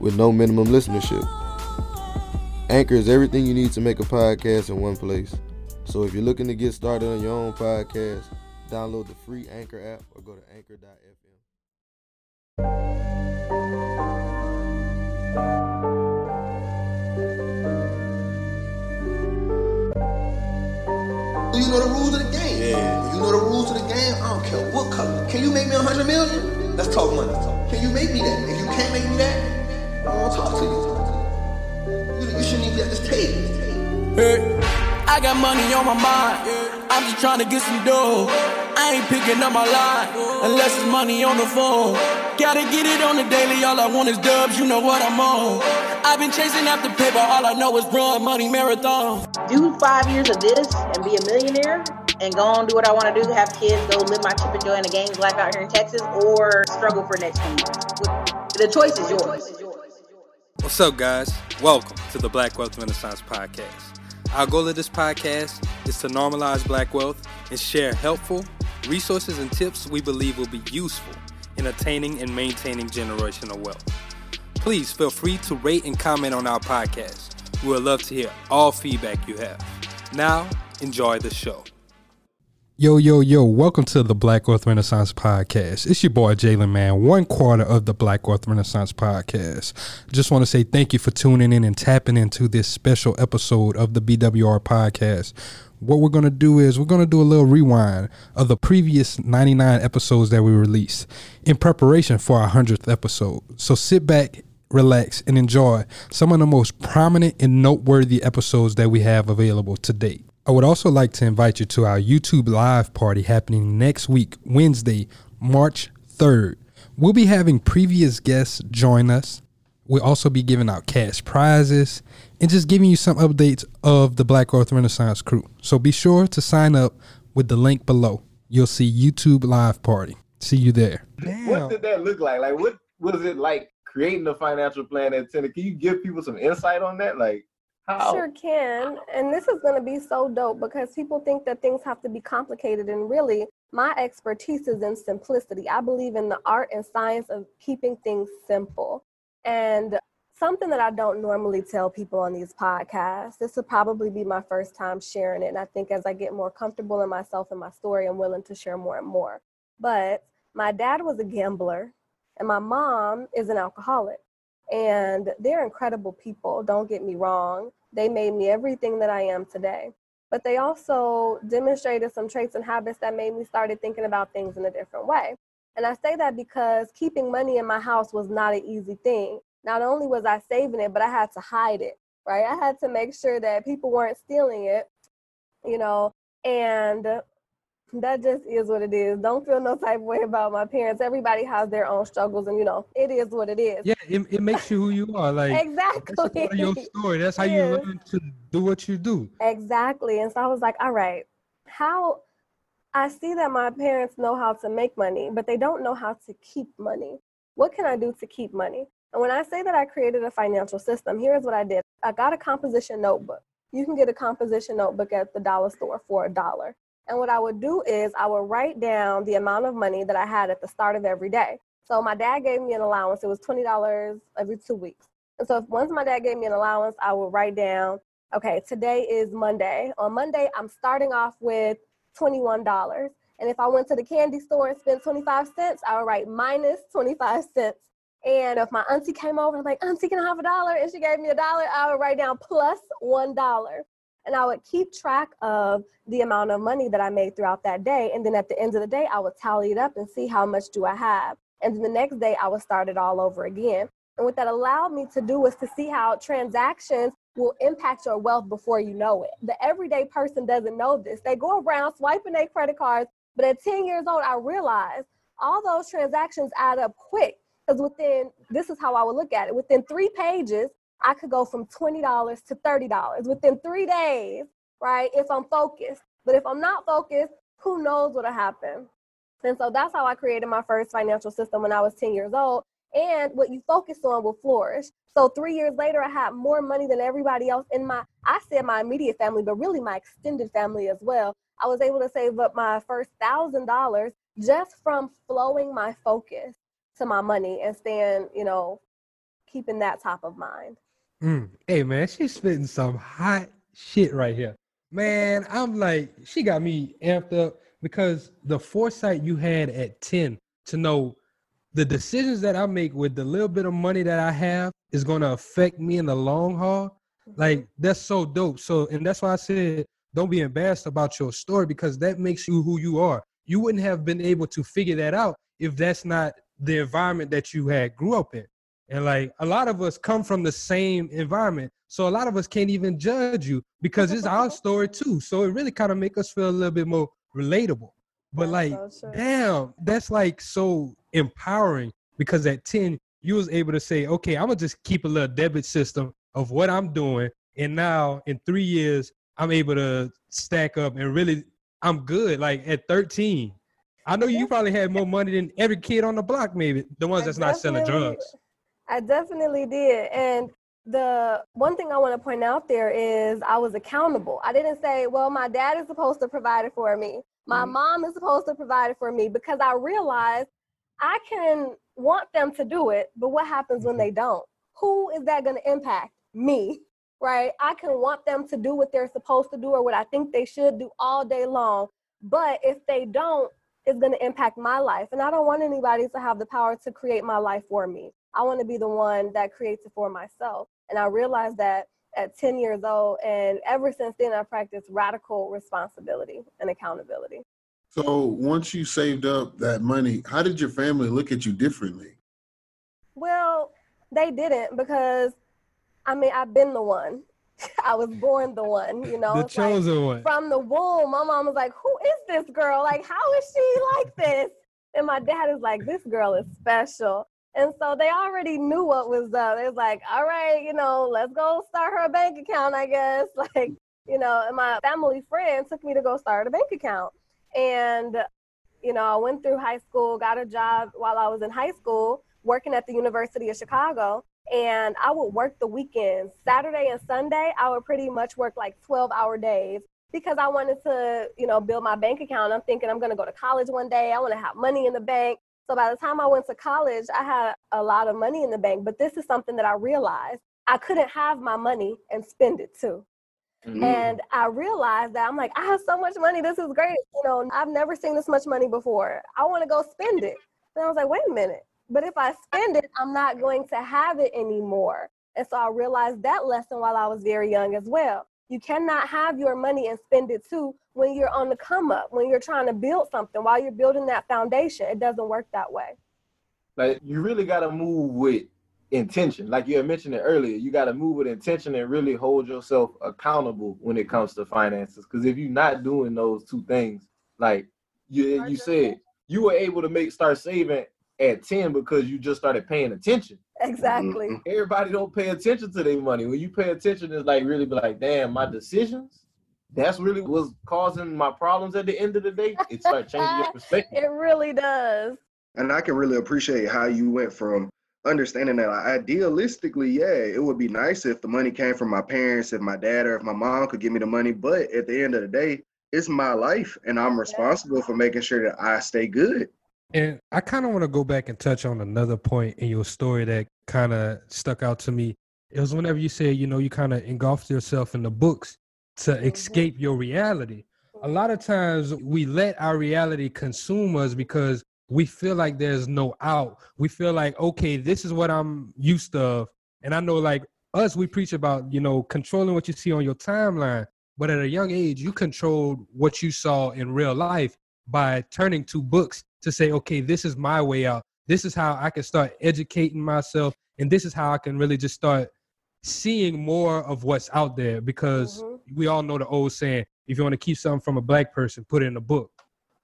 with no minimum listenership. Anchor is everything you need to make a podcast in one place. So if you're looking to get started on your own podcast, download the free Anchor app or go to anchor.fm. You know the rules of the game. Yeah. You know the rules of the game. I don't care what color. Can you make me a hundred million? Let's talk money. Can you make me that? If you can't make me that, I don't talk to you. You, you shouldn't even be at this table. Hey, I got money on my mind. I'm just trying to get some dough. I ain't picking up my line unless it's money on the phone. Gotta get it on the daily. All I want is dubs. You know what I'm on. I've been chasing after paper. All I know is run money marathon. do five years of this and be a millionaire and go on do what I want to do, have kids, go live my Chip and Joanna Gaines life out here in Texas, or struggle for the next few years. The choice is yours. What's up, guys? Welcome to the Black Wealth Renaissance Podcast. Our goal of this podcast is to normalize black wealth and share helpful resources and tips we believe will be useful in attaining and maintaining generational wealth. Please feel free to rate and comment on our podcast. We would love to hear all feedback you have. Now, enjoy the show. Yo, yo, yo, welcome to the Black Wealth Renaissance Podcast. It's your boy Jalen Man, one quarter of the Black Wealth Renaissance Podcast. Just want to say thank you for tuning in and tapping into this special episode of the BWR Podcast. What we're going to do is we're going to do a little rewind of the previous 99 episodes that we released in preparation for our 100th episode. So sit back, relax, and enjoy some of the most prominent and noteworthy episodes that we have available to date. I would also like to invite you to our YouTube live party happening next week, Wednesday, March 3rd. We'll be having previous guests join us. We'll also be giving out cash prizes and just giving you some updates of the Black Wealth Renaissance crew. So be sure to sign up with the link below. You'll see YouTube live party. See you there. What did that look like? Like, what was it like creating a financial plan at Tenor? Can you give people some insight on that? Like, how? Sure can. And this is going to be so dope because people think that things have to be complicated. And really, my expertise is in simplicity. I believe in the art and science of keeping things simple. And something that I don't normally tell people on these podcasts, this will probably be my first time sharing it. And I think as I get more comfortable in myself and my story, I'm willing to share more and more. But my dad was a gambler, and my mom is an alcoholic. And they're incredible people, don't get me wrong. They made me everything that I am today. But they also demonstrated some traits and habits that made me started thinking about things in a different way. And I say that because keeping money in my house was not an easy thing. Not only was I saving it, but I had to hide it, right? I had to make sure that people weren't stealing it, you know, and that just is what it is. Don't feel no type of way about my parents. Everybody has their own struggles, and you know, it is what it is. Yeah, it, it makes you who you are. Like exactly. That's part of your story. That's how you learn to do what you do. Exactly. And so I was like, all right, how I see that my parents know how to make money, but they don't know how to keep money. What can I do to keep money? And when I say that I created a financial system, here's what I did I got a composition notebook. You can get a composition notebook at the dollar store for a dollar. And what I would do is I would write down the amount of money that I had at the start of every day. So my dad gave me an allowance. It was $20 every two weeks. And so if once my dad gave me an allowance, I would write down, okay, today is Monday. On Monday, I'm starting off with $21. And if I went to the candy store and spent 25 cents, I would write minus 25 cents. And if my auntie came over and like, auntie, can I have a dollar? And she gave me a dollar, I would write down plus one dollar. And I would keep track of the amount of money that I made throughout that day. And then at the end of the day, I would tally it up and see how much do I have. And then the next day, I would start it all over again. And what that allowed me to do was to see how transactions will impact your wealth before you know it. The everyday person doesn't know this. They go around swiping their credit cards, but at 10 years old, I realized all those transactions add up quick. Because within, this is how I would look at it, within three pages, I could go from $20 to $30 within three days, right? If I'm focused. But if I'm not focused, who knows what'll happen? And so that's how I created my first financial system when I was 10 years old. And what you focus on will flourish. So three years later, I had more money than everybody else in my, I said my immediate family, but really my extended family as well. I was able to save up my first thousand dollars just from flowing my focus to my money and staying, you know, keeping that top of mind. Mm. Hey man, she's spitting some hot shit right here. Man, I'm like, she got me amped up because the foresight you had at 10 to know the decisions that I make with the little bit of money that I have is going to affect me in the long haul. Like that's so dope. So, and that's why I said, don't be embarrassed about your story because that makes you who you are. You wouldn't have been able to figure that out if that's not the environment that you had grew up in. And like a lot of us come from the same environment. So a lot of us can't even judge you because it's our story too. So it really kind of make us feel a little bit more relatable. But like, so damn, that's like so empowering because at 10, you was able to say, okay, I'm gonna just keep a little debit system of what I'm doing. And now in three years, I'm able to stack up and really I'm good. Like at 13. I know you probably had more money than every kid on the block, maybe the ones that's not selling drugs. I definitely did. And the one thing I want to point out there is I was accountable. I didn't say, well, my dad is supposed to provide it for me. My mm-hmm. mom is supposed to provide it for me because I realized I can want them to do it, but what happens when mm-hmm. they don't? Who is that going to impact? Me, right? I can want them to do what they're supposed to do or what I think they should do all day long. But if they don't, it's going to impact my life. And I don't want anybody to have the power to create my life for me. I want to be the one that creates it for myself. And I realized that at 10 years old. And ever since then, I practiced radical responsibility and accountability. So once you saved up that money, how did your family look at you differently? Well, they didn't because I mean, I've been the one. I was born the one, you know. The chosen like, one. From the womb, my mom was like, "Who is this girl? Like, how is she like this?" And my dad is like, "This girl is special." And so they already knew what was up. It was like, all right, you know, let's go start her bank account, I guess. Like, you know, and my family friend took me to go start a bank account. And, you know, I went through high school, got a job while I was in high school, working at the University of Chicago. And I would work the weekends. Saturday and Sunday, I would pretty much work like 12 hour days because I wanted to, you know, build my bank account. I'm thinking I'm going to go to college one day. I want to have money in the bank. So by the time I went to college, I had a lot of money in the bank. But this is something that I realized I couldn't have my money and spend it too. Mm-hmm. And I realized that I'm like, I have so much money. This is great. You know, I've never seen this much money before. I want to go spend it. And I was like, wait a minute. But if I spend it, I'm not going to have it anymore. And so I realized that lesson while I was very young as well. You cannot have your money and spend it too when you're on the come up, when you're trying to build something, while you're building that foundation. It doesn't work that way. Like you really got to move with intention. Like you had mentioned it earlier, you got to move with intention and really hold yourself accountable when it comes to finances. Because if you're not doing those two things, like you you said, you were able to make start saving at 10 because you just started paying attention. Exactly. Mm-hmm. Everybody don't pay attention to their money. When you pay attention, it's like really be like, damn, my decisions. That's really what's causing my problems at the end of the day. It starts changing your perspective. It really does. And I can really appreciate how you went from understanding that like, idealistically, yeah, it would be nice if the money came from my parents, if my dad or if my mom could give me the money. But at the end of the day, it's my life and I'm responsible for making sure that I stay good. And I kind of want to go back and touch on another point in your story that kind of stuck out to me. It was whenever you said, you know, you kind of engulfed yourself in the books to mm-hmm. escape your reality. A lot of times we let our reality consume us because we feel like there's no out. We feel like, okay, this is what I'm used to. And I know like us, we preach about, you know, controlling what you see on your timeline. But at a young age, you controlled what you saw in real life by turning to books to say, okay, this is my way out. This is how I can start educating myself. And this is how I can really just start seeing more of what's out there because mm-hmm. we all know the old saying, if you want to keep something from a black person, put it in a book.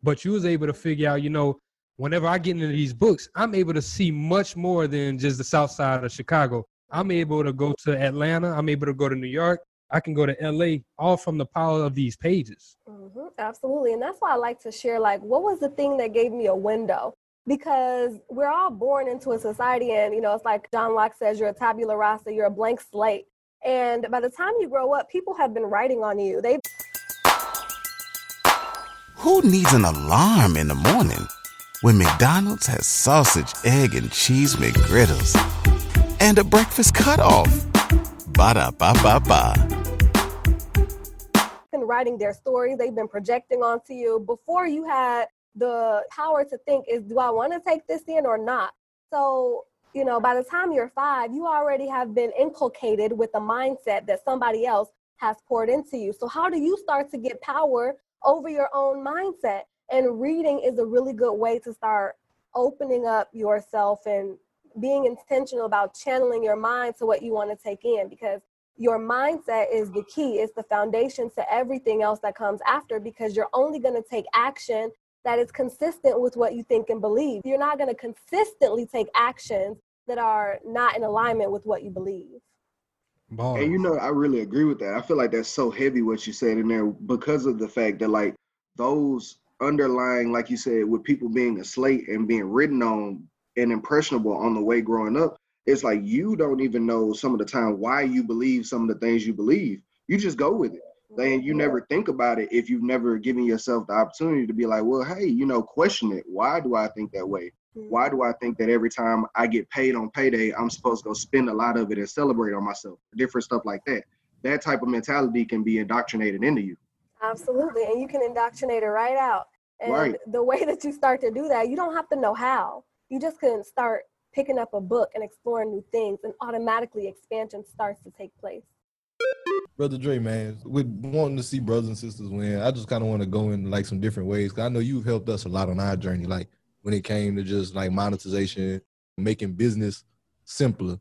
But you was able to figure out, you know, whenever I get into these books, I'm able to see much more than just the south side of Chicago. I'm able to go to Atlanta. I'm able to go to New York. I can go to LA, all from the power of these pages. Mm-hmm, absolutely. And that's why I like to share, like, what was the thing that gave me a window? Because we're all born into a society, and, you know, it's like John Locke says, you're a tabula rasa, you're a blank slate. And by the time you grow up, people have been writing on you. They Who needs an alarm in the morning when McDonald's has sausage, egg, and cheese McGriddles and a breakfast cutoff? Ba da ba ba ba writing their stories, they've been projecting onto you before you had the power to think is do I want to take this in or not? So, you know, by the time you're five, you already have been inculcated with a mindset that somebody else has poured into you. So, how do you start to get power over your own mindset? And reading is a really good way to start opening up yourself and being intentional about channeling your mind to what you want to take in because your mindset is the key it's the foundation to everything else that comes after because you're only going to take action that is consistent with what you think and believe. You're not going to consistently take actions that are not in alignment with what you believe. And you know i really agree with that. I feel like that's so heavy what you said in there because of the fact that like those underlying like you said with people being a slate and being written on and impressionable on the way growing up it's like you don't even know some of the time why you believe some of the things you believe. You just go with it. And you never think about it if you've never given yourself the opportunity to be like, well, hey, you know, question it. Why do I think that way? Why do I think that every time I get paid on payday, I'm supposed to go spend a lot of it and celebrate on myself? Different stuff like that. That type of mentality can be indoctrinated into you. Absolutely. And you can indoctrinate it right out. And right. the way that you start to do that, you don't have to know how. You just can start picking up a book and exploring new things, and automatically expansion starts to take place. Brother Dre, man, with wanting to see brothers and sisters win, I just kind of want to go in like some different ways. Cause I know you've helped us a lot on our journey, like when it came to just like monetization, making business simpler.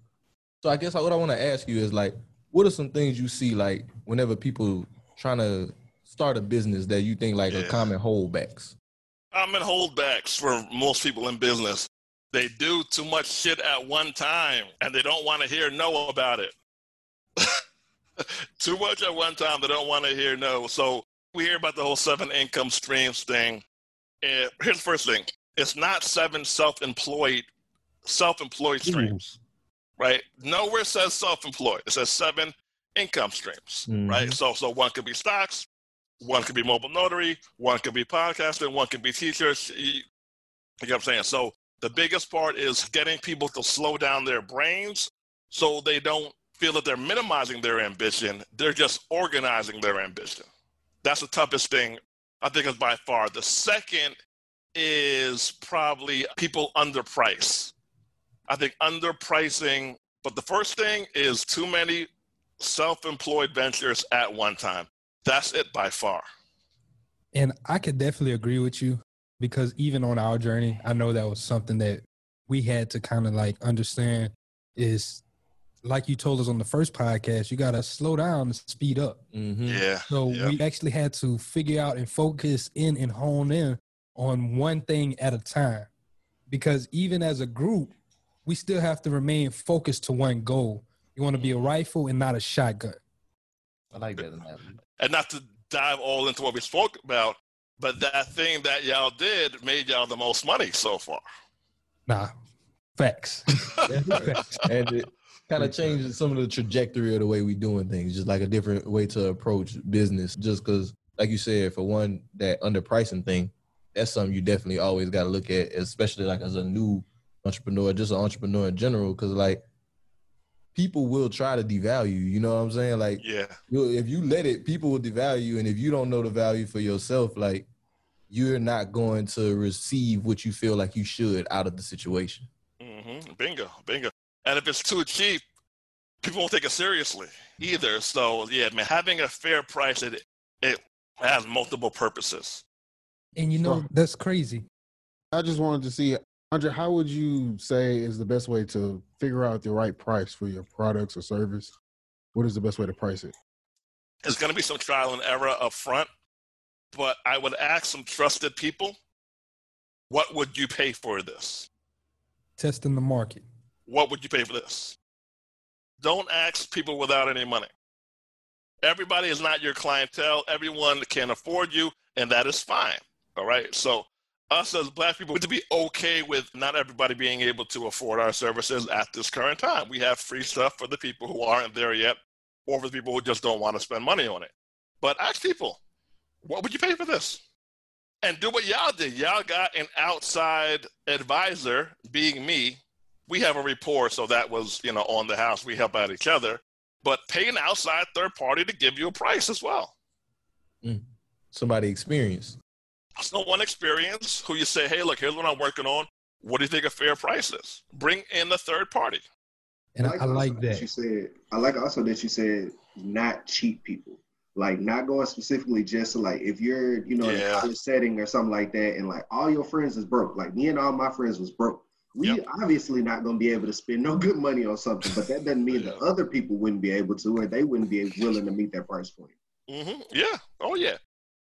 So I guess what I want to ask you is like, what are some things you see like whenever people trying to start a business that you think like yeah. are common holdbacks? Common holdbacks for most people in business they do too much shit at one time and they don't want to hear no about it. too much at one time, they don't want to hear no. So we hear about the whole seven income streams thing. And here's the first thing it's not seven self employed self employed streams, mm. right? Nowhere says self employed. It says seven income streams, mm. right? So so one could be stocks, one could be mobile notary, one could be podcasting, one could be teachers. You, you know what I'm saying? So the biggest part is getting people to slow down their brains so they don't feel that they're minimizing their ambition. They're just organizing their ambition. That's the toughest thing, I think, is by far. The second is probably people underprice. I think underpricing, but the first thing is too many self employed ventures at one time. That's it by far. And I could definitely agree with you because even on our journey, I know that was something that we had to kind of like understand is like you told us on the first podcast, you got to slow down and speed up. Mm-hmm. Yeah. So yeah. we actually had to figure out and focus in and hone in on one thing at a time. Because even as a group, we still have to remain focused to one goal. You want to be a rifle and not a shotgun. I like that. And not to dive all into what we spoke about, but that thing that y'all did made y'all the most money so far. Nah, Facts. and it kind of changes some of the trajectory of the way we doing things, just like a different way to approach business. Just because, like you said, for one, that underpricing thing, that's something you definitely always got to look at, especially like as a new entrepreneur, just an entrepreneur in general, because like people will try to devalue you. You know what I'm saying? Like, Yeah. if you let it, people will devalue you, and if you don't know the value for yourself, like you're not going to receive what you feel like you should out of the situation. Mm-hmm. Bingo, bingo. And if it's too cheap, people won't take it seriously either. So yeah, man, having a fair price, it it has multiple purposes. And you know, that's crazy. I just wanted to see, Andre, how would you say is the best way to figure out the right price for your products or service? What is the best way to price it? It's going to be some trial and error up front, but I would ask some trusted people, what would you pay for this? Testing the market. What would you pay for this? Don't ask people without any money. Everybody is not your clientele. Everyone can afford you, and that is fine. All right. So, us as black people, to be okay with not everybody being able to afford our services at this current time. We have free stuff for the people who aren't there yet, or for the people who just don't want to spend money on it. But ask people, what would you pay for this? And do what y'all did. Y'all got an outside advisor, being me. We have a rapport, so that was, you know, on the house. We help out each other. But pay an outside third party to give you a price as well. Mm. Somebody experienced. It's no one experience who you say, hey, look, here's what I'm working on. What do you think a fair price is? Bring in the third party. And I, also like that. You said I like also that you said not cheat people. Like not going specifically just to like if you're you know in a college setting or something like that, and like all your friends is broke. Like me and all my friends was broke. We obviously not gonna be able to spend no good money on something, but that doesn't mean that other people wouldn't be able to, or they wouldn't be willing to meet that price point. hmm Yeah. Oh, yeah.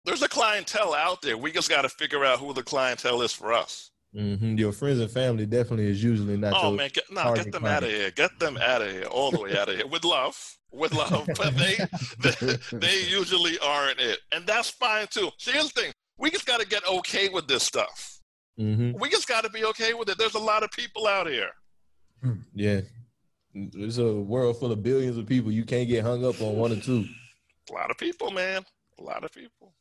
There's a clientele out there. We just got to figure out who the clientele is for us. hmm Your friends and family definitely is usually not. Oh your man, get, no, get them client. out of here. Get them out of here, all the way out of here, with love, with love. But they, they, they usually aren't it, and that's fine too. See, here's the thing: we just got to get okay with this stuff. Mm-hmm. We just got to be okay with it. There's a lot of people out here. Yeah, there's a world full of billions of people. You can't get hung up on one or two. A lot of people, man. A lot of people.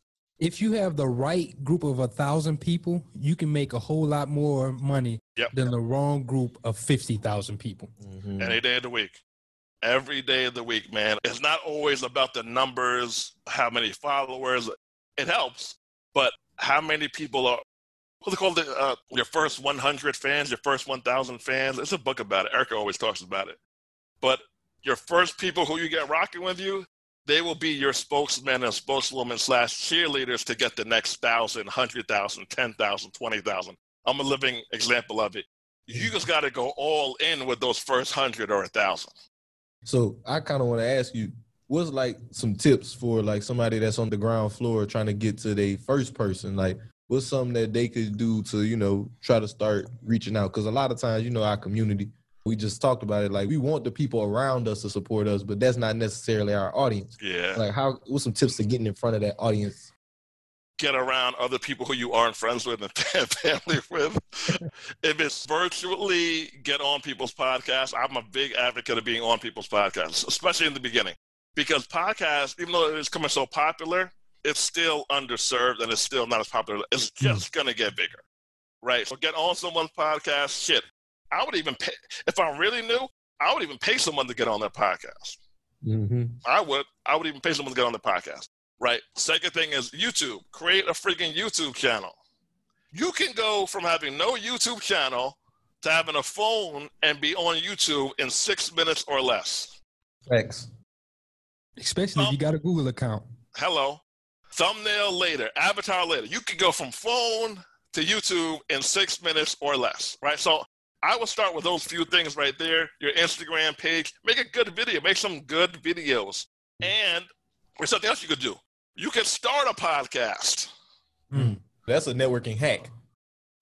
If you have the right group of a thousand people, you can make a whole lot more money Yep. than the wrong group of fifty thousand people. Any day of the week. Every day of the week, man. It's not always about the numbers, how many followers. It helps, but how many people are what's it called? The, uh, your first 100 fans, your first 1,000 fans. It's a book about it. Erica always talks about it. But your first people who you get rocking with you, they will be your spokesman and spokeswoman slash cheerleaders to get the next thousand, hundred thousand, ten thousand, twenty thousand. I'm a living example of it. You just got to go all in with those first hundred or a thousand. So I kind of want to ask you, what's like some tips for like somebody that's on the ground floor trying to get to their first person? Like, what's something that they could do to you know try to start reaching out? Because a lot of times, you know, our community, we just talked about it. Like, we want the people around us to support us, but that's not necessarily our audience. Yeah. Like, how? What's some tips to getting in front of that audience? Get around other people who you aren't friends with and family with. if it's virtually, get on people's podcasts. I'm a big advocate of being on people's podcasts, especially in the beginning, because podcasts, even though it's coming so popular, it's still underserved and it's still not as popular. It's hmm. just going to get bigger, right? So get on someone's podcast. Shit, I would even pay if I really knew. I would even pay someone to get on their podcast. Mm-hmm. I would. I would even pay someone to get on the podcast. Right. Second thing is YouTube. Create a freaking YouTube channel. You can go from having no YouTube channel to having a phone and be on YouTube in six minutes or less. Thanks. Especially if you got a Google account. Hello. Thumbnail later, avatar later. You can go from phone to YouTube in six minutes or less. Right. So I would start with those few things right there. Your Instagram page. Make a good video. Make some good videos. And there's something else you could do. You can start a podcast. Hmm. That's a networking hack.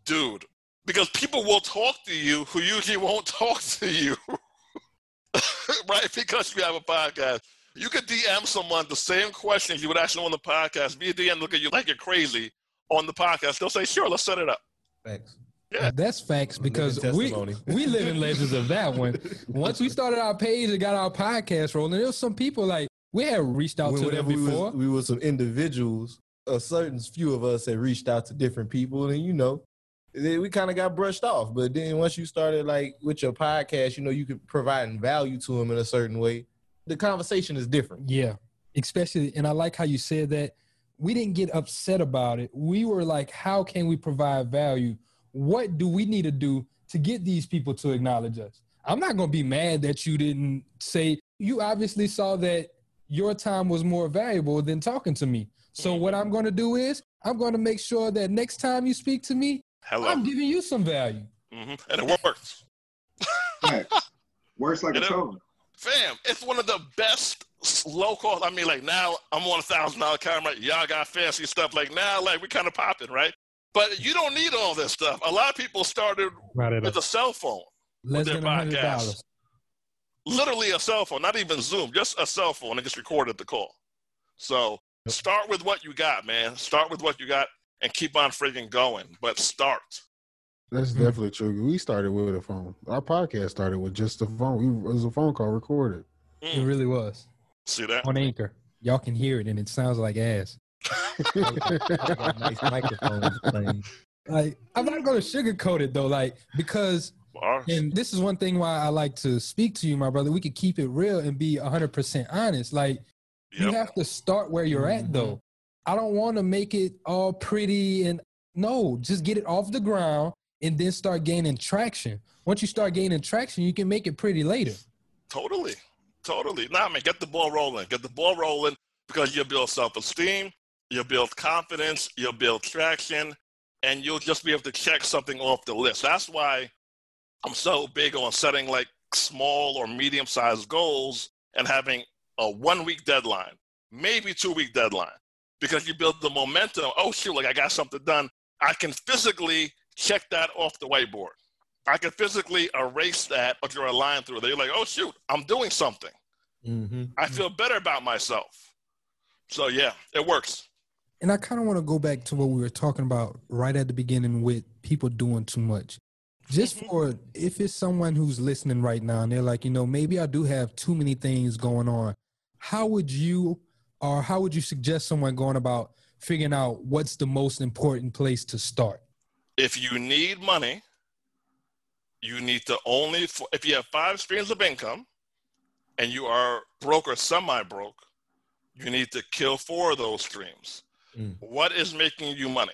dude, because people will talk to you who usually won't talk to you, right? Because you have a podcast. You could DM someone the same questions you would ask them on the podcast. Be a DM, look at you like you're crazy on the podcast. They'll say, sure, let's set it up. Thanks. That's facts because we we live in legends of that one. Once we started our page and got our podcast rolling, there was some people like we had reached out When- to them whenever we before. was, we were some individuals, a certain few of us had reached out to different people, and you know, then we kind of got brushed off. But then once you started like with your podcast, you know, you could provide value to them in a certain way. The conversation is different. Yeah, especially, and I like how you said that. We didn't get upset about it. We were like, how can we provide value? What do we need to do to get these people to acknowledge us? I'm not going to be mad that you didn't say, you obviously saw that your time was more valuable than talking to me. So, what I'm going to do is, I'm going to make sure that next time you speak to me, Hello. I'm giving you some value. hmm And it works. Works like a know, charm. Fam, it's one of the best low cost. I mean, like now I'm on a thousand dollar camera. Y'all got fancy stuff. Like now, like we kind of popping, right? But you don't need all this stuff. A lot of people started Right with a cell phone. Less their than a hundred podcast. Literally a cell phone, not even Zoom, just a cell phone and just recorded the call. So start with what you got, man. Start with what you got and keep on friggin' going. But start. That's Hmm. definitely true. We started with a phone. Our podcast started with just a phone. It was a phone call recorded. It really was. See that? On Anchor. Y'all can hear it and it sounds like ass. Nice microphones playing. Like, I'm not going to sugarcoat it though, like, because, and this is one thing why I like to speak to you, my brother. We could keep it real and be 100% honest. Like, you have to start where you're at mm-hmm. though. I don't want to make it all pretty and no, just get it off the ground and then start gaining traction. Once you start gaining traction, you can make it pretty later. Totally. Totally. Nah, man, get the ball rolling. Get the ball rolling because you'll build self esteem, you'll build confidence, you'll build traction, and you'll just be able to check something off the list. That's why I'm so big on setting like small or medium sized goals and having a one week deadline, maybe two week deadline, because you build the momentum. Oh, shoot, like I got something done. I can physically check that off the whiteboard. I can physically erase that or draw a line through it. You're like, oh, shoot, I'm doing something. Mm-hmm. I feel better about myself. So, yeah, it works. And I kind of want to go back to what we were talking about right at the beginning with people doing too much. Just mm-hmm. for if it's someone who's listening right now and they're like, you know, maybe I do have too many things going on. How would you or how would you suggest someone going about figuring out what's the most important place to start? If you need money, you need to only, if you have five streams of income and you are broke or semi broke, you need to kill four of those streams. Mm. What is making you money?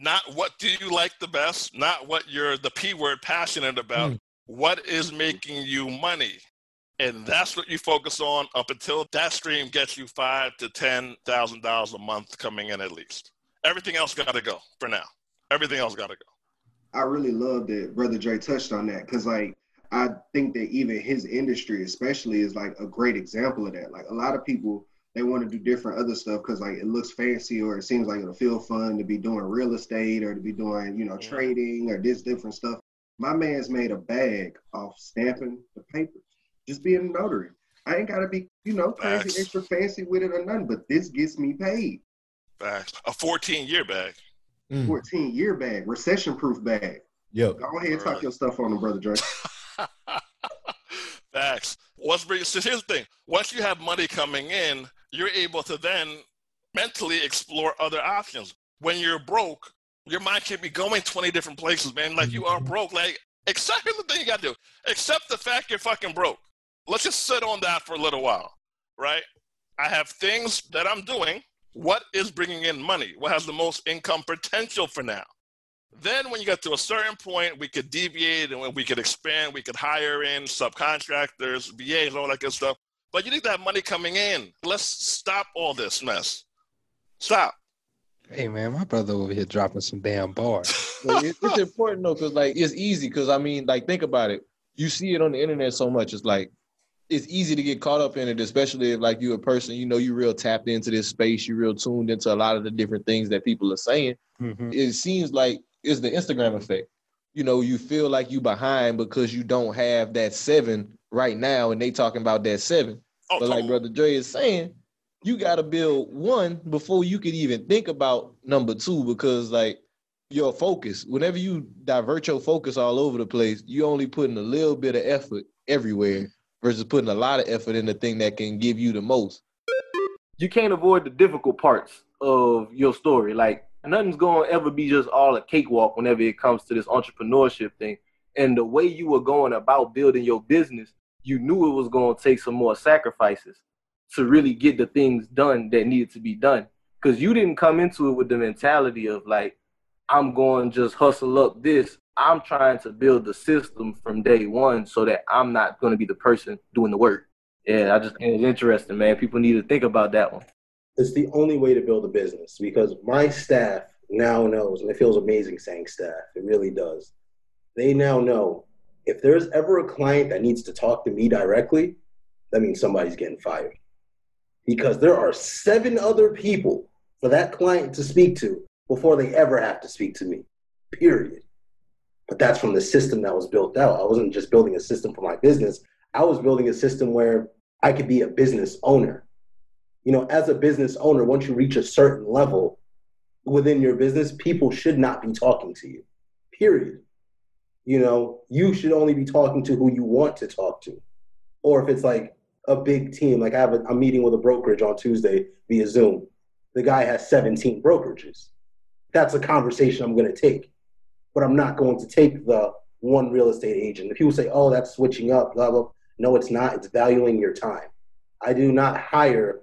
Not what do you like the best, not what you're the P word passionate about. Mm. What is making you money? And that's what you focus on up until that stream gets you five to ten thousand dollars a month coming in at least. Everything else got to go for now. Everything else got to go. I really love that Brother Dre touched on that because, like, I think that even his industry, especially, is like a great example of that. Like, a lot of people they want to do different other stuff because like it looks fancy or it seems like it'll feel fun to be doing real estate or to be doing you know trading or this different stuff. My man's made a bag off stamping the papers, just being a notary. I ain't gotta be you know crazy Facts. extra fancy with it or nothing, but this gets me paid. Facts. A 14 year bag. Mm. 14 year bag, recession proof bag. Yo, Go ahead and talk your stuff on them, brother Dre. Facts. What's bring, so here's the thing. Once you have money coming in, you're able to then mentally explore other options. When you're broke, your mind can be going 20 different places, man. Like you are broke. Like, here's the thing you gotta do. Accept the fact you're fucking broke. Let's just sit on that for a little while, right? I have things that I'm doing. What is bringing in money? What has the most income potential for now? Then, when you get to a certain point, we could deviate and we could expand. We could hire in subcontractors, VAs, all that good stuff. But you need that money coming in. Let's stop all this mess. Stop. Hey man, my brother over here dropping some damn bars. But it- it's important though, because like it's easy. Because I mean, like think about it. You see it on the internet so much. It's like it's easy to get caught up in it, especially if like you're a person. You know, you real tapped into this space. You real tuned into a lot of the different things that people are saying. Mm-hmm. It seems like it's the Instagram effect. You know, you feel like you behind because you don't have that seven right now, and they talking about that seven. Oh, but like Brother Dre is saying, you got to build one before you could even think about number two because like your focus. Whenever you divert your focus all over the place, you only putting a little bit of effort everywhere versus putting a lot of effort in the thing that can give you the most. You can't avoid the difficult parts of your story. Like nothing's gonna ever be just all a cakewalk whenever it comes to this entrepreneurship thing. And the way you were going about building your business, you knew it was gonna take some more sacrifices to really get the things done that needed to be done. Because you didn't come into it with the mentality of like, I'm going to just hustle up this. I'm trying to build the system from day one so that I'm not going to be the person doing the work. Yeah, I just it's interesting, man. People need to think about that one. It's the only way to build a business because my staff now knows, and it feels amazing saying staff. It really does. They now know if there's ever a client that needs to talk to me directly, that means somebody's getting fired. Because there are seven other people for that client to speak to before they ever have to speak to me, period. But that's from the system that was built out. I wasn't just building a system for my business, I was building a system where I could be a business owner. You know, as a business owner, once you reach a certain level within your business, people should not be talking to you, period. You know, you should only be talking to who you want to talk to. Or if it's like a big team, like I have a, meeting with a brokerage on Tuesday via Zoom. The guy has 17 brokerages that's a conversation I'm going to take. But I'm not going to take the one real estate agent. If people say, oh, that's switching up, blah, blah. No, it's not. It's valuing your time. I do not hire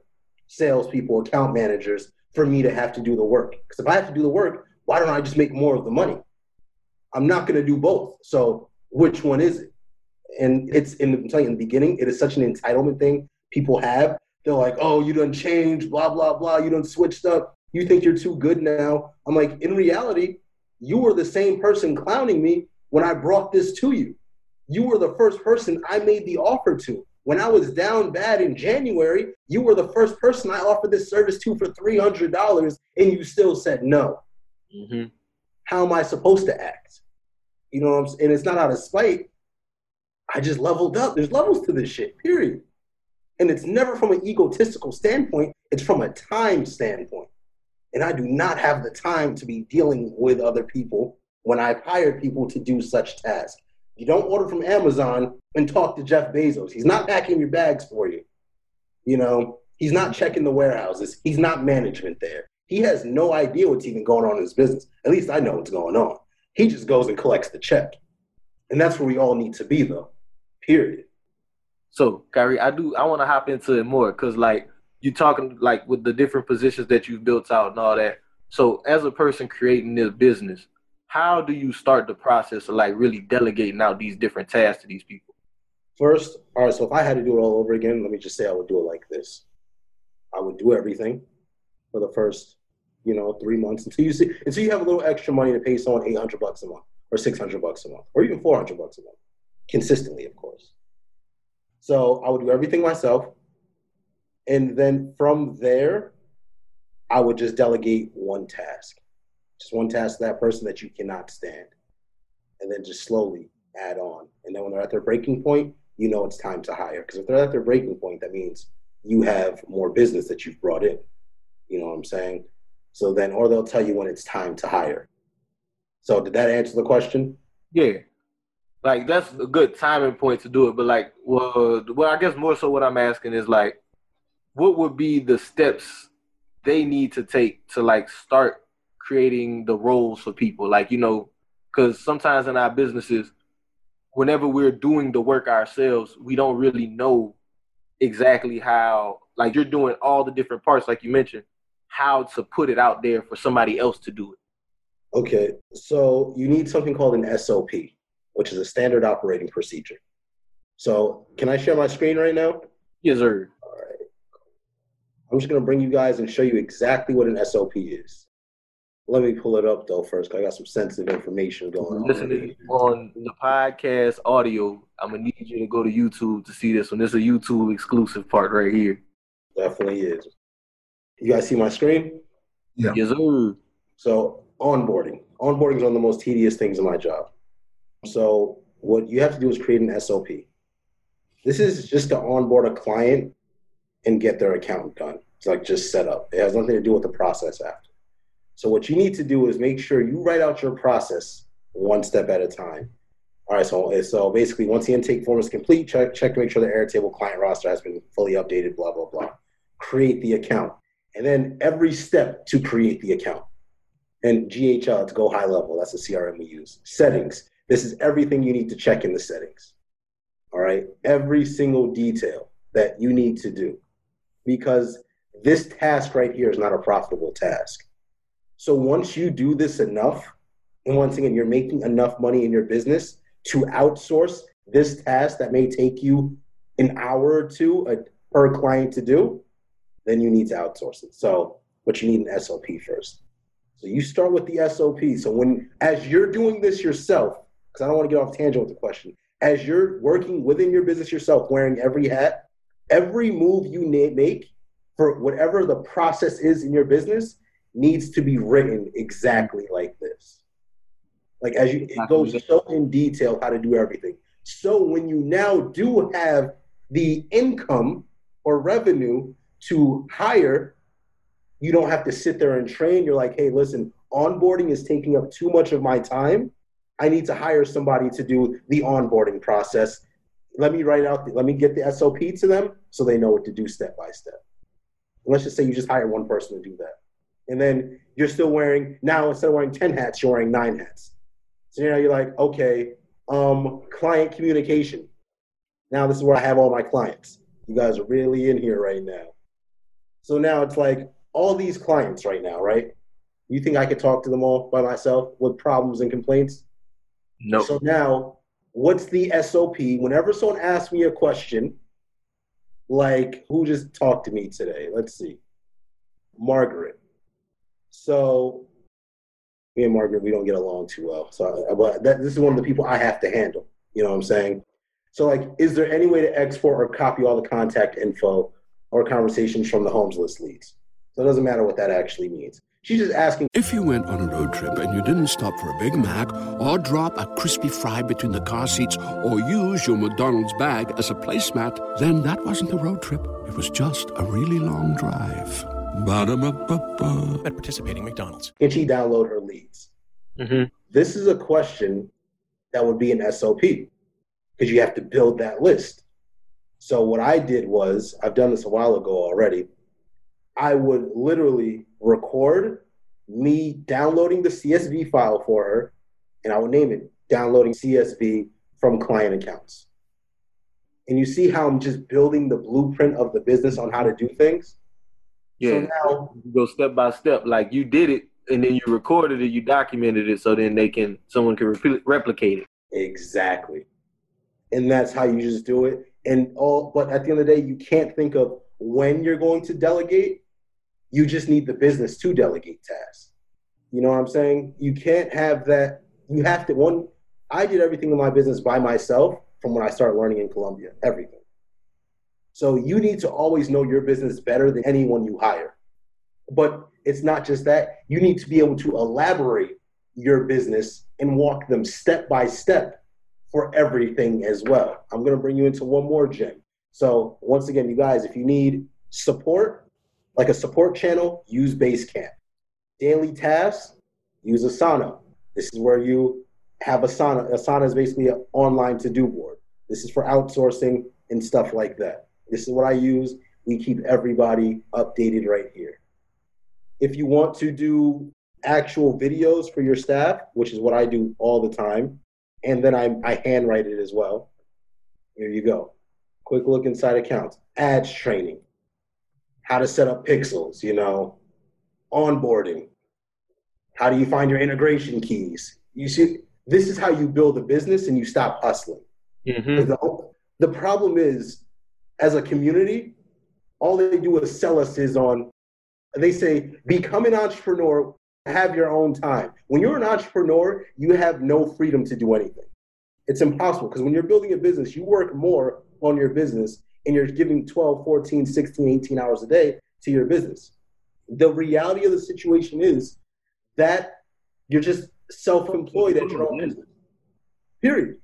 salespeople, account managers for me to have to do the work. Because if I have to do the work, why don't I just make more of the money? I'm not going to do both. So which one is it? And it's in the, in the beginning, it is such an entitlement thing people have. They're like, oh, you done changed, blah, blah, blah. You done switched up. You think you're too good now. I'm like, in reality, you were the same person clowning me when I brought this to you. You were the first person I made the offer to. When I was down bad in January, you were the first person I offered this service to for $300 and you still said no. Mm-hmm. How am I supposed to act? You know what I'm saying? And it's not out of spite. I just leveled up. There's levels to this shit, period. And it's never from an egotistical standpoint, it's from a time standpoint. And I do not have the time to be dealing with other people when I've hired people to do such tasks. You don't order from Amazon and talk to Jeff Bezos. He's not packing your bags for you. You know, he's not checking the warehouses. He's not management there. He has no idea what's even going on in his business. At least I know what's going on. He just goes and collects the check. And that's where we all need to be though. Period. So, Kyrie, I do I want to hop into it more because like you talking like with the different positions that you've built out and all that. So as a person creating this business, how do you start the process of like really delegating out these different tasks to these people? First, all right, so if I had to do it all over again, let me just say I would do it like this. I would do everything for the first, you know, three months until you see until you have a little extra money to pay someone eight hundred bucks a month or six hundred bucks a month or even four hundred bucks a month. Consistently, of course. So I would do everything myself and then from there, I would just delegate one task, just one task to that person that you cannot stand. And then just slowly add on. And then when they're at their breaking point, you know it's time to hire. Because if they're at their breaking point, that means you have more business that you've brought in. You know what I'm saying? So then, or they'll tell you when it's time to hire. So did that answer the question? Yeah. Like that's a good timing point to do it. But like, well, well, I guess more so what I'm asking is like, what would be the steps they need to take to like start creating the roles for people like you know because sometimes in our businesses whenever we're doing the work ourselves we don't really know exactly how like you're doing all the different parts like you mentioned how to put it out there for somebody else to do it okay so you need something called an sop which is a standard operating procedure so can i share my screen right now yes sir All right. I'm just going to bring you guys and show you exactly what an SOP is. Let me pull it up though first, because I got some sensitive information going on. Listening on the podcast audio, I'm gonna need you to go to YouTube to see this one. This is a YouTube exclusive part right here. Definitely is. You guys see my screen? Yeah. Yes, sir. So onboarding. Onboarding is one of the most tedious things in my job. So what you have to do is create an SOP. This is just to onboard a client and get their account done. It's like just set up. It has nothing to do with the process after. So what you need to do is make sure you write out your process one step at a time. All right, so eh, so basically, once the intake form is complete, check check to make sure the Airtable client roster has been fully updated. Blah blah blah. Create the account, and then every step to create the account. And GHL to GoHighLevel. That's the CRM we use. Settings. This is everything you need to check in the settings. All right, every single detail that you need to do, because this task right here is not a profitable task. So once you do this enough, and once again, you're making enough money in your business to outsource this task that may take you an hour or two uh, per client to do, then you need to outsource it. So, but you need an SOP first. So you start with the SOP. So when, as you're doing this yourself, because I don't want to get off tangent with the question, as you're working within your business yourself, wearing every hat, every move you make for whatever the process is in your business needs to be written exactly like this. Like as you it goes so in detail how to do everything. So when you now do have the income or revenue to hire, you don't have to sit there and train. You're like, hey, listen, onboarding is taking up too much of my time. I need to hire somebody to do the onboarding process. Let me write out, the, let me get the SOP to them so they know what to do step by step. And let's just say you just hire one person to do that. And then you're still wearing, now instead of wearing 10 hats, you're wearing nine hats. So now you're like, okay, um, client communication. Now this is where I have all my clients. You guys are really in here right now. So now it's like all these clients right now, right? You think I could talk to them all by myself with problems and complaints? No. So now, what's the SOP? Whenever someone asks me a question, like who just talked to me today? Let's see. Margaret. So me and Margaret, we don't get along too well. So, but that, this is one of the people I have to handle. You know what I'm saying? So, like, is there any way to export or copy all the contact info or conversations from the homes list leads? So it doesn't matter what that actually means. She's just asking. If you went on a road trip and you didn't stop for a Big Mac or drop a crispy fry between the car seats or use your McDonald's bag as a placemat, then that wasn't a road trip. It was just a really long drive. Ba-da-ba-ba-ba. At participating McDonald's. Can she download her leads? Mm-hmm. This is a question that would be an SOP because you have to build that list. So what I did was, I've done this a while ago already. I would literally record me downloading the CSV file for her, and I would name it downloading CSV from client accounts. And you see how I'm just building the blueprint of the business on how to do things. Yeah. So now you go step by step. Like you did it and then you recorded it, you documented it so then they can someone can repli- replicate it. Exactly. And that's how you just do it. And all but at the end of the day, you can't think of when you're going to delegate. You just need the business to delegate tasks. You know what I'm saying? You can't have that. You have to one I did everything in my business by myself from when I started learning in Columbia. Everything. So you need to always know your business better than anyone you hire. But it's not just that. You need to be able to elaborate your business and walk them step by step for everything as well. I'm going to bring you into one more gym. So, once again, you guys, if you need support, like a support channel, use Basecamp. Daily tasks, use Asana. This is where you have Asana. Asana is basically an online to do board. This is for outsourcing and stuff like that. This is what I use. We keep everybody updated right here. If you want to do actual videos for your staff, which is what I do all the time, and then I, I handwrite it as well. Here you go. Quick look inside accounts, ads training, how to set up pixels, you know, onboarding. How do you find your integration keys? You see, this is how you build a business and you stop hustling. Mm-hmm. The, the problem is, as a community, all they do is sell us is on, they say, become an entrepreneur, have your own time. When you're an entrepreneur, you have no freedom to do anything. It's impossible because when you're building a business, you work more on your business and you're giving 12, 14, 16, 18 hours a day to your business. The reality of the situation is that you're just self employed at your own business. Period.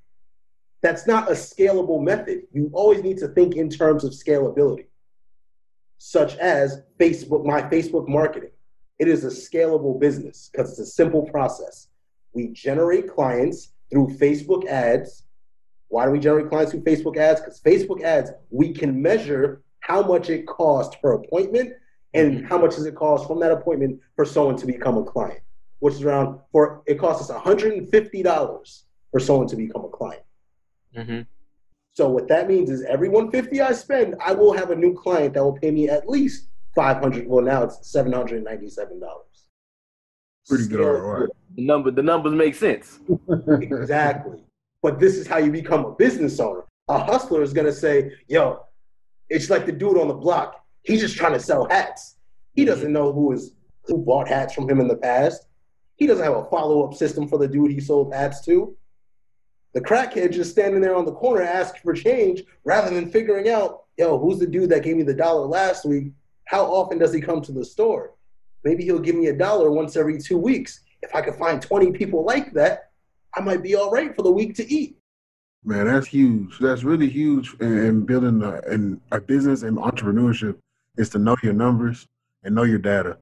That's not a scalable method. You always need to think in terms of scalability, such as Facebook, my Facebook marketing. It is a scalable business because it's a simple process. We generate clients through Facebook ads. Why do we generate clients through Facebook ads? Because Facebook ads, we can measure how much it costs per appointment and how much does it cost from that appointment for someone to become a client, which is around for it costs us $150 for someone to become a client. Mm-hmm. So what that means is every 150 I spend, I will have a new client that will pay me at least 500. Well, now it's 797 dollars. Pretty good ROI. The number, the numbers make sense. exactly. But this is how you become a business owner. A hustler is gonna say, "Yo, it's like the dude on the block. He's just trying to sell hats. He mm-hmm. doesn't know who is who bought hats from him in the past. He doesn't have a follow up system for the dude he sold hats to. The crackhead just standing there on the corner asking for change rather than figuring out, yo, who's the dude that gave me the dollar last week? How often does he come to the store? Maybe he'll give me a dollar once every two weeks. If I could find 20 people like that, I might be all right for the week to eat. Man, that's huge. That's really huge in, in building a, in a business and entrepreneurship is to know your numbers and know your data.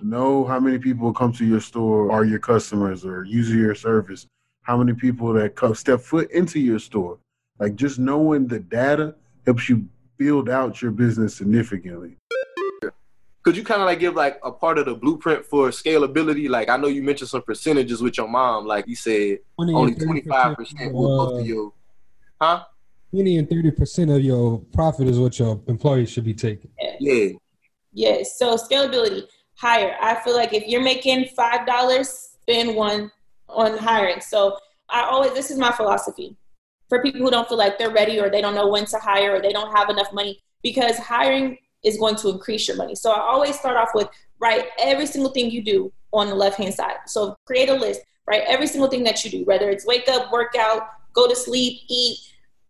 Know how many people come to your store are your customers or use your service. How many people that come step foot into your store. Like just knowing the data helps you build out your business significantly. Could you kind of like give like a part of the blueprint for scalability? Like I know you mentioned some percentages with your mom. Like you said, 20 only twenty five percent will go uh, your, huh? Twenty and thirty percent of your profit is what your employees should be taking. Yeah. Yes. So scalability higher. I feel like if you're making five dollars, spend one on hiring. So I always this is my philosophy for people who don't feel like they're ready or they don't know when to hire or they don't have enough money because hiring is going to increase your money. So I always start off with write every single thing you do on the left hand side. So create a list, write every single thing that you do, whether it's wake up, workout, go to sleep, eat,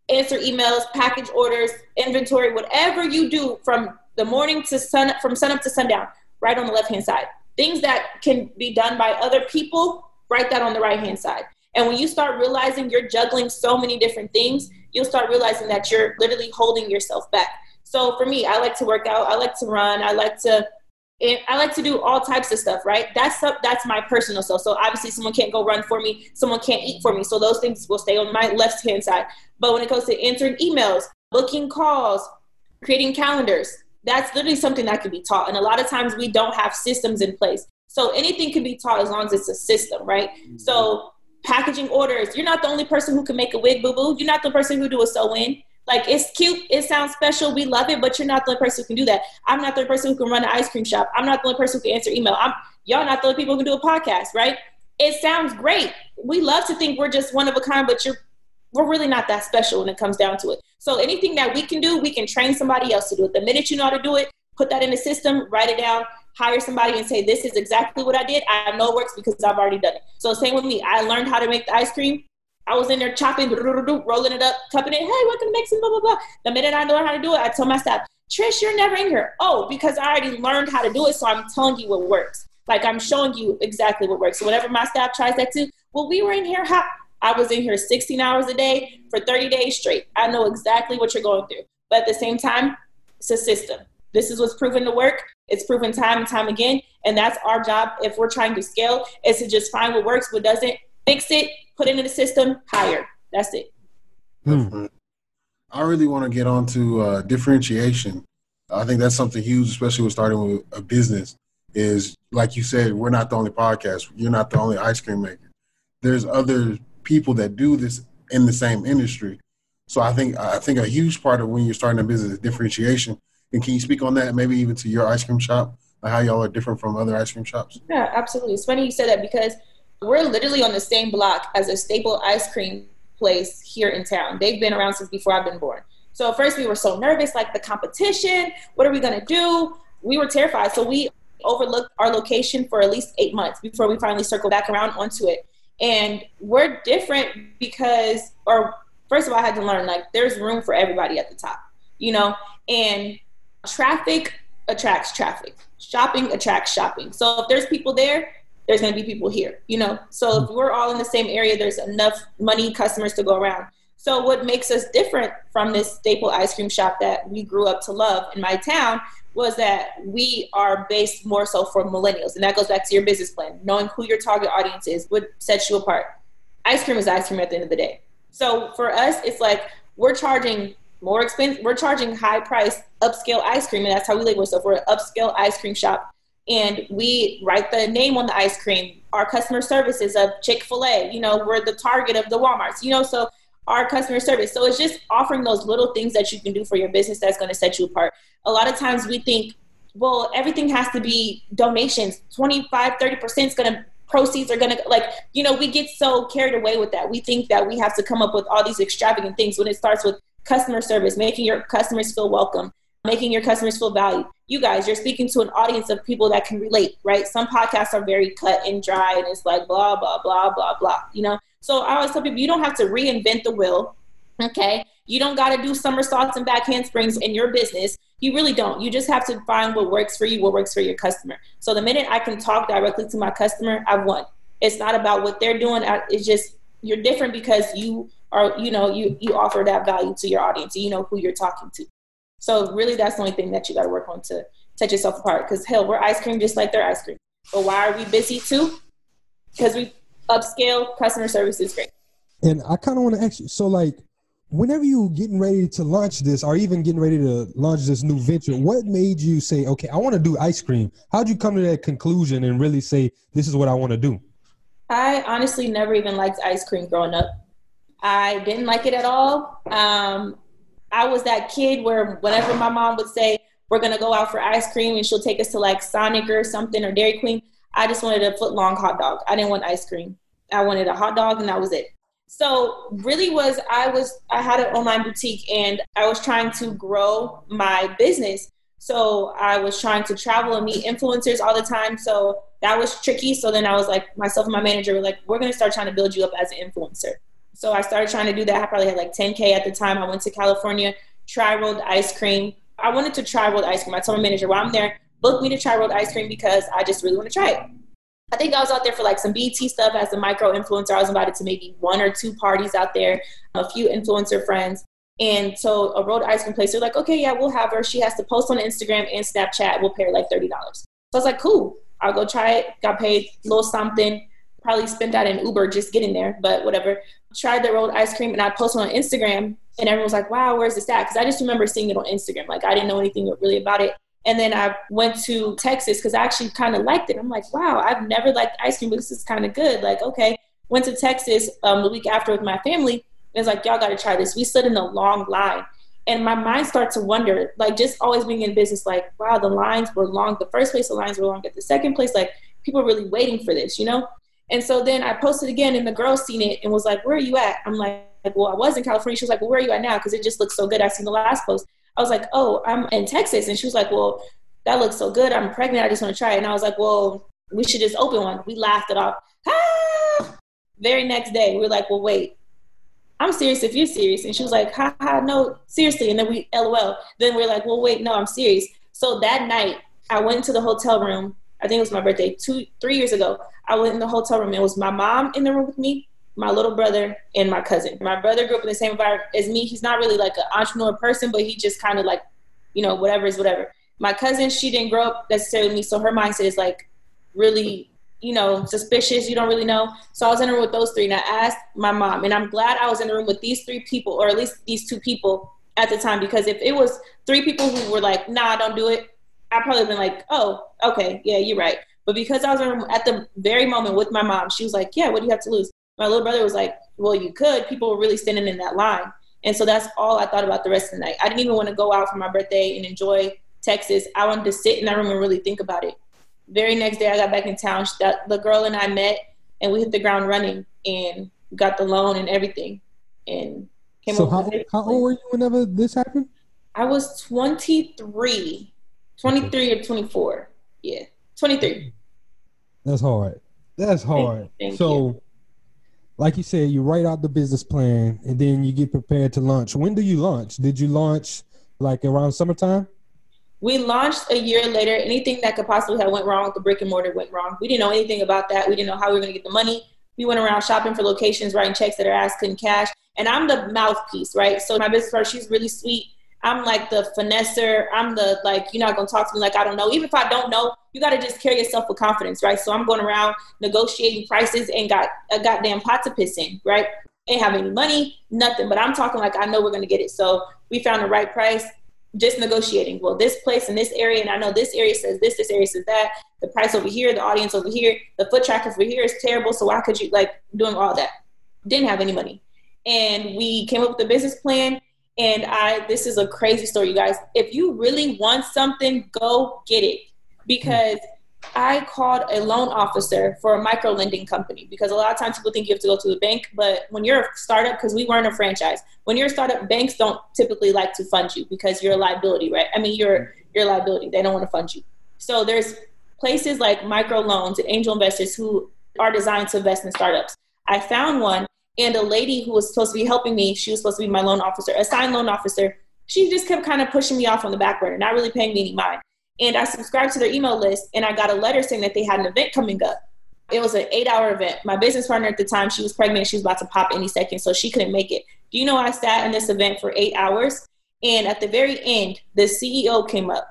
answer emails, package orders, inventory, whatever you do from the morning to sun from sun up to sundown, right on the left hand side. Things that can be done by other people, write that on the right hand side. And when you start realizing you're juggling so many different things, you'll start realizing that you're literally holding yourself back. So for me, I like to work out, I like to run, I like to I like to do all types of stuff, right? That's that's my personal stuff. So obviously, someone can't go run for me, someone can't eat for me. So those things will stay on my left hand side. But when it comes to answering emails, booking calls, creating calendars, that's literally something that can be taught. And a lot of times we don't have systems in place. So anything can be taught as long as it's a system, right? Mm-hmm. So packaging orders, you're not the only person who can make a wig boo boo. You're not the person who do a sew in. Like it's cute, it sounds special, we love it, but you're not the only person who can do that. I'm not the only person who can run an ice cream shop. I'm not the only person who can answer email. I'm y'all not the only people who can do a podcast, right? It sounds great. We love to think we're just one of a kind, but you're we're really not that special when it comes down to it. So anything that we can do, we can train somebody else to do it. The minute you know how to do it, put that in the system, write it down, hire somebody and say, This is exactly what I did. I know it works because I've already done it. So same with me. I learned how to make the ice cream. I was in there chopping, rolling it up, cupping it. Hey, what can I make some blah blah blah. The minute I learned how to do it, I told my staff, Trish, you're never in here. Oh, because I already learned how to do it, so I'm telling you what works. Like I'm showing you exactly what works. So whenever my staff tries that too, well, we were in here. How I was in here 16 hours a day for 30 days straight. I know exactly what you're going through. But at the same time, it's a system. This is what's proven to work. It's proven time and time again. And that's our job if we're trying to scale, is to just find what works, what doesn't, fix it, put it in the system, hire. That's it. Hmm. I really want to get on to uh, differentiation. I think that's something huge, especially with starting with a business. Is like you said, we're not the only podcast. You're not the only ice cream maker. There's other people that do this in the same industry. So I think I think a huge part of when you're starting a business is differentiation. And can you speak on that, maybe even to your ice cream shop, like how y'all are different from other ice cream shops? Yeah, absolutely. It's funny you said that because we're literally on the same block as a staple ice cream place here in town. They've been around since before I've been born. So at first we were so nervous, like the competition, what are we gonna do? We were terrified. So we overlooked our location for at least eight months before we finally circled back around onto it. And we're different because, or first of all, I had to learn like there's room for everybody at the top, you know, and traffic attracts traffic. Shopping attracts shopping. So if there's people there, there's going to be people here, you know. So if hmm. we're all in the same area, there's enough money customers to go around. So what makes us different from this staple ice cream shop that we grew up to love in my town, was that we are based more so for millennials. And that goes back to your business plan. Knowing who your target audience is would set you apart. Ice cream is ice cream at the end of the day. So for us, it's like we're charging more expensive, we're charging high price upscale ice cream. And that's how we label ourselves. We're an upscale ice cream shop. And we write the name on the ice cream. Our customer service is a Chick fil A. You know, we're the target of the Walmarts. You know, so our customer service. So it's just offering those little things that you can do for your business that's going to set you apart. A lot of times we think, well, everything has to be donations. 25, 30% is going to proceeds are going to like you know we get so carried away with that we think that we have to come up with all these extravagant things when it starts with customer service making your customers feel welcome making your customers feel valued you guys you're speaking to an audience of people that can relate right some podcasts are very cut and dry and it's like blah blah blah blah blah you know so I always tell people you don't have to reinvent the wheel. Okay. You don't got to do somersaults and back handsprings in your business. You really don't. You just have to find what works for you, what works for your customer. So the minute I can talk directly to my customer, I've won. It's not about what they're doing. It's just you're different because you are, you know, you you offer that value to your audience. You know who you're talking to. So really, that's the only thing that you got to work on to set yourself apart. Because hell, we're ice cream just like they're ice cream. But why are we busy too? Because we upscale customer service is great. And I kind of want to ask you, so like, whenever you getting ready to launch this, or even getting ready to launch this new venture, what made you say, okay, I want to do ice cream? How'd you come to that conclusion and really say, this is what I want to do? I honestly never even liked ice cream growing up. I didn't like it at all. Um, I was that kid where whenever my mom would say, we're going to go out for ice cream and she'll take us to like Sonic or something or Dairy Queen, I just wanted a foot long hot dog. I didn't want ice cream. I wanted a hot dog and that was it. So really was I was I had an online boutique and I was trying to grow my business. So I was trying to travel and meet influencers all the time. So that was tricky. So then I was like myself and my manager were like, we're gonna start trying to build you up as an influencer. So I started trying to do that. I probably had like 10K at the time. I went to California, try rolled ice cream. I wanted to try rolled ice cream. I told my manager while I'm there, book me to try rolled ice cream because I just really want to try it. I think I was out there for like some BT stuff as a micro influencer. I was invited to maybe one or two parties out there, a few influencer friends. And so a rolled ice cream place, they're like, okay, yeah, we'll have her. She has to post on Instagram and Snapchat. We'll pay her like $30. So I was like, cool, I'll go try it. Got paid a little something. Probably spent that in Uber just getting there, but whatever. Tried the rolled ice cream and I posted on Instagram and everyone was like, wow, where's this at? Because I just remember seeing it on Instagram. Like I didn't know anything really about it. And then I went to Texas because I actually kind of liked it. I'm like, wow, I've never liked ice cream, but this is kind of good. Like, okay. Went to Texas um, the week after with my family. And it's like, y'all got to try this. We stood in a long line. And my mind starts to wonder, like, just always being in business, like, wow, the lines were long. The first place, the lines were long. At the second place, like, people were really waiting for this, you know? And so then I posted again, and the girl seen it and was like, where are you at? I'm like, well, I was in California. She was like, well, where are you at now? Because it just looks so good. I seen the last post. I was like, oh, I'm in Texas. And she was like, well, that looks so good. I'm pregnant. I just want to try it. And I was like, well, we should just open one. We laughed it off. Ah! Very next day, we were like, well, wait, I'm serious if you're serious. And she was like, ha ha, no, seriously. And then we LOL. Then we are like, well, wait, no, I'm serious. So that night, I went to the hotel room. I think it was my birthday, two, three years ago. I went in the hotel room. It was my mom in the room with me, my little brother, and my cousin. My brother grew up in the same environment as me. He's not really like an entrepreneur person, but he just kind of like, you know, whatever is whatever. My cousin, she didn't grow up necessarily with me, so her mindset is like really, you know, suspicious. You don't really know. So I was in the room with those three, and I asked my mom, and I'm glad I was in the room with these three people, or at least these two people at the time, because if it was three people who were like, "Nah, don't do it," I probably been like, "Oh, okay, yeah, you're right." But because I was at the very moment with my mom, she was like, "Yeah, what do you have to lose?" My little brother was like, "Well, you could." People were really standing in that line, and so that's all I thought about the rest of the night. I didn't even want to go out for my birthday and enjoy Texas, I wanted to sit in that room and really think about it. Very next day, I got back in town. That the girl and I met, and we hit the ground running and got the loan and everything. And came so how, how old were you whenever this happened? I was 23, 23 or 24. Yeah, 23. That's hard. That's hard. Thank so, you. like you said, you write out the business plan and then you get prepared to launch. When do you launch? Did you launch like around summertime? We launched a year later. Anything that could possibly have went wrong with the brick and mortar went wrong. We didn't know anything about that. We didn't know how we were going to get the money. We went around shopping for locations, writing checks that our ass couldn't cash. And I'm the mouthpiece, right? So my business partner, she's really sweet. I'm like the finesser. I'm the like you're not gonna talk to me like I don't know. Even if I don't know, you gotta just carry yourself with confidence, right? So I'm going around negotiating prices and got a goddamn pot to piss in, right? Ain't have any money, nothing. But I'm talking like I know we're gonna get it. So we found the right price, just negotiating. Well, this place in this area, and I know this area says this, this area says that. The price over here, the audience over here, the foot traffic over here is terrible. So why could you like doing all that? Didn't have any money, and we came up with a business plan and I, this is a crazy story, you guys. If you really want something, go get it. Because I called a loan officer for a micro lending company because a lot of times people think you have to go to the bank, but when you're a startup, because we weren't a franchise, when you're a startup, banks don't typically like to fund you because you're a liability, right? I mean, you're you're liability. They don't want to fund you. So there's places like micro loans and angel investors who are designed to invest in startups. I found one and a lady who was supposed to be helping me, she was supposed to be my loan officer, assigned loan officer. She just kept kind of pushing me off on the back burner, not really paying me any mind. And I subscribed to their email list and I got a letter saying that they had an event coming up. It was an eight hour event. My business partner at the time, she was pregnant. She was about to pop any second, so she couldn't make it. Do you know I sat in this event for eight hours? And at the very end, the CEO came up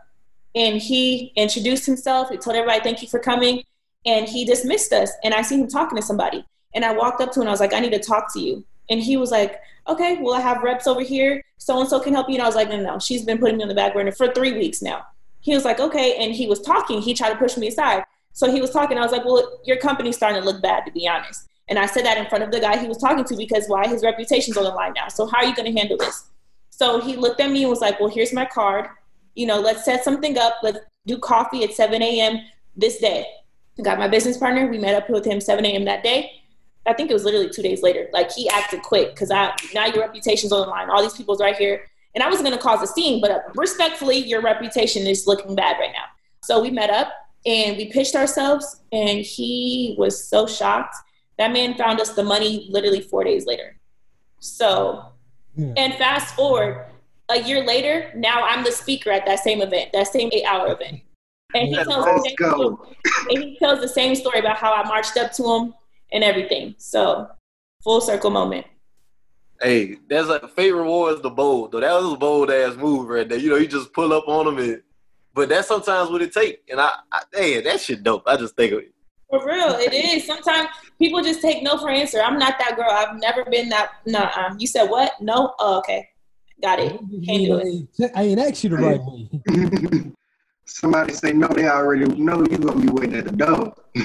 and he introduced himself. He told everybody, thank you for coming. And he dismissed us. And I see him talking to somebody. And I walked up to him and I was like, I need to talk to you. And he was like, okay, well, I have reps over here. So and so can help you. And I was like, no, no, she's been putting me on the back burner for three weeks now. He was like, okay. And he was talking. He tried to push me aside. So he was talking. I was like, well, your company's starting to look bad, to be honest. And I said that in front of the guy he was talking to because why? His reputation's on the line now. So how are you going to handle this? So he looked at me and was like, well, here's my card. You know, let's set something up. Let's do coffee at 7 a.m. this day. I got my business partner. We met up with him 7 a.m. that day. I think it was literally two days later. Like he acted quick because I now your reputation's on the line. All these people's right here, and I wasn't going to cause a scene, but respectfully, your reputation is looking bad right now. So we met up and we pitched ourselves, and he was so shocked. That man found us the money literally four days later. So, yeah. and fast forward a year later, now I'm the speaker at that same event, that same eight hour event. And he, tells the same story, and he tells the same story about how I marched up to him and everything. So full circle moment. Hey, that's like favorite was the bold though. That was a bold ass move right there. You know, you just pull up on them and but that's sometimes what it take. And I, I hey, that shit dope. I just think of it. For real, it is. Sometimes people just take no for answer. I'm not that girl. I've never been that. Nah, um, you said what? No. Oh, okay, got it. Can't do it. I ain't asked you the right way. Somebody say no, they already know you gonna be waiting at the door.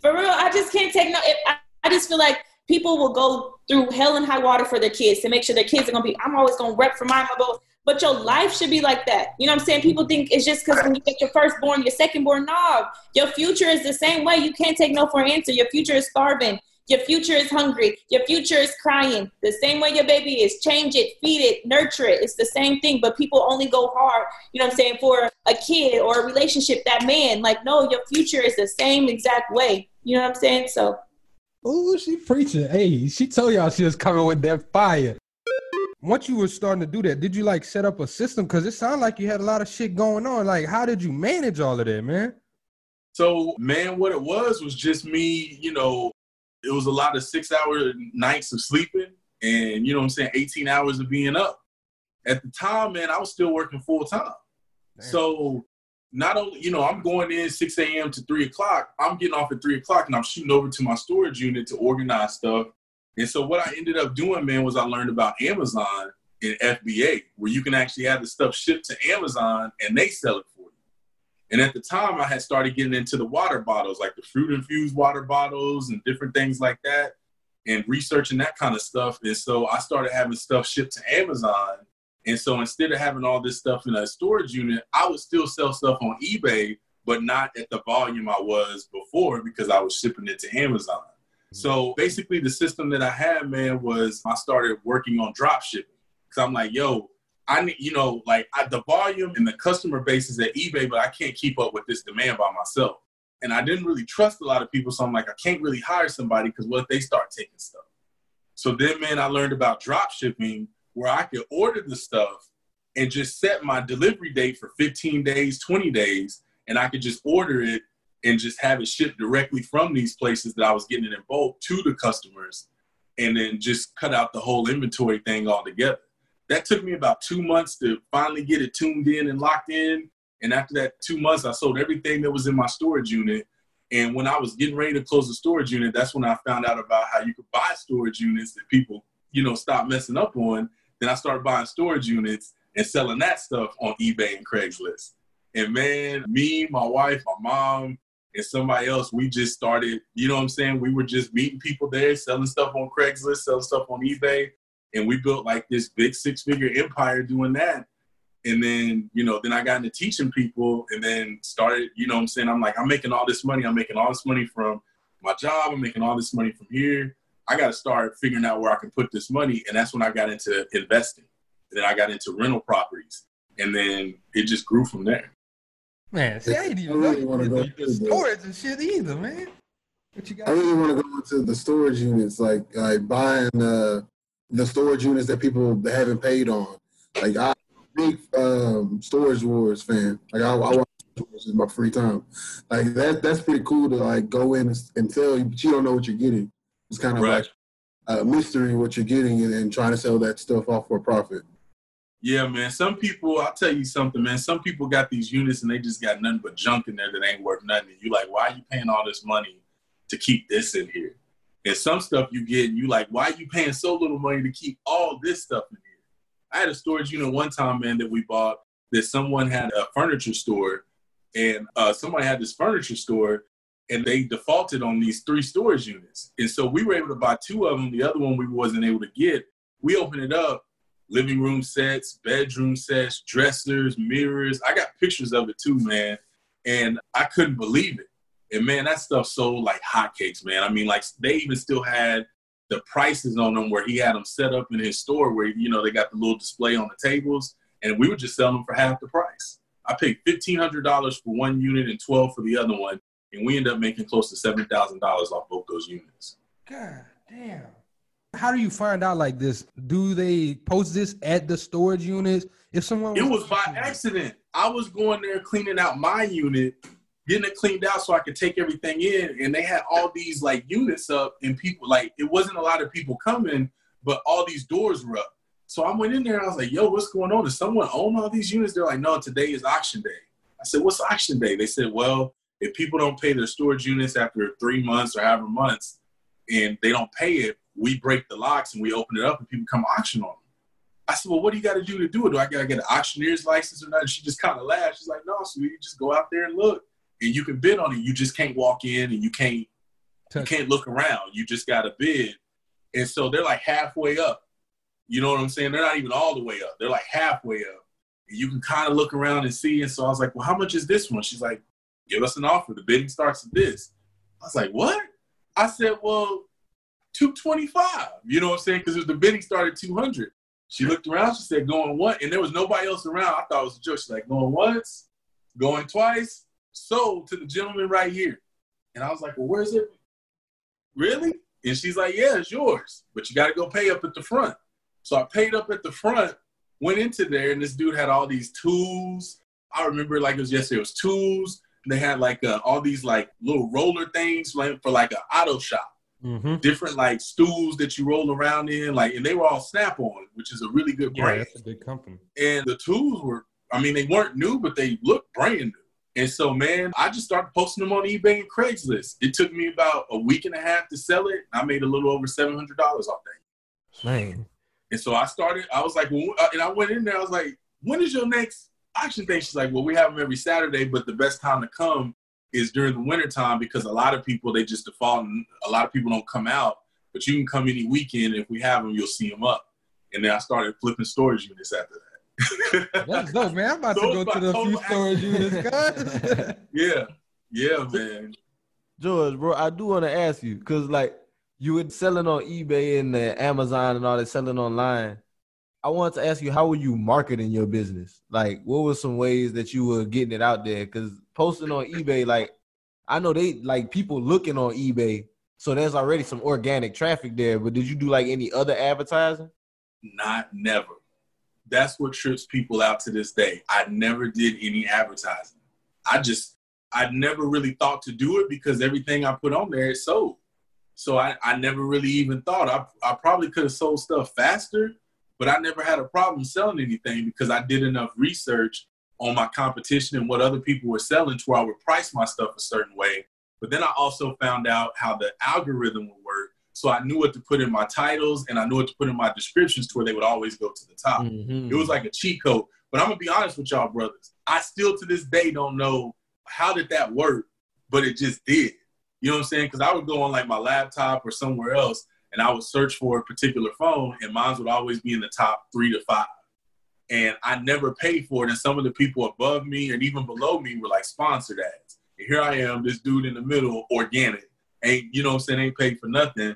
for real, I just can't take no. I, I just feel like people will go through hell and high water for their kids to make sure their kids are gonna be. I'm always gonna rep for my both. But your life should be like that. You know what I'm saying? People think it's just because when you get your firstborn, your secondborn, no. Your future is the same way. You can't take no for an answer. Your future is starving. Your future is hungry. Your future is crying. The same way your baby is. Change it, feed it, nurture it. It's the same thing. But people only go hard, you know what I'm saying, for a kid or a relationship, that man. Like, no, your future is the same exact way. You know what I'm saying? So. Oh, she preaching. Hey, she told y'all she was coming with that fire. Once you were starting to do that, did you like set up a system? Because it sounded like you had a lot of shit going on. Like, how did you manage all of that, man? So, man, what it was was just me, you know, it was a lot of six hour nights of sleeping and you know what I'm saying, 18 hours of being up. At the time, man, I was still working full time. So not only, you know, I'm going in 6 a.m. to 3 o'clock, I'm getting off at 3 o'clock and I'm shooting over to my storage unit to organize stuff. And so what I ended up doing, man, was I learned about Amazon and FBA, where you can actually have the stuff shipped to Amazon and they sell it and at the time, I had started getting into the water bottles, like the fruit infused water bottles and different things like that, and researching that kind of stuff. And so I started having stuff shipped to Amazon. And so instead of having all this stuff in a storage unit, I would still sell stuff on eBay, but not at the volume I was before because I was shipping it to Amazon. Mm-hmm. So basically, the system that I had, man, was I started working on drop shipping. Because I'm like, yo, I need, you know, like I, the volume and the customer base is at eBay, but I can't keep up with this demand by myself. And I didn't really trust a lot of people, so I'm like, I can't really hire somebody because what if they start taking stuff? So then, man, I learned about drop shipping where I could order the stuff and just set my delivery date for 15 days, 20 days, and I could just order it and just have it shipped directly from these places that I was getting it in bulk to the customers and then just cut out the whole inventory thing altogether. That took me about two months to finally get it tuned in and locked in. And after that two months, I sold everything that was in my storage unit. And when I was getting ready to close the storage unit, that's when I found out about how you could buy storage units that people, you know, stop messing up on. Then I started buying storage units and selling that stuff on eBay and Craigslist. And man, me, my wife, my mom, and somebody else, we just started, you know what I'm saying? We were just meeting people there, selling stuff on Craigslist, selling stuff on eBay. And we built like this big six figure empire doing that. And then, you know, then I got into teaching people and then started, you know what I'm saying? I'm like, I'm making all this money. I'm making all this money from my job. I'm making all this money from here. I got to start figuring out where I can put this money. And that's when I got into investing. And then I got into rental properties. And then it just grew from there. Man, see, I ain't even really know wanna go did the storage and shit either, man. What you got? I really want to go into the storage units, like like buying uh, the storage units that people haven't paid on. Like I'm big um, Storage Wars fan. Like I, I watch Storage Wars in my free time. Like that that's pretty cool to like go in and, and tell you, but you don't know what you're getting. It's kind of Right. like a mystery what you're getting and, and trying to sell that stuff off for a profit. Yeah, man. Some people, I'll tell you something, man. Some people got these units and they just got nothing but junk in there that ain't worth nothing. And you like, why are you paying all this money to keep this in here? And some stuff you get, and you like, why are you paying so little money to keep all this stuff in here? I had a storage unit one time, man, that we bought that someone had a furniture store, and uh, somebody had this furniture store, and they defaulted on these three storage units. And so we were able to buy two of them. The other one we wasn't able to get. We opened it up, living room sets, bedroom sets, dressers, mirrors. I got pictures of it too, man. And I couldn't believe it. And man, that stuff sold like hotcakes, man. I mean, like they even still had the prices on them where he had them set up in his store where, you know, they got the little display on the tables and we were just selling them for half the price. I paid $1,500 for one unit and 12 for the other one. And we ended up making close to $7,000 off both those units. God damn. How do you find out like this? Do they post this at the storage units? If someone It was by accident. I was going there cleaning out my unit, getting it cleaned out so I could take everything in, and they had all these like units up, and people like it wasn't a lot of people coming, but all these doors were up. So I went in there and I was like, "Yo, what's going on? Does someone own all these units?" They're like, "No, today is auction day." I said, "What's auction day?" They said, "Well, if people don't pay their storage units after three months or however months, and they don't pay it, we break the locks and we open it up, and people come auction on them." I said, well, what do you got to do to do it? Do I got to get an auctioneer's license or not? And she just kind of laughed. She's like, no, sweetie, you just go out there and look, and you can bid on it. You just can't walk in and you can't you can't look around. You just got to bid. And so they're like halfway up. You know what I'm saying? They're not even all the way up. They're like halfway up. And you can kind of look around and see. And so I was like, well, how much is this one? She's like, give us an offer. The bidding starts at this. I was like, what? I said, well, 225. You know what I'm saying? Because the bidding started at 200. She looked around. She said, "Going what?" And there was nobody else around. I thought it was a joke. She's like, "Going once, going twice, sold to the gentleman right here." And I was like, "Well, where's it? Really?" And she's like, "Yeah, it's yours, but you got to go pay up at the front." So I paid up at the front, went into there, and this dude had all these tools. I remember like it was yesterday. It was tools. And they had like uh, all these like little roller things like, for like an auto shop Mm-hmm. different like stools that you roll around in, like, and they were all Snap on, which is a really good brand. Yeah, that's a big company. And the tools were, I mean, they weren't new, but they looked brand new. And so, man, I just started posting them on eBay and Craigslist. It took me about a week and a half to sell it. I made a little over seven hundred dollars off that. Man. And so I started. I was like, well, uh, and I went in there. I was like, when is your next auction thing? She's like, well, we have them every Saturday, but the best time to come is during the wintertime because a lot of people they just default and a lot of people don't come out. But you can come any weekend. If we have them, you'll see them up. And then I started flipping storage units after that. That's dope, man. I'm about So to go to the few total storage units, guys. yeah, yeah, man. George, bro, I do want to ask you because like you were selling on eBay and uh, Amazon and all that selling online. I wanted to ask you how were you marketing your business? Like, what were some ways that you were getting it out there? Because posting on eBay, like, I know they like people looking on eBay, so there's already some organic traffic there. But did you do like any other advertising? Not never. That's what trips people out to this day. I never did any advertising. I just, I never really thought to do it because everything I put on there is sold. So I, I never really even thought. I, I probably could have sold stuff faster, but I never had a problem selling anything because I did enough research on my competition and what other people were selling to where I would price my stuff a certain way. But then I also found out how the algorithm would work. So I knew what to put in my titles and I knew what to put in my descriptions to where they would always go to the top. Mm-hmm. It was like a cheat code. But I'm gonna be honest with y'all, brothers. I still to this day don't know how did that work, but it just did. You know what I'm saying? Because I would go on like my laptop or somewhere else and I would search for a particular phone, and mine would always be in the top three to five. And I never paid for it. And some of the people above me and even below me were like sponsored ads. And here I am, this dude in the middle, organic. Ain't, you know what I'm saying, ain't paid for nothing.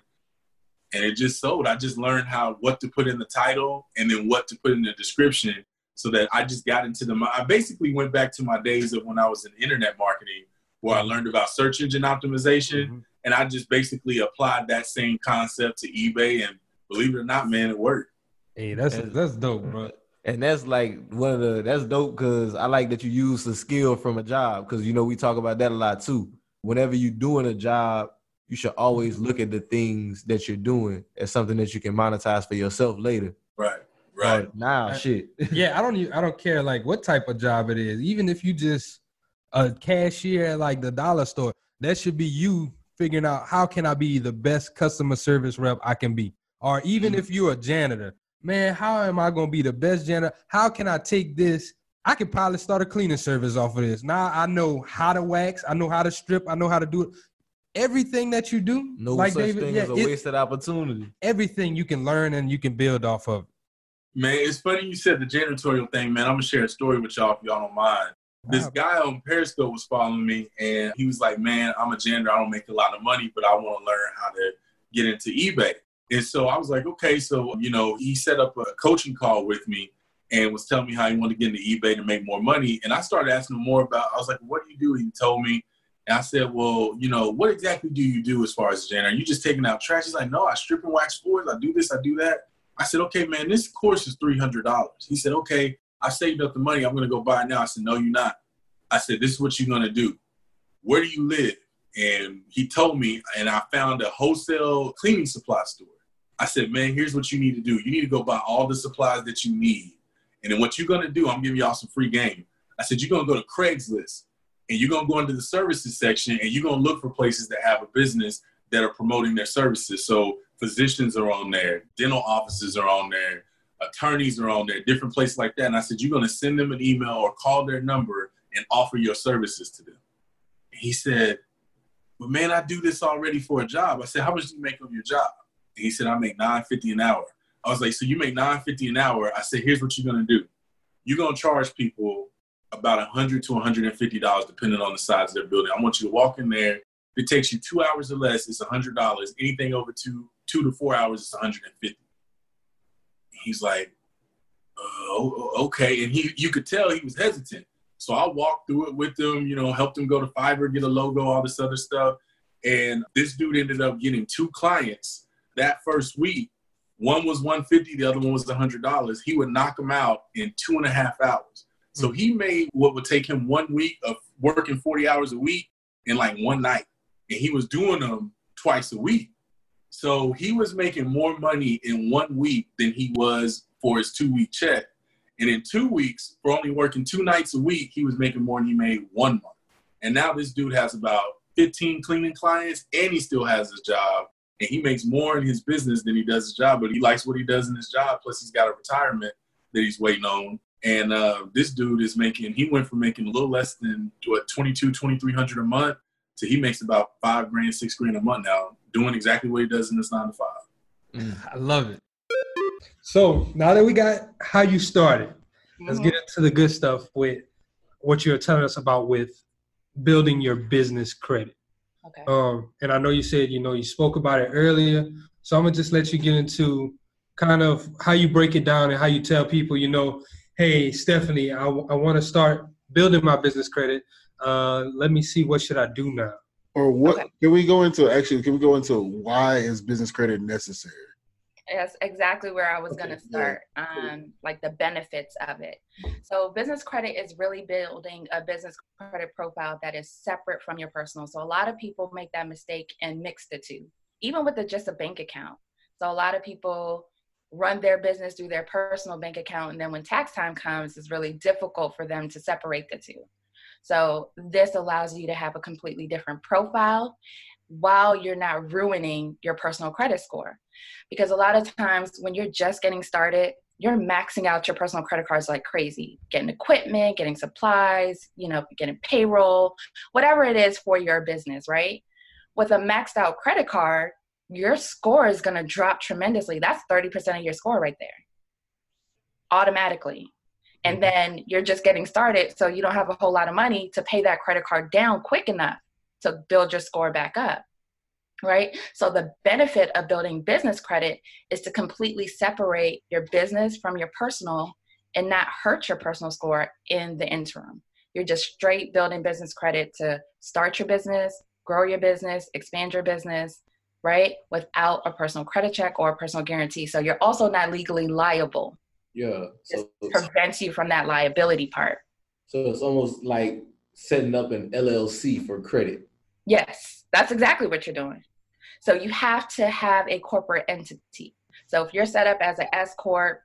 And it just sold. I just learned how what to put in the title and then what to put in the description so that I just got into the I basically went back to my days of when I was in internet marketing where I learned about search engine optimization mm-hmm. and I just basically applied that same concept to eBay and believe it or not, man, it worked. Hey, that's that's dope, bro. And that's like one of the that's dope because I like that you use the skill from a job because you know we talk about that a lot too. Whenever you're doing a job, you should always look at the things that you're doing as something that you can monetize for yourself later. Right. Right. now, shit. yeah, I don't. I don't care like what type of job it is. Even if you just a cashier at like the dollar store, that should be you figuring out how can I be the best customer service rep I can be. Or even if you're a janitor, man, how am I gonna be the best janitor? How can I take this? I could probably start a cleaning service off of this. Now I know how to wax, I know how to strip, I know how to do it. Everything that you do, No like such David, thing yeah, as a it- wasted opportunity. everything you can learn and you can build off of. Man, it's funny you said the janitorial thing, man. I'm gonna share a story with y'all if y'all don't mind. This guy on Periscope was following me, and he was like, "Man, I'm a janitor. I don't make a lot of money, but I want to learn how to get into eBay." And so I was like, "Okay." So you know, he set up a coaching call with me and was telling me how he wanted to get into eBay to make more money. And I started asking him more about. I was like, "What do you do?" He told me, and I said, "Well, you know, what exactly do you do as far as janitor? Are you just taking out trash?" He's like, "No, I strip and wax floors. I do this. I do that." I said, okay, man, this course is $300. He said, okay, I saved up the money. I'm going to go buy it now. I said, no, you're not. I said, this is what you're going to do. Where do you live? And he told me, and I found a wholesale cleaning supply store. I said, man, here's what you need to do. You need to go buy all the supplies that you need. And then what you're going to do, I'm giving y'all some free game. I said, you're going to go to Craigslist and you're to go into the services section and you're to look for places that have a business that are promoting their services. So physicians are on there, dental offices are on there, attorneys are on there, different places like that. And I said, you're to send them an email or call their number and offer your services to them. He said, well, man, I do this already for a job. I said, how much do you make on your job? And he said, I make nine fifty an hour. I was like, so you make nine fifty an hour? I said, here's what you're gonna do. You're gonna charge people about a hundred to one hundred and fifty dollars, depending on the size of their building. I want you to walk in there. If it takes you two hours or less, it's a hundred dollars. Anything over two two to four hours, it's a hundred and fifty. He's like, uh, o- okay, and he you could tell he was hesitant. So I walked through it with him, you know, helped him go to Fiverr, get a logo, all this other stuff. And this dude ended up getting two clients that first week. One was 150, the other one was $100. He would knock them out in two and a half hours. So mm-hmm. he made what would take him one week of working 40 hours a week in like one night. And he was doing them twice a week. So he was making more money in one week than he was for his two week check. And in two weeks, for only working two nights a week, he was making more than he made one month. And now this dude has about 15 cleaning clients and he still has his job. And he makes more in his business than he does his job, but he likes what he does in his job. Plus, he's got a retirement that he's waiting on. And uh, this dude is making, he went from making a little less than what, 22, 2300 a month to he makes about five grand, six grand a month now, doing exactly what he does in this nine to five. I love it. So now that we got how you started, let's get into the good stuff with what you're telling us about with building your business credit. Okay. Um, and I know you said you know you spoke about it earlier, so I'm gonna just let you get into kind of how you break it down and how you tell people, you know, hey Stephanie, I, I want to start building my business credit. Uh, let me see what should I do now. Or what can we go into actually can we go into why is business credit necessary? That's exactly where I was going to start, um, like the benefits of it. So, business credit is really building a business credit profile that is separate from your personal. So, a lot of people make that mistake and mix the two, even with the, just a bank account. So, a lot of people run their business through their personal bank account. And then when tax time comes, it's really difficult for them to separate the two. So this allows you to have a completely different profile while you're not ruining your personal credit score. Because a lot of times when you're just getting started, you're maxing out your personal credit cards like crazy, getting equipment, getting supplies, you know, getting payroll, whatever it is for your business, right? With a maxed out credit card, your score is going to drop tremendously. That's 30% of your score right there. Automatically. And mm-hmm. then you're just getting started, so you don't have a whole lot of money to pay that credit card down quick enough to build your score back up right? So the benefit of building business credit is to completely separate your business from your personal and not hurt your personal score in the interim. You're just straight building business credit to start your business, grow your business, expand your business, right? Without a personal credit check or a personal guarantee. So you're also not legally liable. Yeah. So it prevents you from that liability part. So it's almost like setting up an LLC for credit. Yes, that's exactly what you're doing. So you have to have a corporate entity. So if you're set up as an S corp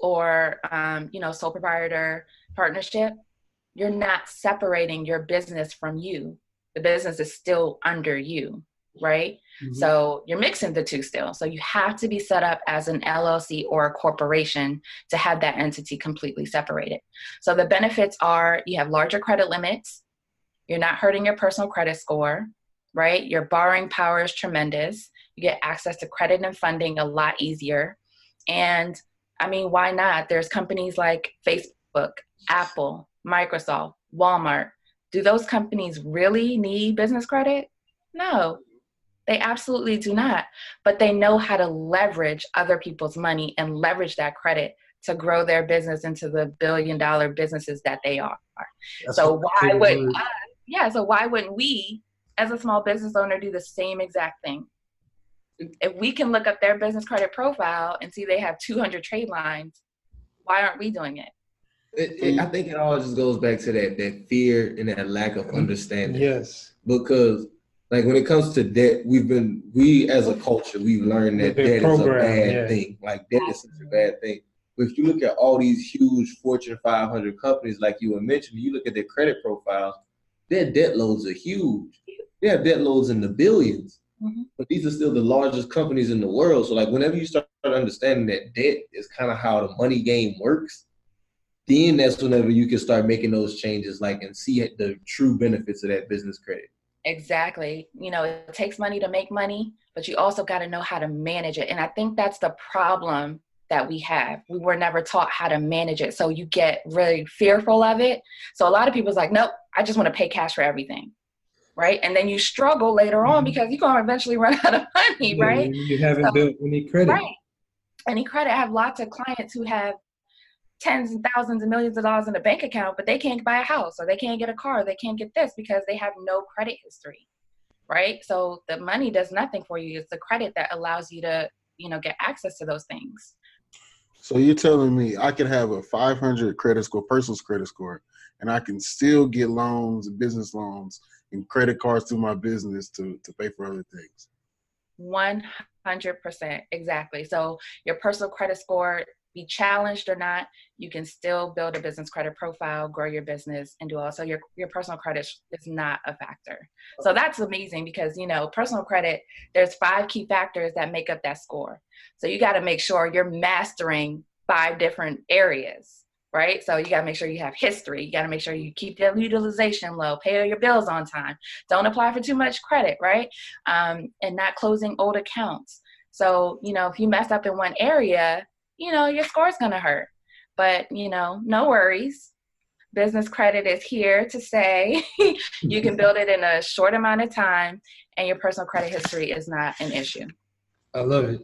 or um, you know sole proprietor partnership, you're not separating your business from you. The business is still under you, right? Mm-hmm. So you're mixing the two still. So you have to be set up as an LLC or a corporation to have that entity completely separated. So the benefits are you have larger credit limits, you're not hurting your personal credit score, right? Your borrowing power is tremendous. You get access to credit and funding a lot easier. And I mean, why not? There's companies like Facebook, Apple, Microsoft, Walmart. Do those companies really need business credit? No, they absolutely do not. But they know how to leverage other people's money and leverage that credit to grow their business into the billion dollar businesses that they are. That's so why would uh, yeah, so why wouldn't we as a small business owner do the same exact thing. If we can look up their business credit profile and see they have 200 trade lines, why aren't we doing it? It, it, I think it all just goes back to that that fear and that lack of understanding. Yes. Because like when it comes to debt, we've been we as a culture we've learned that debt is a bad yeah. thing. Like debt is such a bad thing. But if you look at all these huge Fortune 500 companies, like you were mentioning, you look at their credit profiles, their debt loads are huge they have debt loads in the 1000000000s mm-hmm. but these are still the largest companies in the world. So like whenever you start understanding that debt is kind of how the money game works, then that's whenever you can start making those changes, like and see the true benefits of that business credit. Exactly. You know, it takes money to make money, but you also got to know how to manage it. And I think that's the problem that we have. We were never taught how to manage it. So you get really fearful of it. So a lot of people's like, nope, I just want to pay cash for everything right? And then you struggle later on mm-hmm. because you're going to eventually run out of money, yeah, right? You haven't so, built any credit. Right. Any credit. I have lots of clients who have tens and thousands and millions of dollars in a bank account, but they can't buy a house or they can't get a car, they can't get this because they have no credit history, right? So the money does nothing for you. It's the credit that allows you to, you know, get access to those things. So you're telling me I can have a 500 credit score, personal credit score, and I can still get loans, and business loans, and credit cards through my business to to pay for other things. One hundred percent, exactly. So your personal credit score, be challenged or not, you can still build a business credit profile, grow your business, and do all. So your your personal credit is not a factor. So that's amazing because you know personal credit. There's five key factors that make up that score. So you got to make sure you're mastering five different areas right? So you got to make sure you have history. You got to make sure you keep your utilization low, pay all your bills on time, don't apply for too much credit, right? Um, and not closing old accounts. So, you know, if you mess up in one area, you know, your score's going to hurt. But, you know, no worries. Business credit is here to say you can build it in a short amount of time and your personal credit history is not an issue. I love it.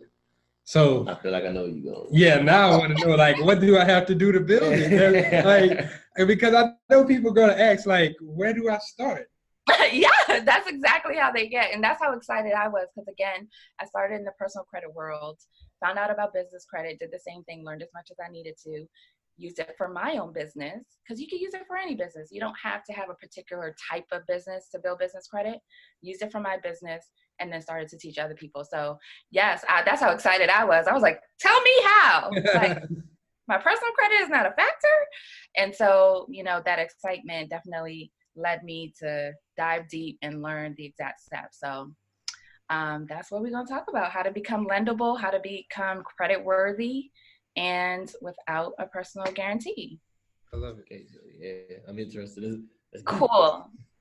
So I feel like I know you go. Yeah, now I want to know like what do I have to do to build it? like because I know people gonna ask like where do I start? yeah, that's exactly how they get, and that's how excited I was because again, I started in the personal credit world, found out about business credit, did the same thing, learned as much as I needed to, use it for my own business because you can use it for any business. You don't have to have a particular type of business to build business credit. Use it for my business and then started to teach other people. So, yes, I, that's how excited I was. I was like, tell me how. Like, my personal credit is not a factor. And so, you know, that excitement definitely led me to dive deep and learn the exact steps. So, um, that's what we're going to talk about how to become lendable, how to become credit worthy, and without a personal guarantee. I love it. Okay, so yeah, I'm interested. cool.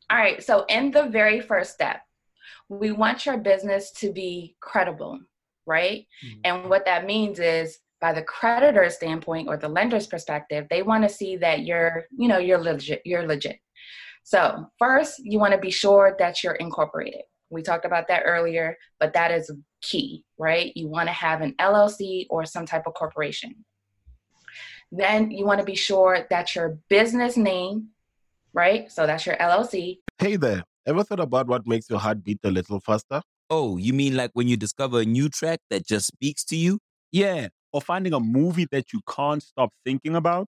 All right. So, in the very first step, we want your business to be credible, right? Mm-hmm. And what that means is, by the creditor's standpoint or the lender's perspective, they want to see that you're, you know, you're legit. You're legit. So, first, you want to be sure that you're incorporated. We talked about that earlier, but that is key, right? You want to have an LLC or some type of corporation. Then you want to be sure that your business name, right? So that's your LLC. Hey there. Ever thought about what makes your heart beat a little faster? Oh, you mean like when you discover a new track that just speaks to you? Yeah, or finding a movie that you can't stop thinking about?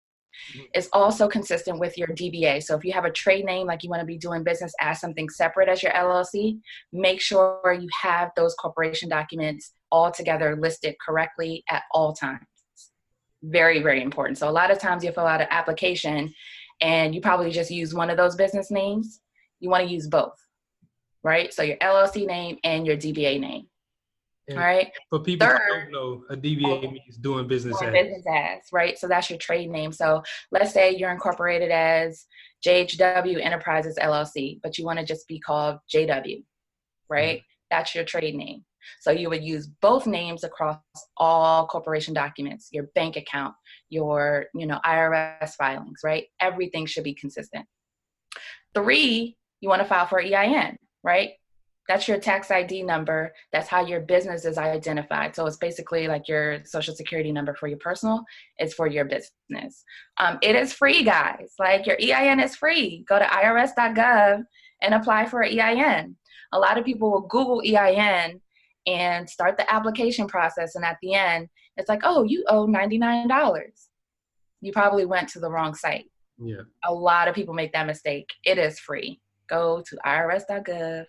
Mm-hmm. It's also consistent with your DBA. So if you have a trade name, like you want to be doing business as something separate as your LLC, make sure you have those corporation documents all together listed correctly at all times. Very, very important. So a lot of times you fill out an application and you probably just use one of those business names. You want to use both, right? So your LLC name and your DBA name. And all right. For people Third, who don't know, a DBA means doing business doing as. Business as, right? So that's your trade name. So let's say you're incorporated as JHW Enterprises LLC, but you want to just be called JW, right? Mm-hmm. That's your trade name. So you would use both names across all corporation documents, your bank account, your, you know, IRS filings, right? Everything should be consistent. Three, you want to file for EIN, right? That's your tax ID number. That's how your business is identified. So it's basically like your social security number for your personal, it's for your business. Um, it is free, guys. Like your EIN is free. Go to irs.gov and apply for an EIN. A lot of people will Google EIN and start the application process. And at the end, it's like, oh, you owe $99. You probably went to the wrong site. Yeah. A lot of people make that mistake. It is free. Go to irs.gov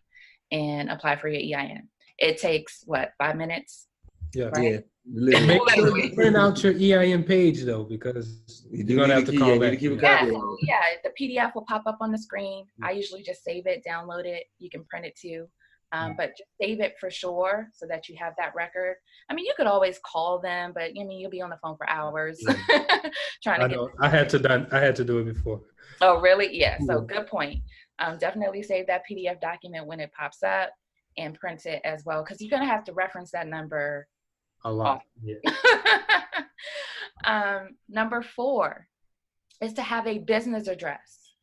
and apply for your EIN. It takes what, five minutes? Yeah. Right? Yeah. Literally. Make sure you print out your EIN page though, because you're gonna have to call back. Yeah, so, yeah, the PDF will pop up on the screen. I usually just save it, download it. You can print it too. Um, but just save it for sure so that you have that record. I mean, you could always call them, but I mean, you'll be on the phone for hours trying to I get. Know. I had to done. I had to do it before. Oh, really? Yeah. So good point. Um, definitely save that PDF document when it pops up and print it as well, because you're gonna have to reference that number. A lot. Yeah. um, number four is to have a business address.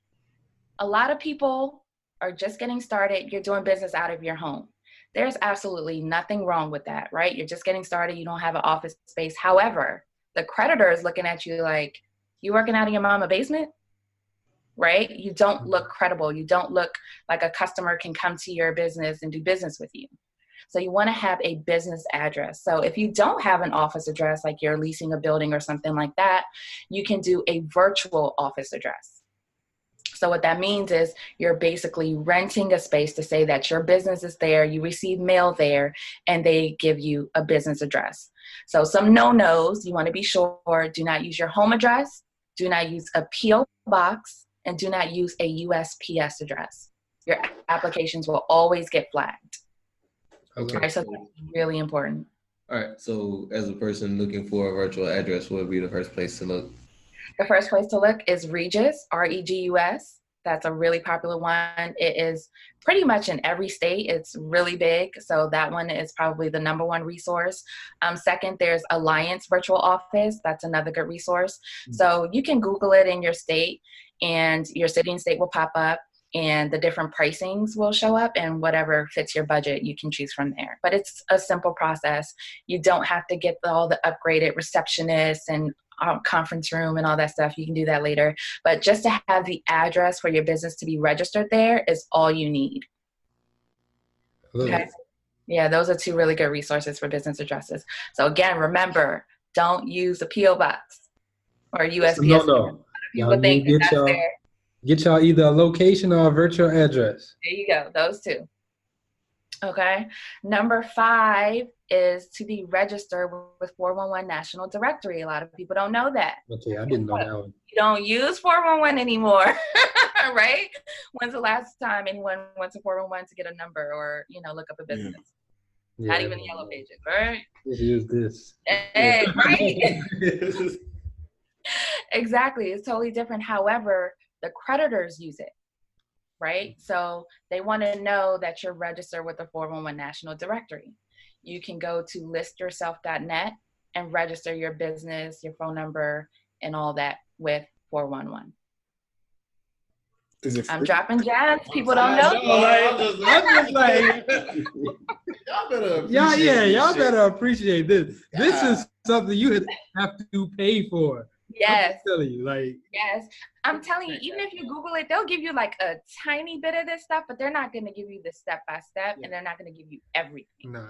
A lot of people are just getting started, you're doing business out of your home. There's absolutely nothing wrong with that, right? You're just getting started, you don't have an office space. However, the creditor is looking at you like, you working out of your mama basement? Right? You don't mm-hmm. look credible. You don't look like a customer can come to your business and do business with you. So you want to have a business address. So if you don't have an office address, like you're leasing a building or something like that, you can do a virtual office address. So what that means is you're basically renting a space to say that your business is there, you receive mail there, and they give you a business address. So some no-nos, you want to be sure, do not use your home address, do not use a PO box, and do not use a USPS address. Your applications will always get flagged. Okay. Right, so that's really important. All right. So, as a person looking for a virtual address, what would be the first place to look? The first place to look is Regus, R E G U S. That's a really popular one. It is pretty much in every state. It's really big. So that one is probably the number one resource. Um, second, there's Alliance Virtual Office. That's another good resource. Mm-hmm. So you can Google it in your state, and your city and state will pop up and the different pricings will show up and whatever fits your budget you can choose from there. But it's a simple process. You don't have to get all the upgraded receptionists and um, conference room and all that stuff. You can do that later. But just to have the address for your business to be registered there is all you need. Okay? Yeah those are two really good resources for business addresses. So again remember don't use a po box or usps no, no. People think that's there Get y'all either a location or a virtual address. There you go. Those two. Okay. Number five is to be registered with 411 National Directory. A lot of people don't know that. Okay, I didn't know that one. You don't use 411 anymore, right? When's the last time anyone went to 411 to get a number or, you know, look up a business? Yeah. Not even the yellow pages, right? Just use this. Hey, right? exactly. It's totally different. However, the creditors use it, right? Mm-hmm. So they want to know that you're registered with the 411 National Directory. You can go to listyourself.net and register your business, your phone number, and all that with 411. I'm dropping gems. People don't know. I'm just, I'm just like, y'all better. Yeah, yeah, y'all better appreciate this. This is something you have to pay for. Yes. I'm telling you, like. Yes, I'm telling you. Even if you Google it, they'll give you like a tiny bit of this stuff, but they're not going to give you the step by step, and they're not going to give you everything. Nah.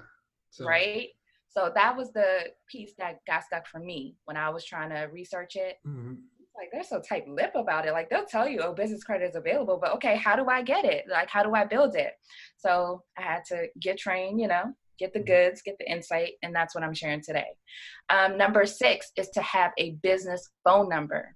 So. Right. So that was the piece that got stuck for me when I was trying to research it. Mm-hmm. Like they're so tight lip about it. Like they'll tell you, oh, business credit is available, but okay, how do I get it? Like how do I build it? So I had to get trained, you know, get the mm-hmm. goods, get the insight, and that's what I'm sharing today. Um, number six is to have a business phone number.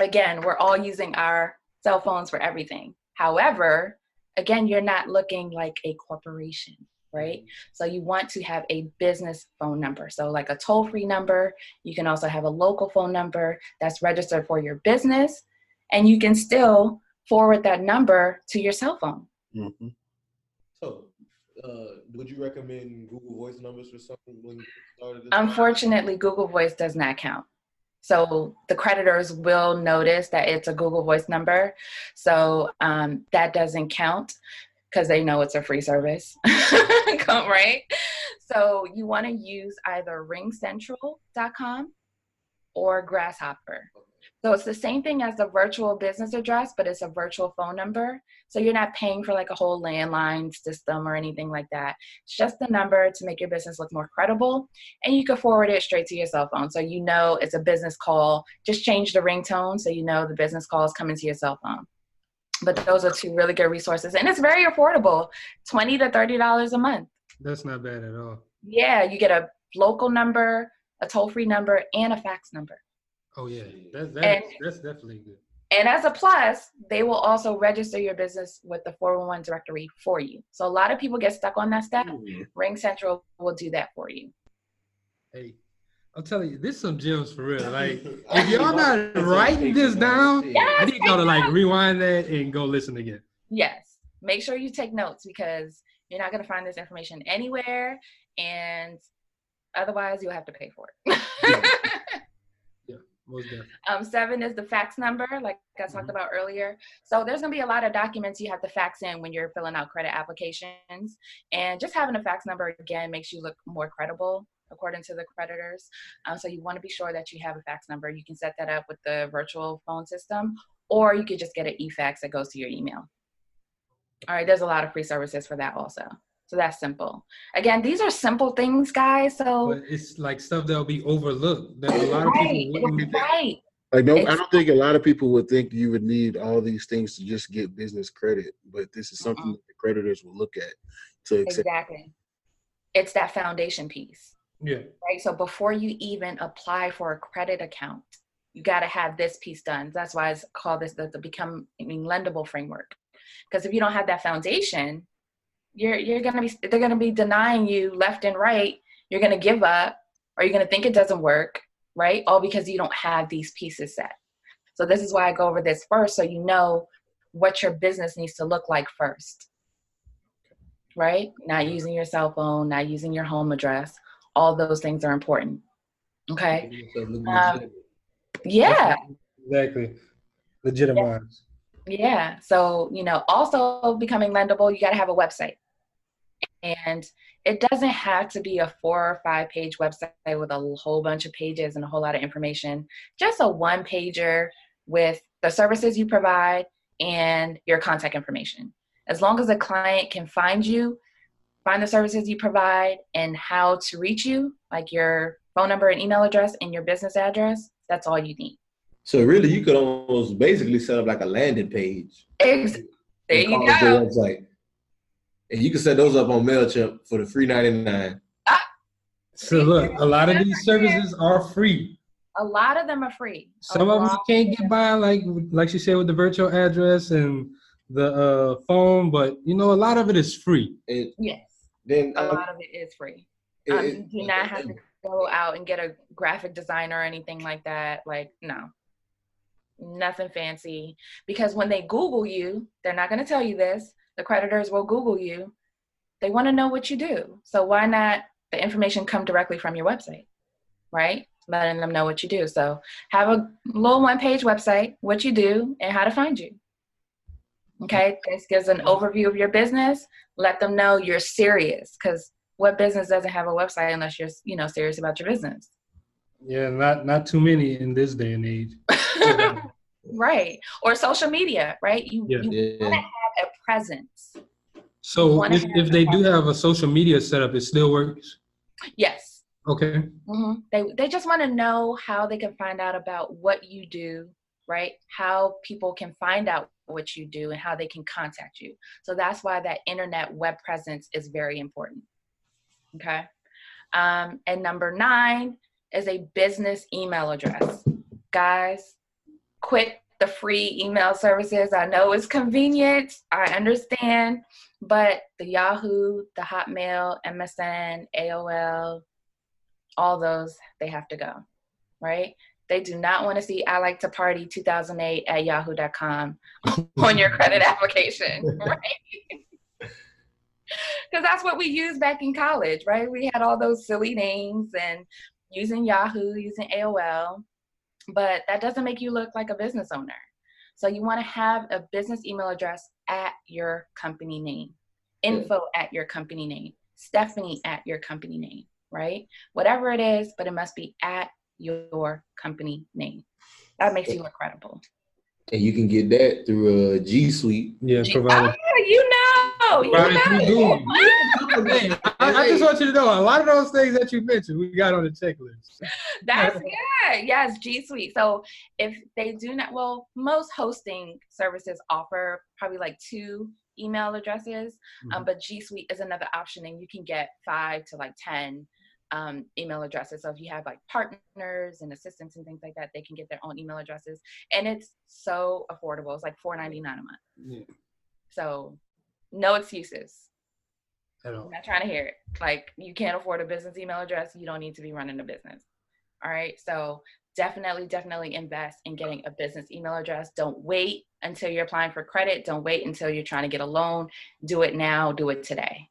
Again, we're all using our cell phones for everything. However, again, you're not looking like a corporation, right? Mm-hmm. So you want to have a business phone number. So, like a toll free number, you can also have a local phone number that's registered for your business, and you can still forward that number to your cell phone. Mm-hmm. So, uh, would you recommend Google Voice numbers for something when you started? Unfortunately, Google Voice does not count. So the creditors will notice that it's a Google Voice number. So um, that doesn't count because they know it's a free service, right? So you want to use either ringcentral.com or Grasshopper. So it's the same thing as the virtual business address, but it's a virtual phone number. So you're not paying for like a whole landline system or anything like that. It's just the number to make your business look more credible. And you can forward it straight to your cell phone. So you know it's a business call. Just change the ringtone so you know the business call is coming to your cell phone. But those are two really good resources. And it's very affordable 20 to $30 a month. That's not bad at all. Yeah, you get a local number, a toll free number, and a fax number. Oh yeah, that's that's, and, that's definitely good. And as a plus, they will also register your business with the 411 directory for you. So a lot of people get stuck on that step. Mm-hmm. Ring Central will do that for you. Hey, I'm telling you, this is some gems for real. Like, if y'all not writing this down, yes, I need y'all to like rewind that and go listen again. Yes, make sure you take notes because you're not going to find this information anywhere, and otherwise you'll have to pay for it. Um, seven is the fax number, like I talked mm-hmm. about earlier. So there's gonna be a lot of documents you have to fax in when you're filling out credit applications, and just having a fax number again makes you look more credible according to the creditors. Um, so you want to be sure that you have a fax number. You can set that up with the virtual phone system, or you could just get an e-fax that goes to your email. All right, there's a lot of free services for that also. So that's simple. Again, these are simple things, guys. So but it's like stuff that'll be overlooked that a lot of right, people wouldn't right. Like no, I don't think a lot of people would think you would need all these things to just get business credit, but this is something that the creditors will look at to accept. Exactly. It's that foundation piece. Yeah. Right. So before you even apply for a credit account, you got to have this piece done. That's why it's called this the, the become I mean lendable framework. Because if you don't have that foundation, you're you're gonna be they're gonna be denying you left and right You're going to give up or you're going to think it doesn't work, right? All because you don't have these pieces set. So this is why I go over this first so you know what your business needs to look like first. Right? Not using your cell phone, not using your home address. All those things are important. Okay. Um, yeah. Exactly. Legitimize. Yeah. So, you know, also becoming lendable, you got to have a website. And it doesn't have to be a four or five page website with a whole bunch of pages and a whole lot of information. Just a one pager with the services you provide and your contact information. As long as a client can find you, find the services you provide, and how to reach you, like your phone number and email address and your business address, that's all you need. So really, you could almost basically set up like a landing page. Ex- there you go. The website. And you can set those up on MailChimp for the free 99. So look, a lot of these services are free. A lot of them are free. Some a of them you can't get by, like like she said, with the virtual address and the uh, phone, but you know, a lot of it is free. It, yes. Then a um, lot of it is free. Um, you do not have to go out and get a graphic designer or anything like that. Like, no, nothing fancy. Because when they Google you, they're not going to tell you this. The creditors will Google you. They want to know what you do. So why not the information come directly from your website, right? Letting them know what you do. So have a little one page website, what you do, and how to find you. Okay, this gives an overview of your business. Let them know you're serious because what business doesn't have a website unless you're, you know, serious about your business? Yeah, not not too many in this day and age. right. Or social media, right? You, Yeah. you want to have a presence. So if, if they do have a social media setup, it still works. Yes. Okay. hmm They they just want to know how they can find out about what you do, right? How people can find out what you do and how they can contact you. So that's why that internet web presence is very important. Okay. Um, and number nine is a business email address. Guys, quit the free email services. I know it's convenient. I understand, but the Yahoo, the Hotmail, MSN, AOL, all those, they have to go, right? They do not want to see I like to party 2008 at yahoo.com on your credit application, right? Because that's what we used back in college, right? We had all those silly names and using Yahoo, using AOL, but that doesn't make you look like a business owner. So you want to have a business email address at your company name, info at your company name, Stephanie at your company name, right? Whatever it is, but it must be at your company name. That makes you look credible. And you can get that through a G Suite. Yeah, Oh, you know, you know. I, I just want you to know a lot of those things that you mentioned, we got on the checklist. That's good. Yes, G Suite. So if they do not, well, most hosting services offer probably like two email addresses, um, but G Suite is another option, and you can get five to like ten um, email addresses. So if you have like partners and assistants and things like that, they can get their own email addresses, and it's so affordable. It's like four ninety nine a month. Yeah. So no excuses. At all. I'm not trying to hear it. Like you can't afford a business email address, you don't need to be running a business. All right. So definitely, definitely invest in getting a business email address. Don't wait until you're applying for credit. Don't wait until you're trying to get a loan. Do it now, do it today.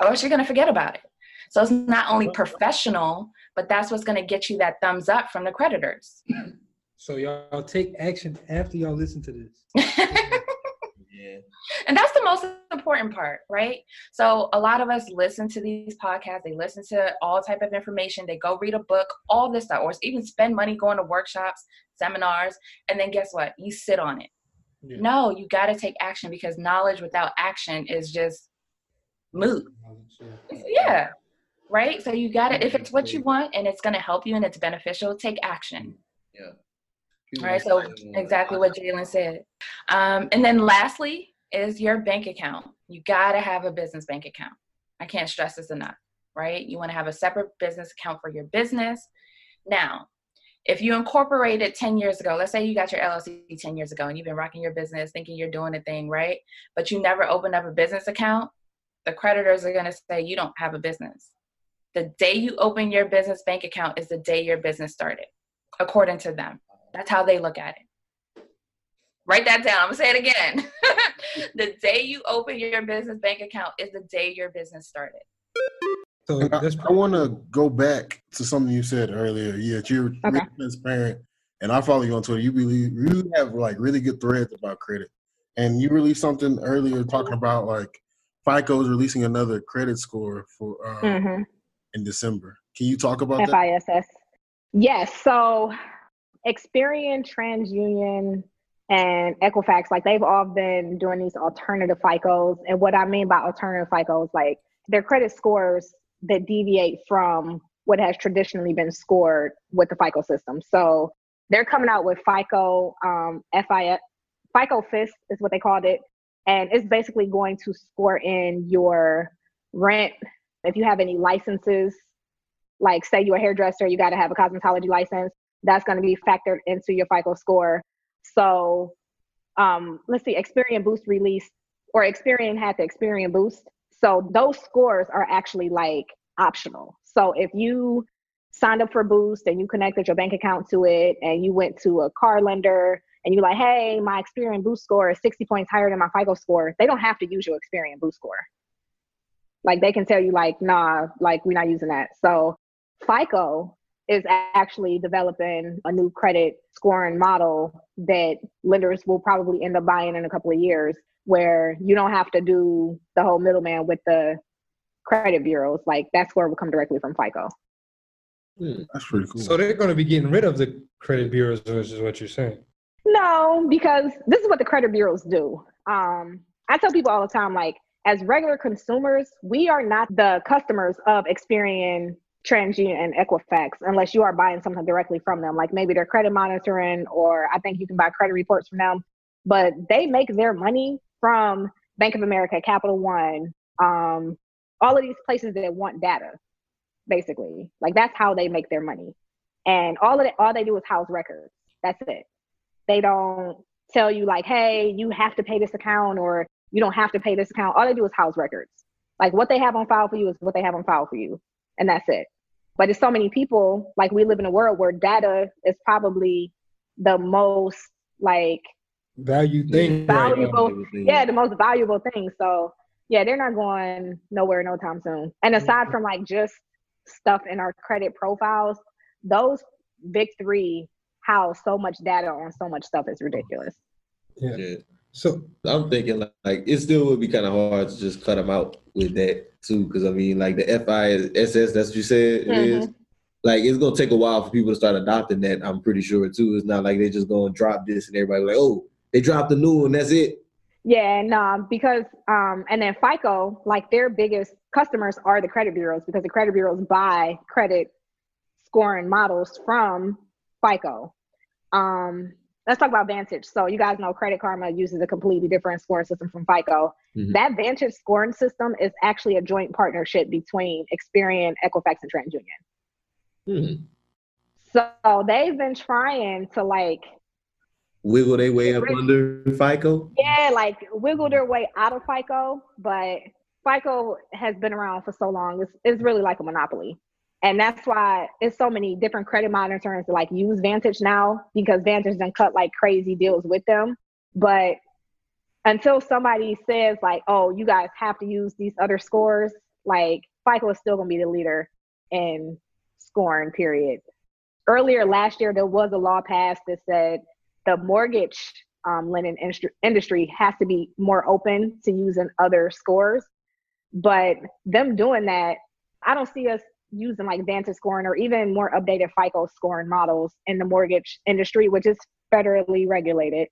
Or else you're gonna forget about it. So it's not only professional, but that's what's gonna get you that thumbs up from the creditors. So y'all take action after y'all listen to this. and that's the most important part right? So a lot of us listen to these podcasts they listen to all type of information they go read a book all this stuff or even spend money going to workshops seminars and then guess what? You sit on it. No you got to take action because knowledge without action is just moot. Yeah. Right? So you got to if it's what you want and it's going to help you and it's beneficial take action. Yeah. All right, so exactly what Jalen said. Um, and then lastly is your bank account. You gotta have a business bank account. I can't stress this enough, right? You wanna have a separate business account for your business. Now, if you incorporated 10 years ago, let's say you got your LLC 10 years ago and you've been rocking your business thinking you're doing a thing, right? But you never opened up a business account, the creditors are gonna say you don't have a business. The day you open your business bank account is the day your business started, according to them. That's how they look at it. Write that down. I'm gonna say it again. the day you open your business bank account is the day your business started. So I, I want to go back to something you said earlier. Yeah, you're Okay. really transparent, and I follow you on Twitter. You believe you have like really good threads about credit, and you released something earlier talking about like FICO is releasing another credit score for uh, Mhm. in December. Can you talk about that? FISS. Yes. So Experian, TransUnion, and Equifax, like they've all been doing these alternative FICOs. And what I mean by alternative FICOs, like they're credit scores that deviate from what has traditionally been scored with the FICO system. So they're coming out with FICO, um, FIS, FICO FIS is what they called it. And it's basically going to score in your rent. If you have any licenses, like say you're a hairdresser, you got to have a cosmetology license. That's going to be factored into your FICO score. So um, let's see, Experian Boost released, or Experian had the Experian Boost. So those scores are actually like optional. So if you signed up for Boost and you connected your bank account to it and you went to a car lender and you're like, hey, my Experian Boost score is 60 points higher than my FICO score, they don't have to use your Experian Boost score. Like they can tell you, like, nah, like we're not using that. So FICO is actually developing a new credit scoring model that lenders will probably end up buying in a couple of years where you don't have to do the whole middleman with the credit bureaus. Like that score will come directly from FICO. That's pretty cool. So they're going to be getting rid of the credit bureaus, which is what you're saying. No, because this is what the credit bureaus do. Um, I tell people all the time, like, as regular consumers, we are not the customers of Experian, TransUnion, and Equifax unless you are buying something directly from them. Like maybe they're credit monitoring, or I think you can buy credit reports from them. But they make their money from Bank of America, Capital One, um, all of these places that want data, basically. Like that's how they make their money. And all of it, all they do is house records. That's it. They don't tell you like, hey, you have to pay this account or you don't have to pay this account. All they do is house records. Like what they have on file for you is what they have on file for you. And that's it. But it's so many people, like we live in a world where data is probably the most like Value thing. right now. valuable yeah the most valuable thing so yeah they're not going nowhere no time soon and aside from like just stuff in our credit profiles those big three house so much data on so much stuff is ridiculous Yeah. So I'm thinking like, like it still would be kind of hard to just cut them out with that too, because I mean like the FISS, that's what you said it is. Mhm. Like it's gonna take a while for people to start adopting that. I'm pretty sure too. It's not like they're just gonna drop this and everybody like, oh, they dropped the new one. That's it. Yeah, no, because um, and then FICO, like their biggest customers are the credit bureaus because the credit bureaus buy credit scoring models from FICO. Um, let's talk about Vantage. So you guys know Credit Karma uses a completely different scoring system from FICO. Mhm. That Vantage scoring system is actually a joint partnership between Experian, Equifax, and TransUnion. Hmm. So they've been trying to like Wiggle their way up under FICO. Yeah, like wiggle their way out of FICO, but FICO has been around for so long. It's, it's really like a monopoly. And that's why it's so many different credit monitors that like use Vantage now because Vantage done cut like crazy deals with them. But until somebody says like, oh, you guys have to use these other scores, like FICO is still gonna be the leader in scoring, period. Earlier last year, there was a law passed that said the mortgage um, lending industry has to be more open to using other scores. But them doing that, I don't see us using like Vantage scoring or even more updated FICO scoring models in the mortgage industry, which is federally regulated.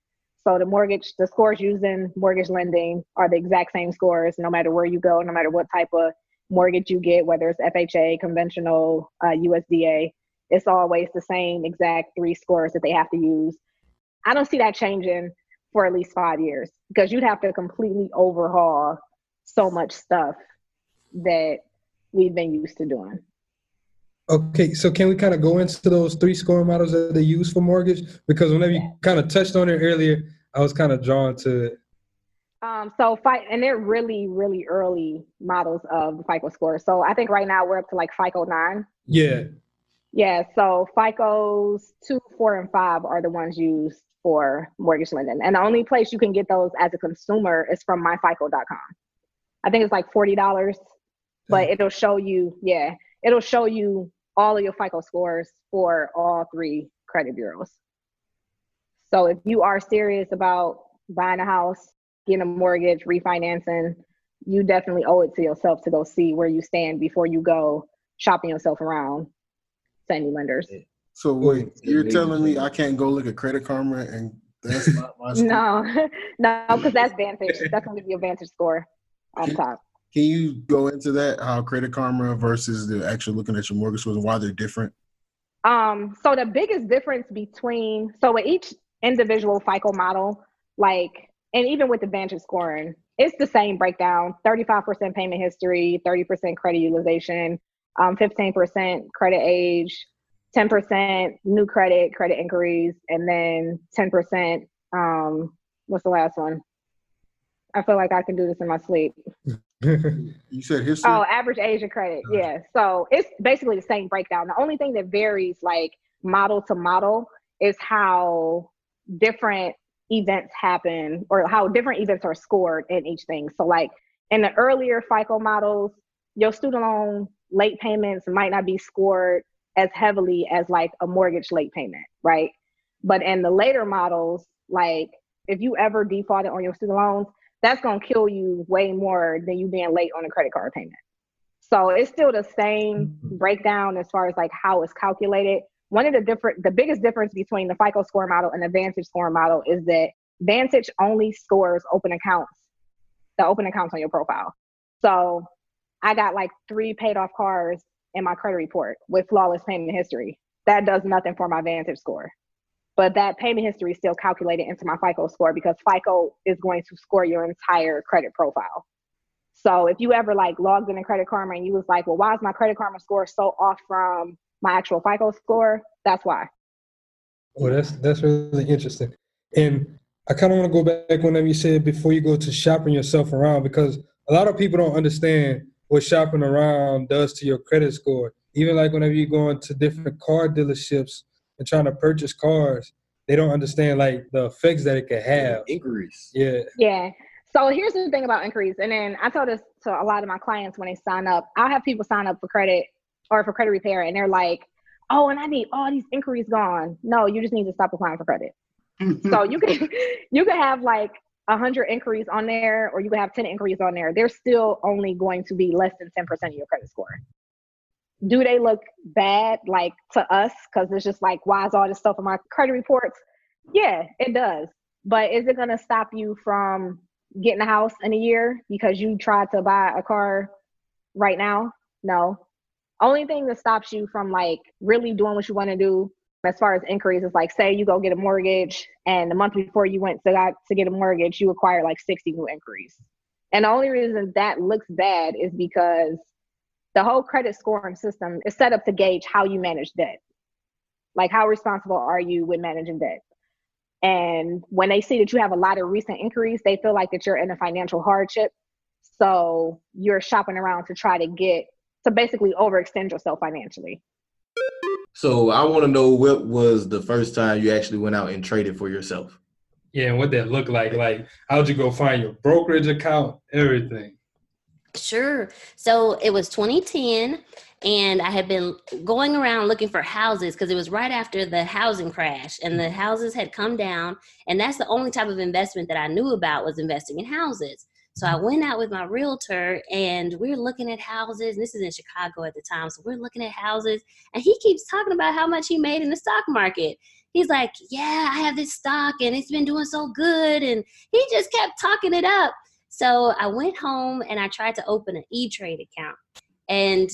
So the mortgage, the scores using mortgage lending are the exact same scores, no matter where you go, no matter what type of mortgage you get, whether it's FHA, conventional, uh, USDA. It's always the same exact three scores that they have to use. I don't see that changing for at least five years because you'd have to completely overhaul so much stuff that we've been used to doing. Okay, so can we kind of go into those three scoring models that they use for mortgage? Because whenever you kind of touched on it earlier, I was kind of drawn to it. Um, so fight, and they're really, really early models of the FICO score. So I think right now we're up to like FICO nine. Yeah. Yeah. So FICO's two, four, and five are the ones used for mortgage lending, and the only place you can get those as a consumer is from myfico.com. I think it's like forty dollars, but it'll show you. Yeah, it'll show you all of your FICO scores for all three credit bureaus. So if you are serious about buying a house, getting a mortgage, refinancing, you definitely owe it to yourself to go see where you stand before you go shopping yourself around to any lenders. So wait, you're telling me I can't go look at Credit Karma and that's not my score? No, no, because that's Vantage. That's gonna give you a Vantage score on top. Can you go into that? How Credit Karma versus the actual looking at your mortgage scores and why they're different? Um, so the biggest difference between so with each individual FICO model, like and even with the Vantage scoring, it's the same breakdown: 35% payment history, 30% credit utilization, um, 15% credit age, 10% new credit, credit inquiries, and then 10%. Um, what's the last one? I feel like I can do this in my sleep. you said history. Oh, average age of credit. Yeah. So it's basically the same breakdown. The only thing that varies, like model to model, is how different events happen or how different events are scored in each thing. So, like in the earlier FICO models, your student loan late payments might not be scored as heavily as like a mortgage late payment, right? But in the later models, like if you ever defaulted on your student loans, that's gonna kill you way more than you being late on a credit card payment. So it's still the same mm-hmm. breakdown as far as like how it's calculated. One of the different, the biggest difference between the FICO score model and the Vantage score model is that Vantage only scores open accounts, the open accounts on your profile. So I got like three paid off cars in my credit report with flawless payment history. That does nothing for my Vantage score. But that payment history is still calculated into my FICO score because FICO is going to score your entire credit profile. So if you ever like logged in a Credit Karma and you was like, well, why is my Credit Karma score so off from my actual FICO score? That's why. Well, that's that's really interesting. And I kind of want to go back whenever you said before you go to shopping yourself around because a lot of people don't understand what shopping around does to your credit score. Even like whenever you go into different car dealerships and trying to purchase cars, they don't understand like the effects that it could have. Increase. Yeah. Yeah. So here's the thing about increase. And then I tell this to a lot of my clients when they sign up. I'll have people sign up for credit or for credit repair and they're like, oh, and I need all these inquiries gone. No, you just need to stop applying for credit. so you can you can have like a hundred inquiries on there or you can have 10 inquiries on there. They're still only going to be less than 10% of your credit score. Do they look bad like to us? Because it's just like, why is all this stuff in my credit reports? Yeah, it does. But is it gonna stop you from getting a house in a year because you tried to buy a car right now? No. Only thing that stops you from like really doing what you want to do as far as inquiries is like say you go get a mortgage and the month before you went to got to get a mortgage you acquire like 60 new inquiries and the only reason that looks bad is because the whole credit scoring system is set up to gauge how you manage debt like how responsible are you with managing debt and when they see that you have a lot of recent inquiries they feel like that you're in a financial hardship so you're shopping around to try to get to basically overextend yourself financially So I want to know what was the first time you actually went out and traded for yourself? Yeah, and what that look like? Like, how'd you go find your brokerage account? Everything. Sure. So it was 2010, and I had been going around looking for houses because it was right after the housing crash, and the mm-hmm. houses had come down. And that's the only type of investment that I knew about was investing in houses. So I went out with my realtor, and we are looking at houses. And this is in Chicago at the time, so we're looking at houses, and he keeps talking about how much he made in the stock market. He's like, "Yeah, I have this stock, and it's been doing so good," and he just kept talking it up. So I went home and I tried to open an E Trade account. And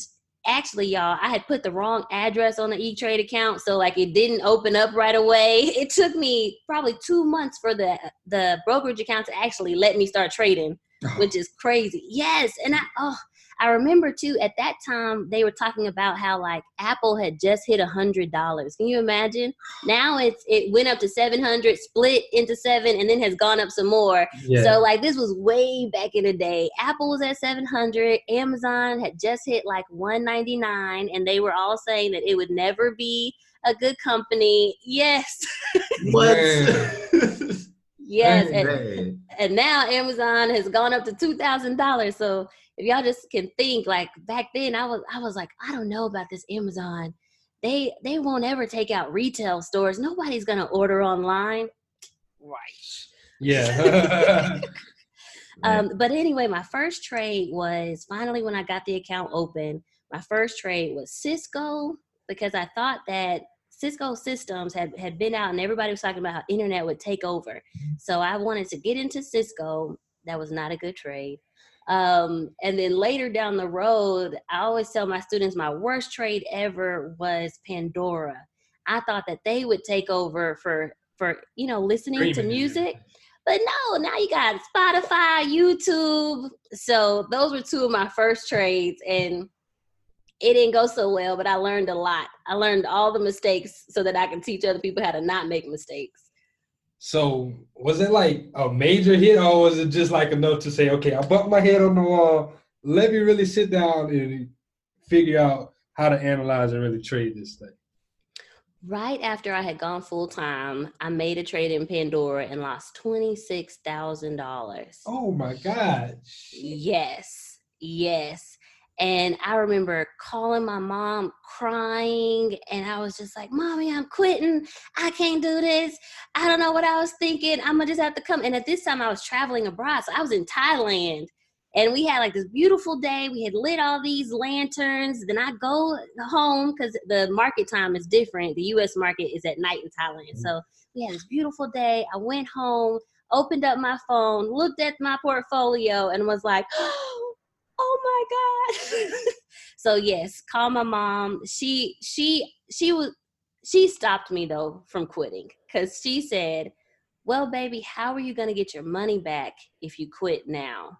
actually, y'all, I had put the wrong address on the E Trade account, so like it didn't open up right away. It took me probably two months for the the brokerage account to actually let me start trading, which is crazy. Yes, and I oh I remember too at that time they were talking about how like Apple had just hit a hundred dollars. Can you imagine? Now it's it went up to seven hundred, split into seven, and then has gone up some more. Yeah. So like this was way back in the day. Apple was at seven hundred. Amazon had just hit like one ninety nine, and they were all saying that it would never be a good company. Yes. What? Yes, and, and now Amazon has gone up to two thousand dollars. So if y'all just can think, like back then, I was I was like, I don't know about this Amazon. They they won't ever take out retail stores. Nobody's gonna order online. Right. Yeah. Um, but anyway, my first trade was finally when I got the account open. My first trade was Cisco because I thought that Cisco systems had, had been out and everybody was talking about how internet would take over. So I wanted to get into Cisco. That was not a good trade. Um, and then later down the road, I always tell my students my worst trade ever was Pandora. I thought that they would take over for for you know listening to music. But no, now you got Spotify, YouTube. So those were two of my first trades and it didn't go so well, but I learned a lot. I learned all the mistakes so that I can teach other people how to not make mistakes. So was it like a major hit, or was it just like enough to say, okay, I bumped my head on the wall. Let me really sit down and figure out how to analyze and really trade this thing. Right after I had gone full time, I made a trade in Pandora and lost $26,000. Oh my God. Yes, yes. And I remember calling my mom crying, and I was just like, Mommy, I'm quitting. I can't do this. I don't know what I was thinking. I'm gonna just have to come. And at this time, I was traveling abroad. So I was in Thailand, and we had like this beautiful day. We had lit all these lanterns. Then I go home because the market time is different. The US market is at night in Thailand. Mm-hmm. So we had this beautiful day. I went home, opened up my phone, looked at my portfolio, and was like, oh, oh my god. So yes call my mom. She she she was she stopped me though from quitting because she said well baby how are you going to get your money back if you quit now?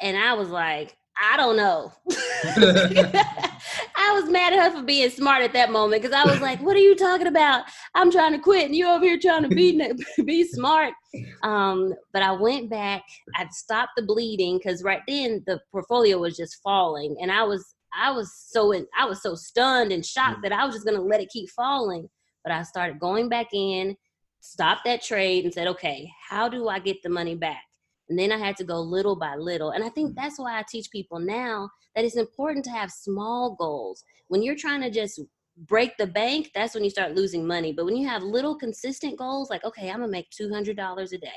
And i was like i don't know was mad at her for being smart at that moment because i was like what are you talking about i'm trying to quit and you over here trying to be be smart um, but I went back. I stopped the bleeding because right then the portfolio was just falling, and I was I was so in, I was so stunned and shocked that I was just gonna let it keep falling. But I started going back in, stopped that trade, and said, okay, how do I get the money back? And then I had to go little by little. And I think mm. that's why I teach people now that it's important to have small goals. When you're trying to just break the bank, that's when you start losing money. But when you have little consistent goals, like, okay, I'm gonna make $200 a day,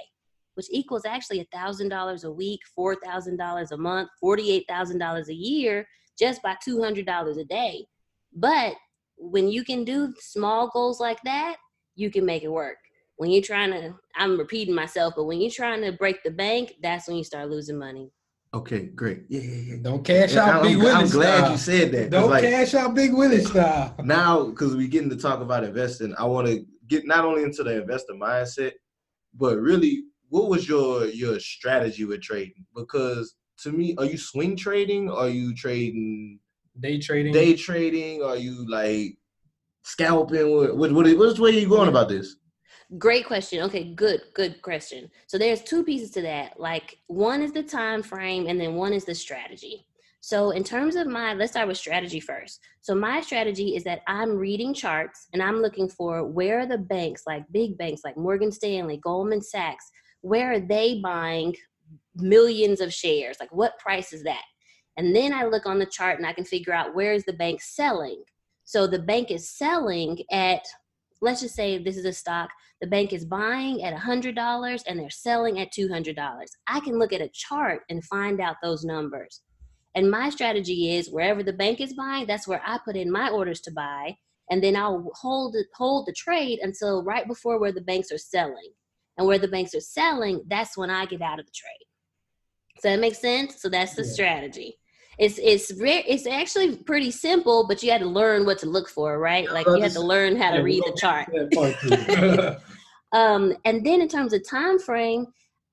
which equals actually $1,000 a week, $4,000 a month, $48,000 a year just by $200 a day. But when you can do small goals like that, you can make it work. When you're trying to, I'm repeating myself, but when you're trying to break the bank, that's when you start losing money. Okay, great. Yeah, yeah, yeah. Don't cash Yeah, out I'm- Big I'm glad style. you said that Don't like- cash out Big Willie style. now because we're getting to talk about investing i want to get not only into the investor mindset but really what was your your strategy with trading because to me are you swing trading are you trading day trading day trading are you like scalping what what, what which way are you going about this Great question. Okay, good, good question. So there's two pieces to that. Like one is the time frame and then one is the strategy. So in terms of my let's start with strategy first. So my strategy is that I'm reading charts and I'm looking for where are the banks like big banks like Morgan Stanley, Goldman Sachs, where are they buying millions of shares? Like what price is that? And then I look on the chart and I can figure out where is the bank selling. So the bank is selling at let's just say this is a stock the bank is buying at $100 and they're selling at $200 i can look at a chart and find out those numbers. And my strategy is wherever the bank is buying that's where i put in my orders to buy and then i'll hold it, hold the trade until right before where the banks are selling. And where the banks are selling that's when i get out of the trade. So that makes sense? So that's the Yeah. strategy it's it's re- it's actually pretty simple, but you had to learn what to look for, right? Like you had to learn how to read the chart. gonna get to that part too. um, and then in terms of time frame,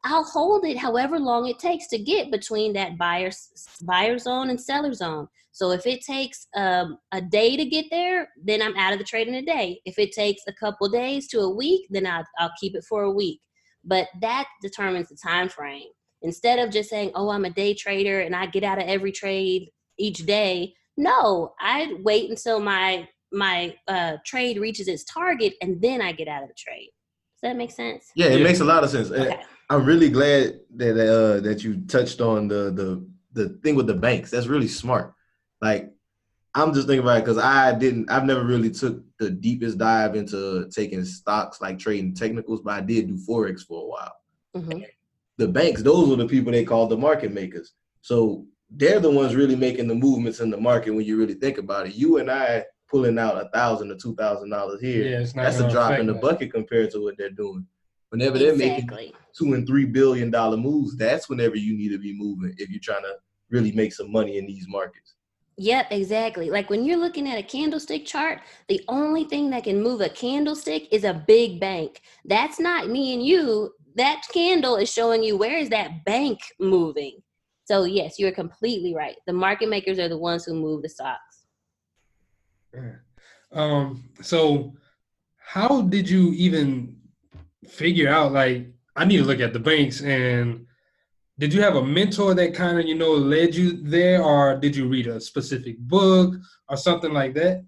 I'll hold it however long it takes to get between that buyer buyer zone and seller zone. So if it takes um, a day to get there, then I'm out of the trade in a day. If it takes a couple days to a week, then I'll, I'll keep it for a week. But that determines the time frame. Instead of just saying, "Oh, I'm a day trader and I get out of every trade each day," no, I wait until my my uh, trade reaches its target and then I get out of the trade. Does that make sense? Yeah, it makes a lot of sense. Okay. I'm really glad that uh, that you touched on the the the thing with the banks. That's really smart. Like I'm just thinking about it because I didn't. I've never really took the deepest dive into taking stocks like trading technicals, but I did do forex for a while. Mm-hmm. The banks, those were the people they called the market makers. So they're the ones really making the movements in the market when you really think about it. You and I pulling out a thousand or two thousand dollars here, yeah, that's a drop in the that. bucket compared to what they're doing. Whenever they're making Exactly. two and three billion dollar moves, that's whenever you need to be moving if you're trying to really make some money in these markets. Yep, exactly. Like when you're looking at a candlestick chart, the only thing that can move a candlestick is a big bank. That's not me and you. That candle is showing you where is that bank moving. So yes, you're completely right. The market makers are the ones who move the stocks. Um, so how did you even figure out like I need to look at the banks and did you have a mentor that kind of you know led you there or did you read a specific book or something like that?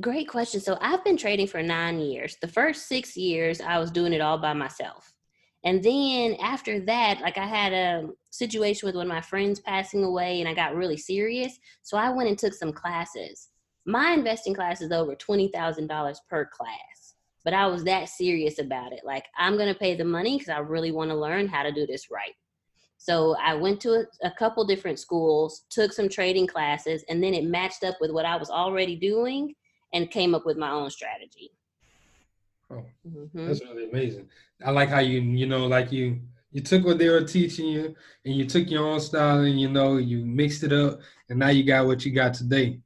Great question. So I've been trading for nine years. The first six years, I was doing it all by myself. And then after that, like I had a situation with one of my friends passing away and I got really serious. So I went and took some classes. My investing class is over $20,000 per class. But I was that serious about it. Like, I'm going to pay the money because I really want to learn how to do this right. So I went to a, a couple different schools, took some trading classes, and then it matched up with what I was already doing and came up with my own strategy. Oh, Mhm. that's really amazing. I like how you you know like you you took what they were teaching you and you took your own style and you know you mixed it up and now you got what you got today.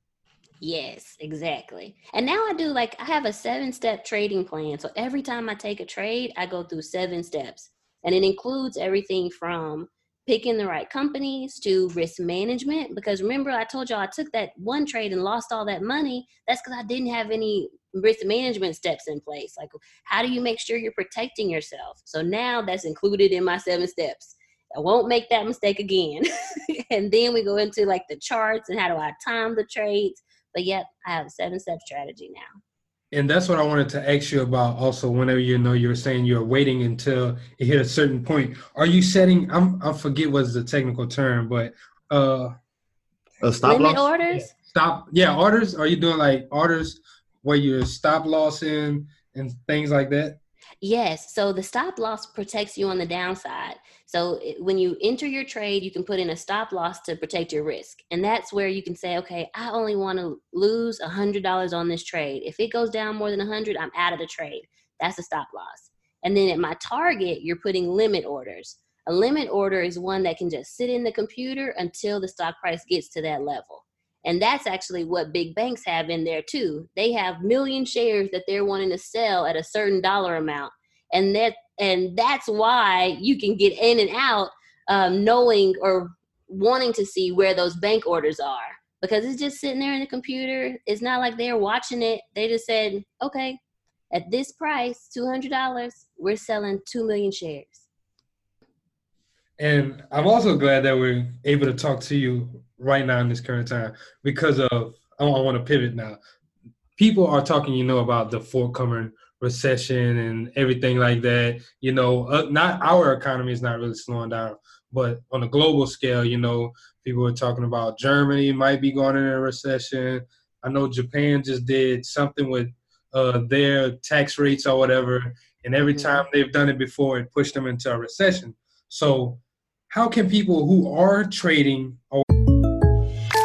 Yes, exactly. And now I do like I have a seven step trading plan. So every time I take a trade, I go through seven steps. And it includes everything from picking the right companies to risk management. Because remember, I told y'all I took that one trade and lost all that money. That's because I didn't have any risk management steps in place. Like, how do you make sure you're protecting yourself? So now that's included in my seven steps. I won't make that mistake again. and then we go into like the charts and how do I time the trades. But yep, I have a seven step strategy now. And that's what I wanted to ask you about also whenever you know you're saying you're waiting until it hit a certain point. Are you setting I'm I forget what's the technical term, but uh a stop Limit orders? Stop yeah, orders. Are you doing like orders where you're stop lossing and things like that? Yes. So the stop loss protects you on the downside. So when you enter your trade, you can put in a stop loss to protect your risk. And that's where you can say, okay, I only want to lose $100 on this trade. If it goes down more than 100, I'm out of the trade. That's a stop loss. And then at my target, you're putting limit orders. A limit order is one that can just sit in the computer until the stock price gets to that level. And that's actually what big banks have in there too. They have million shares that they're wanting to sell at a certain dollar amount. And that and that's why you can get in and out um, knowing or wanting to see where those bank orders are because it's just sitting there in the computer. It's not like they're watching it. They just said, okay, at this price, $200, we're selling 2 million shares. And I'm also glad that we're able to talk to you right now in this current time because of I want to pivot now. People are talking, you know, about the forthcoming recession and everything like that. You know, uh, not our economy is not really slowing down, but on a global scale, you know, people are talking about Germany might be going into a recession. I know Japan just did something with uh, their tax rates or whatever, and every time they've done it before, it pushed them into a recession. So, how can people who are trading or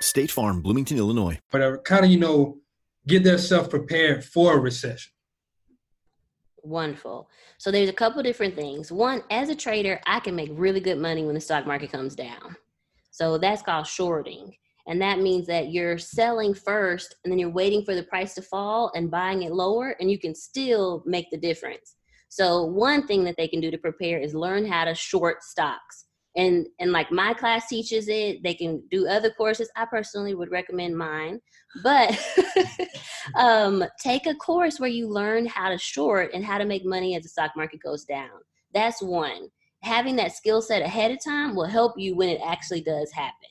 State Farm, Bloomington, Illinois. Whatever, kind of, you know, get themselves prepared for a recession. Wonderful. So there's a couple different things. One, as a trader, I can make really good money when the stock market comes down. So that's called shorting. And that means that you're selling first and then you're waiting for the price to fall and buying it lower, and you can still make the difference. So, one thing that they can do to prepare is learn how to short stocks. And, and like my class teaches it, they can do other courses. I personally would recommend mine, but um, take a course where you learn how to short and how to make money as the stock market goes down. That's one. Having that skill set ahead of time will help you when it actually does happen.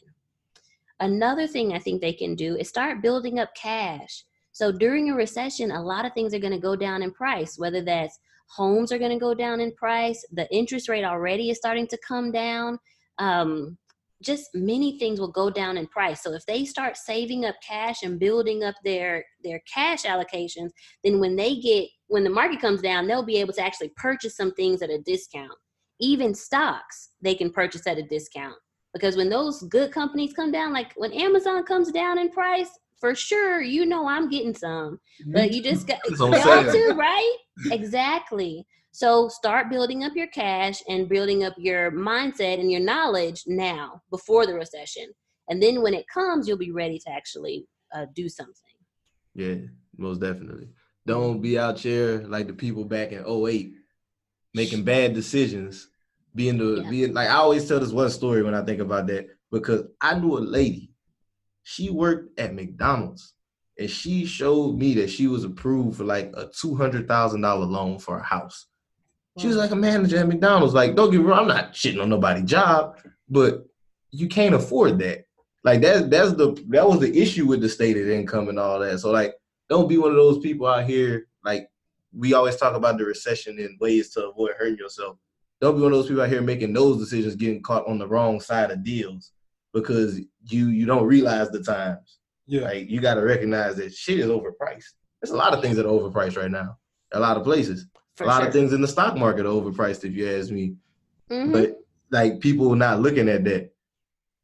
Another thing I think they can do is start building up cash. So during a recession, a lot of things are going to go down in price, whether that's homes are going to go down in price, the interest rate already is starting to come down. Um, just many things will go down in price. So if they start saving up cash and building up their their cash allocations, then when they get when the market comes down, they'll be able to actually purchase some things at a discount. Even stocks they can purchase at a discount because when those good companies come down like when amazon comes down in price for sure you know i'm getting some but you just got y'all too right? Exactly. So start building up your cash and building up your mindset and your knowledge now before the recession. And then when it comes you'll be ready to actually uh, do something. Yeah most definitely. Don't be out here like the people back in 08 making bad decisions. Being the yeah. being like I always tell this one story when I think about that because I knew a lady. She worked at McDonald's and she showed me that she was approved for like a two hundred thousand dollar loan for a house. She was like a manager at McDonald's. Like, don't get me wrong, I'm not shitting on nobody's job, but you can't afford that. Like that that's the that was the issue with the stated income and all that. So like don't be one of those people out here like we always talk about the recession and ways to avoid hurting yourself don't be one of those people out here making those decisions, getting caught on the wrong side of deals because you you don't realize the times. Yeah, like you got to recognize that shit is overpriced. There's a lot of things that are overpriced right now. A lot of places. For a lot sure. of things in the stock market are overpriced, if you ask me. Mm-hmm. But like people not looking at that.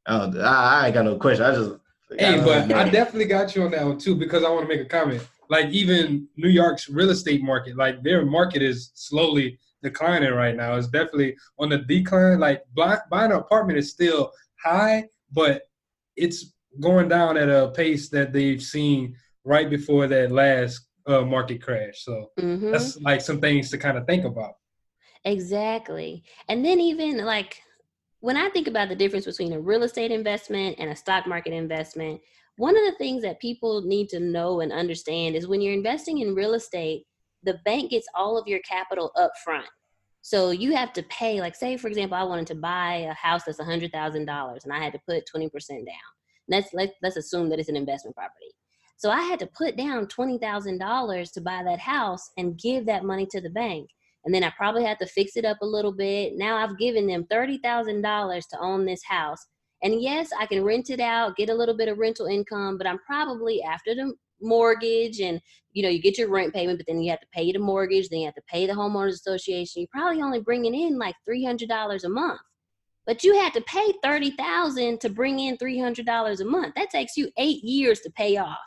I, I, ain't got no question. I just hey, I but I definitely got you on that one too because I want to make a comment. Like even New York's real estate market, like their market is slowly declining right now. It's definitely on the decline. Like buying an apartment is still high, but it's going down at a pace that they've seen right before that last uh, market crash. So mm-hmm. that's like some things to kind of think about. Exactly. And then even like when I think about the difference between a real estate investment and a stock market investment, one of the things that people need to know and understand is when you're investing in real estate, the bank gets all of your capital up front. So you have to pay, like, say, for example, I wanted to buy a house that's $100,000 and I had to put 20% down. Let's, let, let's assume that it's an investment property. So I had to put down $20,000 to buy that house and give that money to the bank. And then I probably had to fix it up a little bit. Now I've given them $30,000 to own this house. And yes, I can rent it out, get a little bit of rental income, but I'm probably after the mortgage and you know you get your rent payment but then you have to pay the mortgage then you have to pay the homeowners association. You're probably only bringing in like $300 a month. But you had to pay 30000 to bring in $300 a month. That takes you eight years to pay off.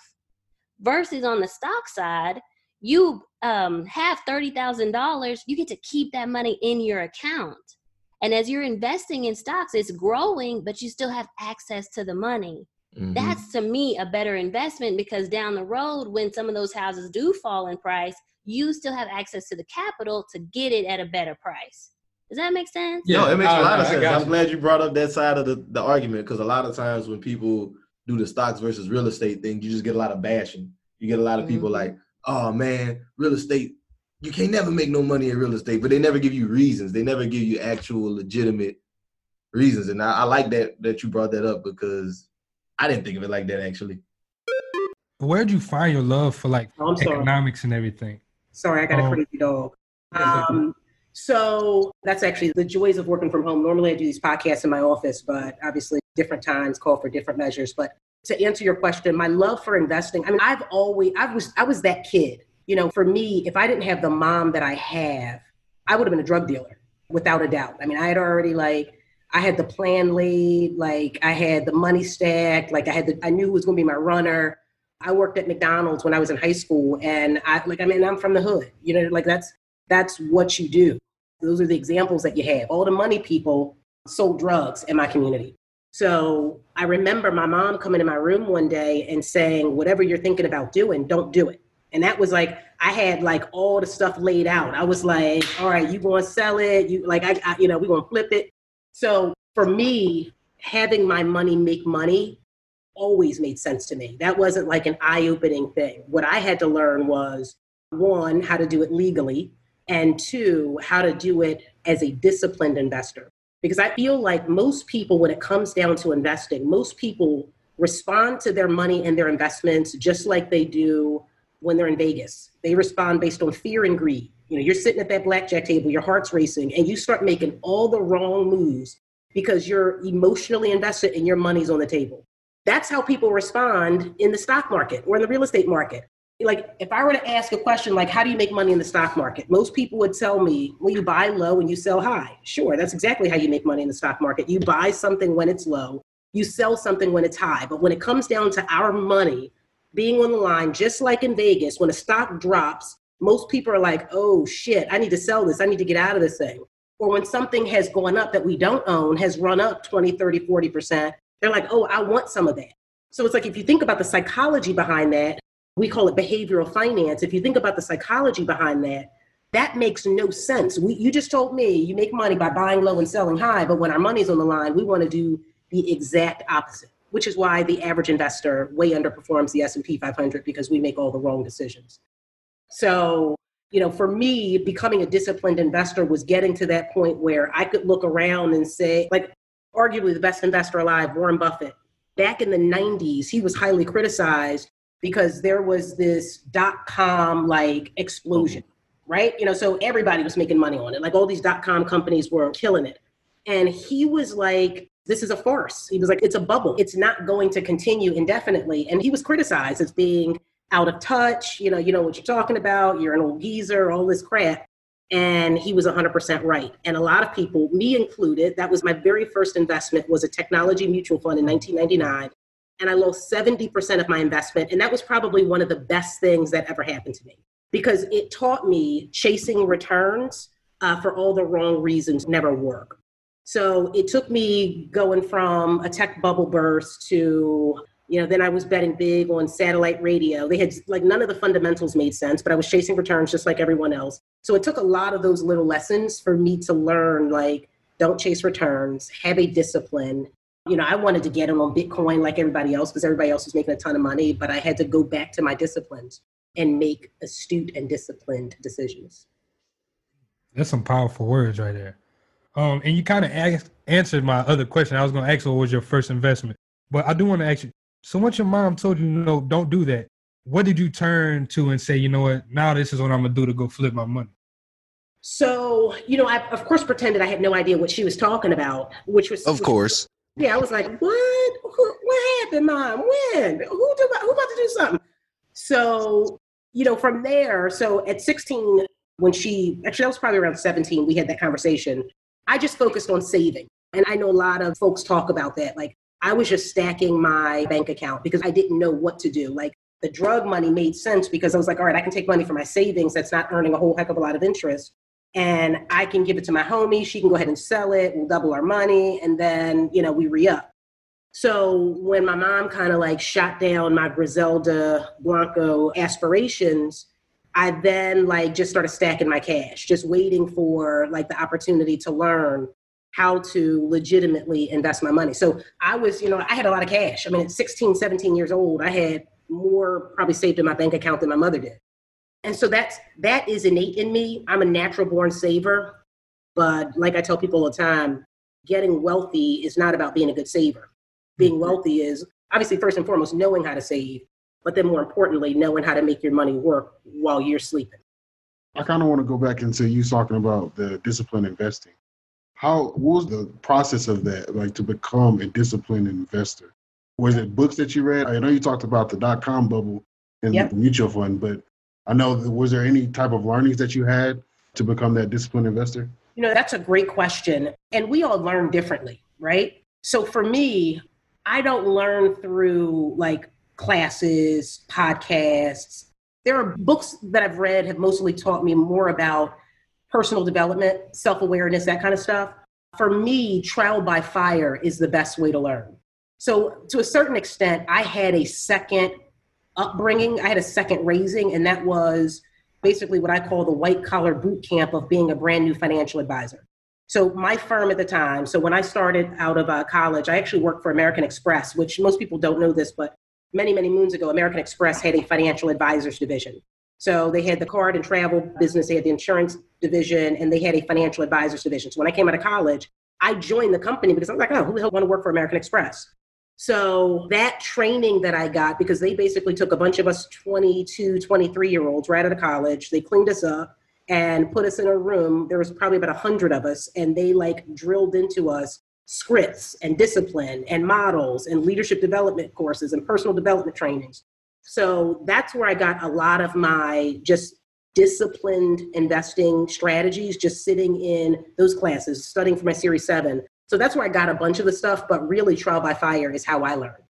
Versus on the stock side you um, have $30000 you get to keep that money in your account. And as you're investing in stocks it's growing but you still have access to the money Mm-hmm. That's to me a better investment because down the road, when some of those houses do fall in price, you still have access to the capital to get it at a better price. Does that make sense? Yeah, no, it makes a lot of sense. I'm glad you brought up that side of the, the argument because a lot of times when people do the stocks versus real estate thing, you just get a lot of bashing. You get a lot of people mm-hmm. like, oh man, real estate, you can't never make no money in real estate, but they never give you reasons. They never give you actual legitimate reasons. And I, I like that that you brought that up because I didn't think of it like that actually. Where'd you find your love for like oh, economics and everything? Sorry, I got um, a crazy dog. Um, so that's actually the joys of working from home. Normally, I do these podcasts in my office, but obviously, different times call for different measures. But to answer your question, my love for investing. I mean, I've always, I was, I was that kid. You know, for me, if I didn't have the mom that I have, I would have been a drug dealer without a doubt. I mean, I had already like I had the plan laid, like I had the money stacked, like I had the, I knew who was going to be my runner. I worked at McDonald's when I was in high school, and I like I mean I'm from the hood, you know, like that's that's what you do. Those are the examples that you have. All the money people sold drugs in my community. So I remember my mom coming in my room one day and saying, "Whatever you're thinking about doing, don't do it." And that was like I had like all the stuff laid out. I was like, "All right, you going to sell it? You like I, I you know, we going to flip it." So for me, having my money make money always made sense to me. That wasn't like an eye opening thing. What I had to learn was one, how to do it legally, and two, how to do it as a disciplined investor. Because I feel like most people, when it comes down to investing, most people respond to their money and their investments just like they do when they're in Vegas. They respond based on fear and greed. You know, you're sitting at that blackjack table, your heart's racing, and you start making all the wrong moves because you're emotionally invested and your money's on the table. That's how people respond in the stock market or in the real estate market. Like, if I were to ask a question like, how do you make money in the stock market? Most people would tell me, well, you buy low and you sell high. Sure, that's exactly how you make money in the stock market. You buy something when it's low, you sell something when it's high. But when it comes down to our money being on the line, just like in Vegas, when a stock drops, most people are like, oh shit, I need to sell this. I need to get out of this thing. Or when something has gone up that we don't own, has run up 20, 30, 40%, they're like, oh, I want some of that. So it's like if you think about the psychology behind that, we call it behavioral finance. If you think about the psychology behind that, that makes no sense. We, you just told me you make money by buying low and selling high, but when our money's on the line, we want to do the exact opposite, which is why the average investor way underperforms the S&P 500 because we make all the wrong decisions. So, you know, for me, becoming a disciplined investor was getting to that point where I could look around and say, like, arguably the best investor alive, Warren Buffett. Back in the 90s, he was highly criticized because there was this dot com like explosion, right? You know, so everybody was making money on it. Like all these dot com companies were killing it. And he was like, this is a farce. He was like, it's a bubble. It's not going to continue indefinitely. And he was criticized as being out of touch. You know, you know what you're talking about. You're an old geezer, all this crap and he was 100% right and a lot of people me included that was my very first investment was a technology mutual fund in 1999 and i lost 70% of my investment and that was probably one of the best things that ever happened to me because it taught me chasing returns uh, for all the wrong reasons never work so it took me going from a tech bubble burst to you know then i was betting big on satellite radio. They had like none of the fundamentals made sense but i was chasing returns just like everyone else. So it took a lot of those little lessons for me to learn like don't chase returns have a discipline. You know i wanted to get in on bitcoin like everybody else because everybody else was making a ton of money but i had to go back to my disciplines and make astute and disciplined decisions. That's some powerful words right there. Um, and you kind of answered my other question. I was going to ask what was your first investment but i do want to ask you so once your mom told you, no, don't do that, what did you turn to and say, you know what, now this is what I'm gonna do to go flip my money? So, you know, I of course pretended I had no idea what she was talking about, which was Of course. yeah, I was like, what? What happened, mom? When? Who do who about to do something? So, you know, from there, so at 16, when she actually I was probably around 17, we had that conversation. I just focused on saving. And I know a lot of folks talk about that. Like, I was just stacking my bank account because I didn't know what to do. Like the drug money made sense because I was like, all right, I can take money from my savings that's not earning a whole heck of a lot of interest. And I can give it to my homie. She can go ahead and sell it. We'll double our money. And then, you know, we re up. So when my mom kind of like shot down my Griselda Blanco aspirations, I then like just started stacking my cash, just waiting for like the opportunity to learn how to legitimately invest my money. So I was, you know, I had a lot of cash. I mean, at 16, 17 years old, I had more probably saved in my bank account than my mother did. And so that's that is innate in me. I'm a natural born saver, but like I tell people all the time, getting wealthy is not about being a good saver. Being mm-hmm. wealthy is obviously first and foremost knowing how to save, but then more importantly, knowing how to make your money work while you're sleeping. I kind of want to go back into you talking about the discipline investing how what was the process of that like to become a disciplined investor was it books that you read i know you talked about the dot com bubble and yep. the mutual fund but i know was there any type of learnings that you had to become that disciplined investor you know that's a great question and we all learn differently right? So for me, I don't learn through like classes, podcasts. There are books that I've read have mostly taught me more about personal development, self awareness, that kind of stuff. For me, trial by fire is the best way to learn. So, to a certain extent, I had a second upbringing, I had a second raising, and that was basically what I call the white collar boot camp of being a brand new financial advisor. So, my firm at the time, so when I started out of uh, college, I actually worked for American Express, which most people don't know this, but many, many moons ago, American Express had a financial advisors division. So they had the card and travel business, they had the insurance division, and they had a financial advisors division. So when I came out of college, I joined the company because I was like, oh, who the hell want to work for American Express? So that training that I got, because they basically took a bunch of us 22, 23 year olds right out of college, they cleaned us up and put us in a room. There was probably about a hundred of us, and they like drilled into us scripts and discipline and models and leadership development courses and personal development trainings. So that's where I got a lot of my just disciplined investing strategies, just sitting in those classes, studying for my Series 7. So that's where I got a bunch of the stuff, but really, trial by fire is how I learned.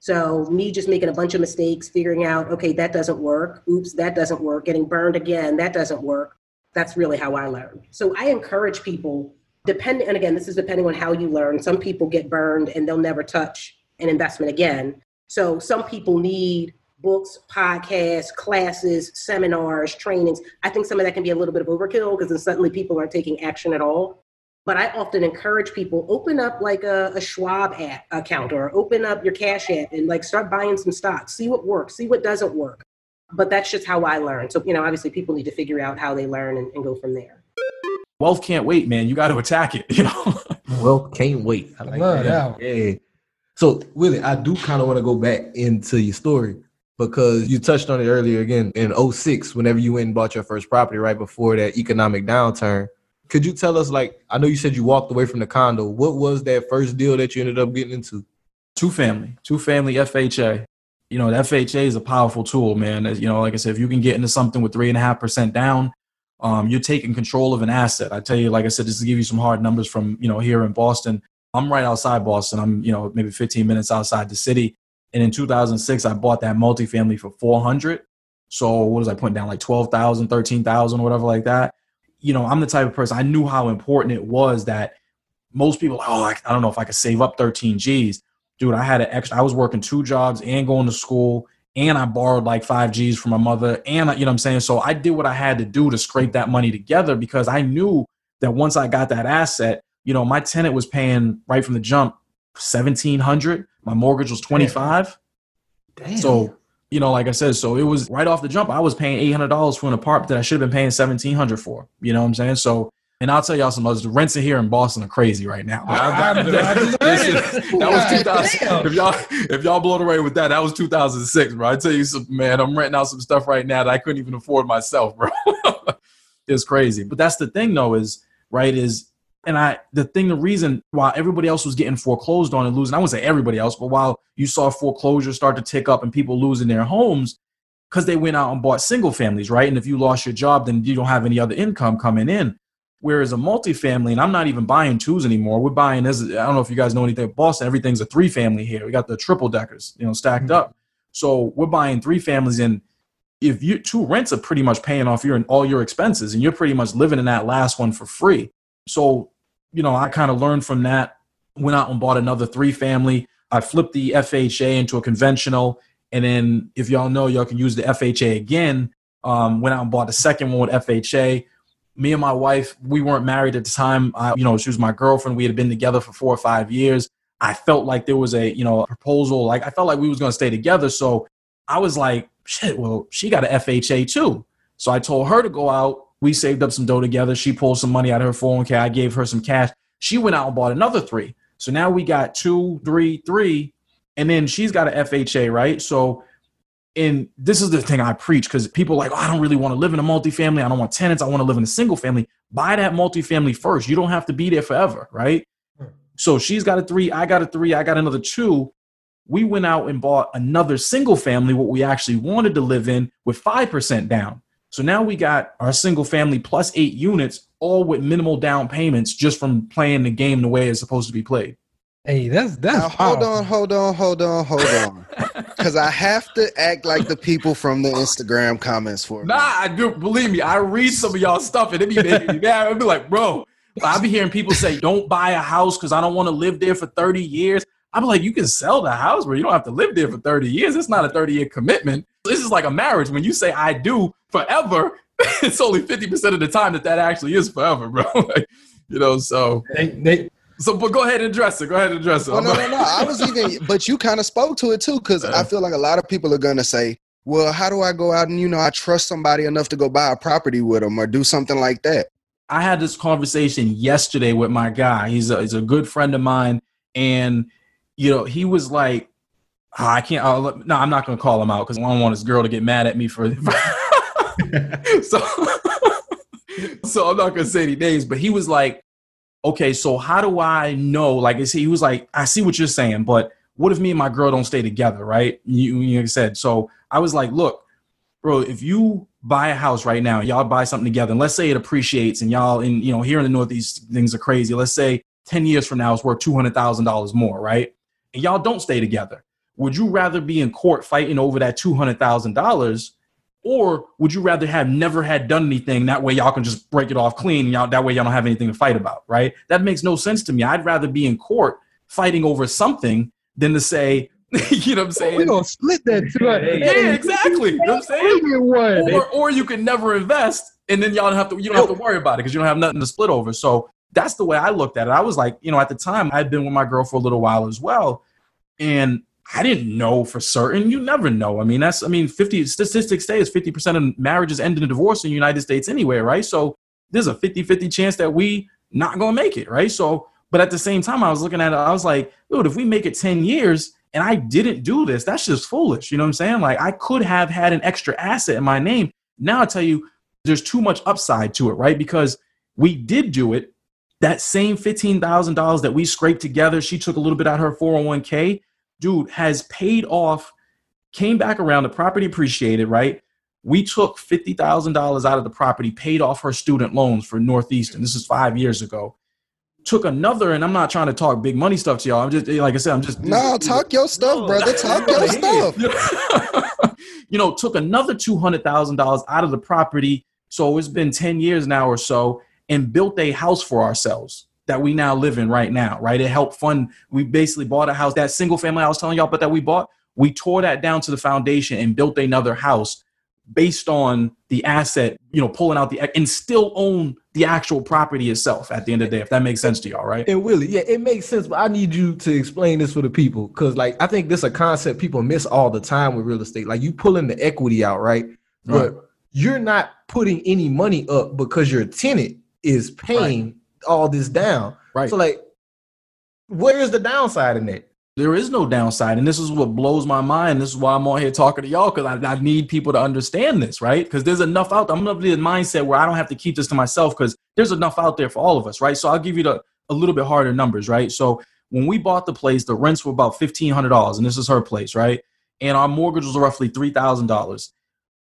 So, me just making a bunch of mistakes, figuring out, okay, that doesn't work. Oops, that doesn't work. Getting burned again, that doesn't work. That's really how I learned. So, I encourage people, depending, and again, this is depending on how you learn. Some people get burned and they'll never touch an investment again. So, some people need books, podcasts, classes, seminars, trainings. I think some of that can be a little bit of overkill because then suddenly people aren't taking action at all. But I often encourage people open up like a, a Schwab app account or open up your Cash app and like start buying some stocks, see what works, see what doesn't work. But that's just how I learn. So, you know, obviously people need to figure out how they learn and, and go from there. Wealth can't wait, man. You got to attack it, you know? Wealth can't wait. I like love that. that. Yeah. So, Willie, I do kind of want to go back into your story because you touched on it earlier again in 06 whenever you went and bought your first property right before that economic downturn could you tell us like i know you said you walked away from the condo. What was that first deal that you ended up getting into? Two family two family fha you know the fha is a powerful tool man. As, you know like i said if you can get into something with three and a half percent down um, you're taking control of an asset. I tell you like i said just to give you some hard numbers from you know here in boston. I'm right outside boston. I'm you know maybe 15 minutes outside the city and in 2006, I bought that multifamily for 400. So what was I putting down? Like 12,000, 13,000, whatever like that. You know, I'm the type of person, I knew how important it was that most people, oh, I, I don't know if I could save up 13 G's. Dude, I had an extra, I was working two jobs and going to school and I borrowed like five G's from my mother. And, you know what I'm saying? So I did what I had to do to scrape that money together because I knew that once I got that asset, you know, my tenant was paying right from the jump 1700 my mortgage was 25 Damn. so you know like i said so it was right off the jump i was paying $800 for an apartment that i should have been paying 1700 for you know what i'm saying so and I'll tell y'all some others. The rents in here in Boston are crazy right now. that, was 2000. If y'all if y'all blown away with that, that was 2006, bro. I tell you some man, I'm renting out some stuff right now that I couldn't even afford myself, bro. it's crazy. But that's the thing though, is right, is and I, the thing, the reason why everybody else was getting foreclosed on and losing, I wouldn't say everybody else, but while you saw foreclosures start to tick up and people losing their homes, because they went out and bought single families, right? And if you lost your job, then you don't have any other income coming in. Whereas a multifamily, and I'm not even buying twos anymore. We're buying this. I don't know if you guys know anything about Boston. Everything's a three family here. We got the triple deckers, you know, stacked mm-hmm. up. So we're buying three families, and if you two rents are pretty much paying off your and all your expenses, and you're pretty much living in that last one for free. So, you know, I kind of learned from that, went out and bought another three family. I flipped the FHA into a conventional. And then if y'all know, y'all can use the FHA again. Um, went out and bought the second one with FHA. Me and my wife, we weren't married at the time. I, you know, she was my girlfriend. We had been together for four or five years. I felt like there was a, you know, a proposal. Like I felt like we was going to stay together. So I was like, shit, well, she got an FHA too. So I told her to go out we saved up some dough together. She pulled some money out of her 401k. I gave her some cash. She went out and bought another three. So now we got two, three, three, and then she's got an FHA, right? So, and this is the thing I preach because people like, oh, I don't really want to live in a multifamily. I don't want tenants. I want to live in a single family. Buy that multifamily first. You don't have to be there forever, right? So she's got a three, I got a three, I got another two. We went out and bought another single family, what we actually wanted to live in, with 5% down. So now we got our single family plus eight units, all with minimal down payments just from playing the game the way it's supposed to be played. Hey, that's that's Now, hold on, hold on, hold on, hold on. Because I have to act like the people from the Instagram comments for me. Nah, I do. Believe me, I read some of y'all stuff and it be making me mad. I'd be like, bro, I be hearing people say, don't buy a house because I don't want to live there for 30 years. I'm like, you can sell the house, bro. You don't have to live there for 30 years. It's not a 30 year commitment. This is like a marriage. When you say I do forever, it's only 50% of the time that that actually is forever, bro. Like, you know, so. so, but go ahead and address it. Go ahead and address it. Oh, no, no, no. I was even, but you kind of spoke to it too, because I feel like a lot of people are gonna say, "Well, how do I go out and you know I trust somebody enough to go buy a property with them or do something like that?" I had this conversation yesterday with my guy. He's a, he's a good friend of mine, and you know he was like, "Ah, "I can't." I'll, no, I'm not going to call him out because I don't want his girl to get mad at me for. so, so I'm not going to say any names, but he was like, "Okay, so how do I know?" Like he was like, "I see what you're saying, but what if me and my girl don't stay together, right?" You, you said so. I was like, "Look, bro, if you buy a house right now, y'all buy something together, and let's say it appreciates, and y'all in you know here in the Northeast things are crazy. Let's say ten years from now it's worth two hundred thousand dollars more, right? And y'all don't stay together. Would you rather be in court fighting over that two hundred thousand dollars, or would you rather have never had done anything? That way y'all can just break it off clean. And y'all that way y'all don't have anything to fight about, right? That makes no sense to me. I'd rather be in court fighting over something than to say. you know what I'm saying? We're gonna split that two hundred. Yeah, exactly. You know what I'm saying? Bring it. Or, or you can never invest, and then y'all don't have to. You don't have to worry about it because you don't have nothing to split over. So that's the way I looked at it. I was like, you know, at the time I had been with my girl for a little while as well, and I didn't know for certain. You never know. I mean, that's. I mean, fifty statistics say is fifty percent of marriages end in a divorce in the United States anyway, right? So there's a 50-50 chance that we not gonna make it, right? So, but at the same time, I was looking at it. I was like, dude, if we make it ten years and I didn't do this, that's just foolish. You know what I'm saying? Like I could have had an extra asset in my name. Now I tell you, there's too much upside to it, right? Because we did do it. That same $15,000 that we scraped together, she took a little bit out of her 401k, dude, has paid off, came back around, the property appreciated, right? We took $50,000 out of the property, paid off her student loans for Northeastern. This is five years ago. Took another, and I'm not trying to talk big money stuff to y'all. I'm just, like I said, I'm just. No, talk your stuff, brother. Talk your stuff. you know, took another two hundred thousand dollars out of the property. So it's been ten years now or so, and built a house for ourselves that we now live in right now. Right, it helped fund. We basically bought a house, that single family I was telling y'all about that we bought. We tore that down to the foundation and built another house based on the asset, you know, pulling out the and still own the actual property itself at the end of the day, if that makes sense to y'all, right? And Willie, yeah, it makes sense, but I need you to explain this for the people because, like, I think this is a concept people miss all the time with real estate. Like, you pulling the equity out, right? Right. But you're not putting any money up because your tenant is paying all this down. Right. So, like, where is the downside in that? There is no downside. And this is what blows my mind. This is why I'm on here talking to y'all because I, I need people to understand this, right? Because there's enough out there. I'm to be in the mindset where I don't have to keep this to myself because there's enough out there for all of us, right? So I'll give you the a little bit harder numbers, right? So when we bought the place, the rents were about $1,500, and this is her place, right? And our mortgage was roughly $3,000.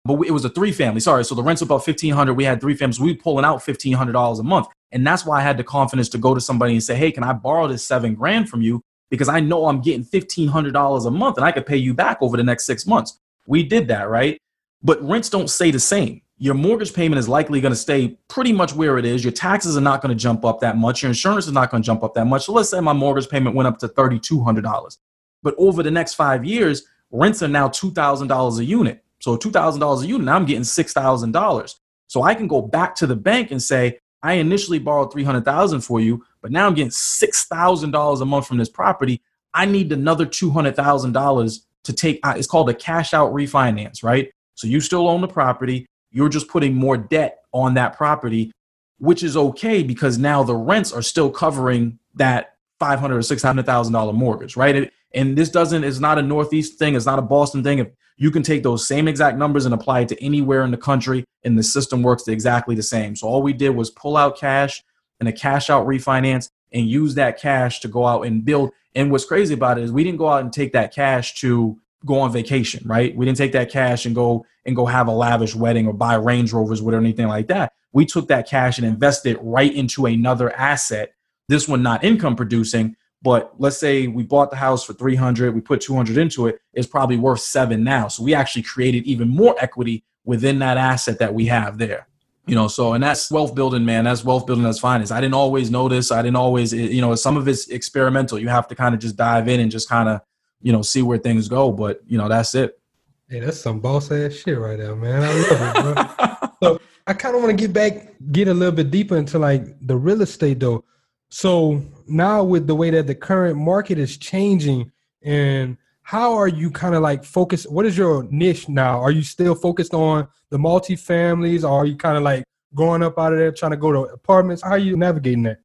But we- it was a three family. Sorry. So the rent's about 1500 We had three families. We pulling out $1,500 a month. And that's why I had the confidence to go to somebody and say, hey, can I borrow this seven grand from you? Because I know I'm getting $1,500 a month and I could pay you back over the next six months. We did that, right? But rents don't stay the same. Your mortgage payment is likely going to stay pretty much where it is. Your taxes are not going to jump up that much. Your insurance is not going to jump up that much. So let's say my mortgage payment went up to $3,200. But over the next five years, rents are now $2,000 a unit. So $2,000 a unit, I'm getting $6,000. So I can go back to the bank and say, I initially borrowed 300,000 for you, but now I'm getting $6,000 a month from this property. I need another $200,000 to take uh, it's called a cash out refinance, right? So you still own the property, you're just putting more debt on that property, which is okay because now the rents are still covering that 500 or 600,000 dollar mortgage, right? It- and this doesn't is not a northeast thing, it's not a Boston thing. If you can take those same exact numbers and apply it to anywhere in the country and the system works exactly the same. So all we did was pull out cash and a cash out refinance and use that cash to go out and build. And what's crazy about it is we didn't go out and take that cash to go on vacation, right? We didn't take that cash and go and go have a lavish wedding or buy Range Rovers or anything like that. We took that cash and invested right into another asset. This one not income producing, But let's say we bought the house for 300, we put 200 into it, it's probably worth seven now. So we actually created even more equity within that asset that we have there. You know, so and that's wealth building, man. That's wealth building That's finance. I didn't always notice. I didn't always, you know, some of it's experimental. You have to kind of just dive in and just kind of, you know, see where things go. But you know, that's it. Hey, that's some boss ass shit right there, man. I love it, bro. so I kind of want to get back, get a little bit deeper into like the real estate though. So now with the way that the current market is changing and how are you kind of like focused? What is your niche now? Are you still focused on the multifamilies or are you kind of like going up out of there trying to go to apartments? How are you navigating that?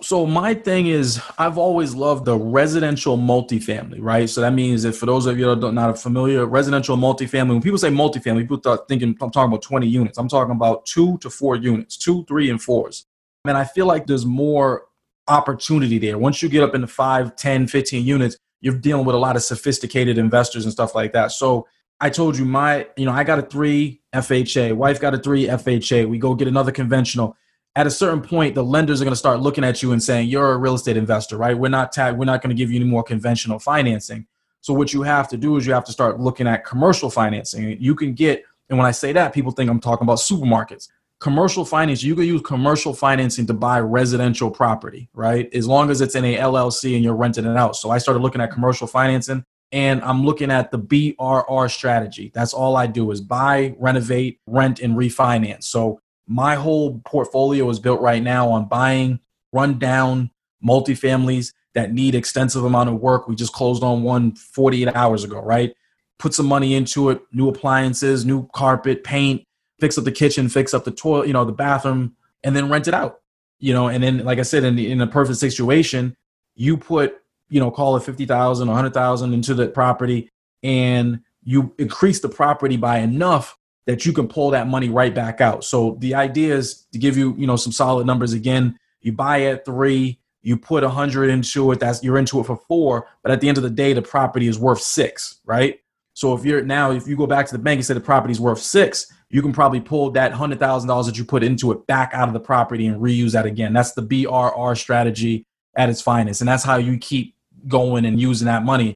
So my thing is, I've always loved the residential multifamily, right? So that means that for those of you that are not familiar, residential multifamily. When people say multifamily, people start thinking I'm talking about 20 units. I'm talking about two to four units, two, three, and fours. And I feel like there's more opportunity there. Once you get up into 5, 10, 15 units, you're dealing with a lot of sophisticated investors and stuff like that. So I told you my, you know, I got a three FHA, wife got a three FHA. We go get another conventional at a certain point, the lenders are going to start looking at you and saying, "You're a real estate investor, right? We're not tag. We're not going to give you any more conventional financing." So what you have to do is you have to start looking at commercial financing. You can get, and when I say that, people think I'm talking about supermarkets. Commercial finance, you can use commercial financing to buy residential property, right? As long as it's in a LLC and you're renting it out. So I started looking at commercial financing and I'm looking at the BRR strategy. That's all I do is buy, renovate, rent, and refinance. So my whole portfolio is built right now on buying rundown multifamilies that need extensive amount of work. We just closed on one 48 hours ago, right? Put some money into it, new appliances, new carpet, paint, fix up the kitchen, fix up the toilet, you know, the bathroom, and then rent it out. You know, and then like I said, in the, in a perfect situation, you put, you know, call it 50,000 or 100,000 into the property and you increase the property by enough that you can pull that money right back out. So the idea is to give you, you know, some solid numbers again. You buy at three, you put a hundred into it, that's you're into it for four, but at the end of the day, the property is worth six, right? So if you're now, if you go back to the bank and say the property's worth six, you can probably pull that hundred thousand dollars that you put into it back out of the property and reuse that again. That's the BRR strategy at its finest, and that's how you keep going and using that money.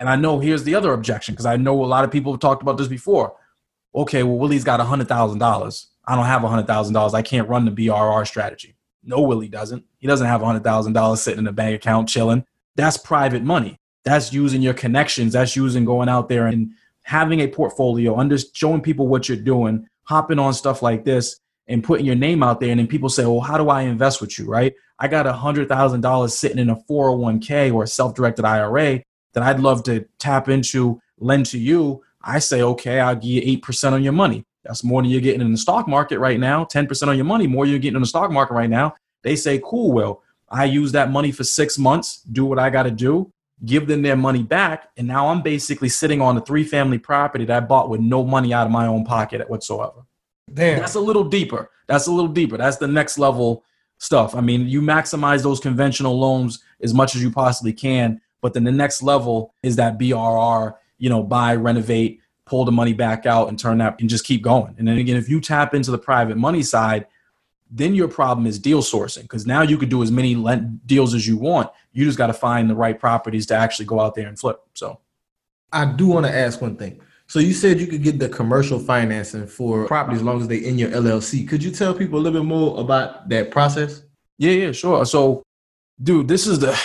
And I know here's the other objection because I know a lot of people have talked about this before okay, well, Willie's got $100,000. I don't have $100,000. I can't run the BRR strategy. No, Willie doesn't. He doesn't have $100,000 sitting in a bank account chilling. That's private money. That's using your connections. That's using going out there and having a portfolio, under showing people what you're doing, hopping on stuff like this and putting your name out there. And then people say, well, how do I invest with you, right? I got a $100,000 sitting in a 401k or a self directed IRA that I'd love to tap into, lend to you I say, okay, I'll give you 8% on your money. That's more than you're getting in the stock market right now. 10% on your money, more you're getting in the stock market right now. They say, cool, well, I use that money for six months, do what I got to do, give them their money back. And now I'm basically sitting on a three family property that I bought with no money out of my own pocket whatsoever. Damn. That's a little deeper. That's a little deeper. That's the next level stuff. I mean, you maximize those conventional loans as much as you possibly can. But then the next level is that BRR you know, buy, renovate, pull the money back out and turn that and just keep going. And then again, if you tap into the private money side, then your problem is deal sourcing because now you could do as many deals as you want. You just got to find the right properties to actually go out there and flip. So, I do want to ask one thing. So you said you could get the commercial financing for properties as long as they in your LLC. Could you tell people a little bit more about that process? Yeah, yeah, sure. So, dude, this is the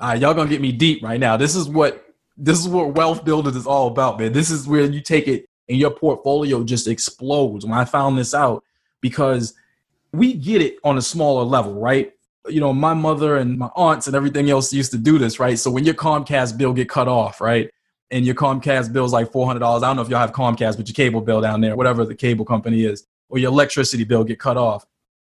uh, y'all gonna get me deep right now. This is what this is what wealth building is all about, man. This is where you take it and your portfolio just explodes. When I found this out, because we get it on a smaller level, right? You know, my mother and my aunts and everything else used to do this, right? So when your Comcast bill get cut off, right? And your Comcast bill is like $400. I don't know if y'all have Comcast, but your cable bill down there, whatever the cable company is, or your electricity bill get cut off.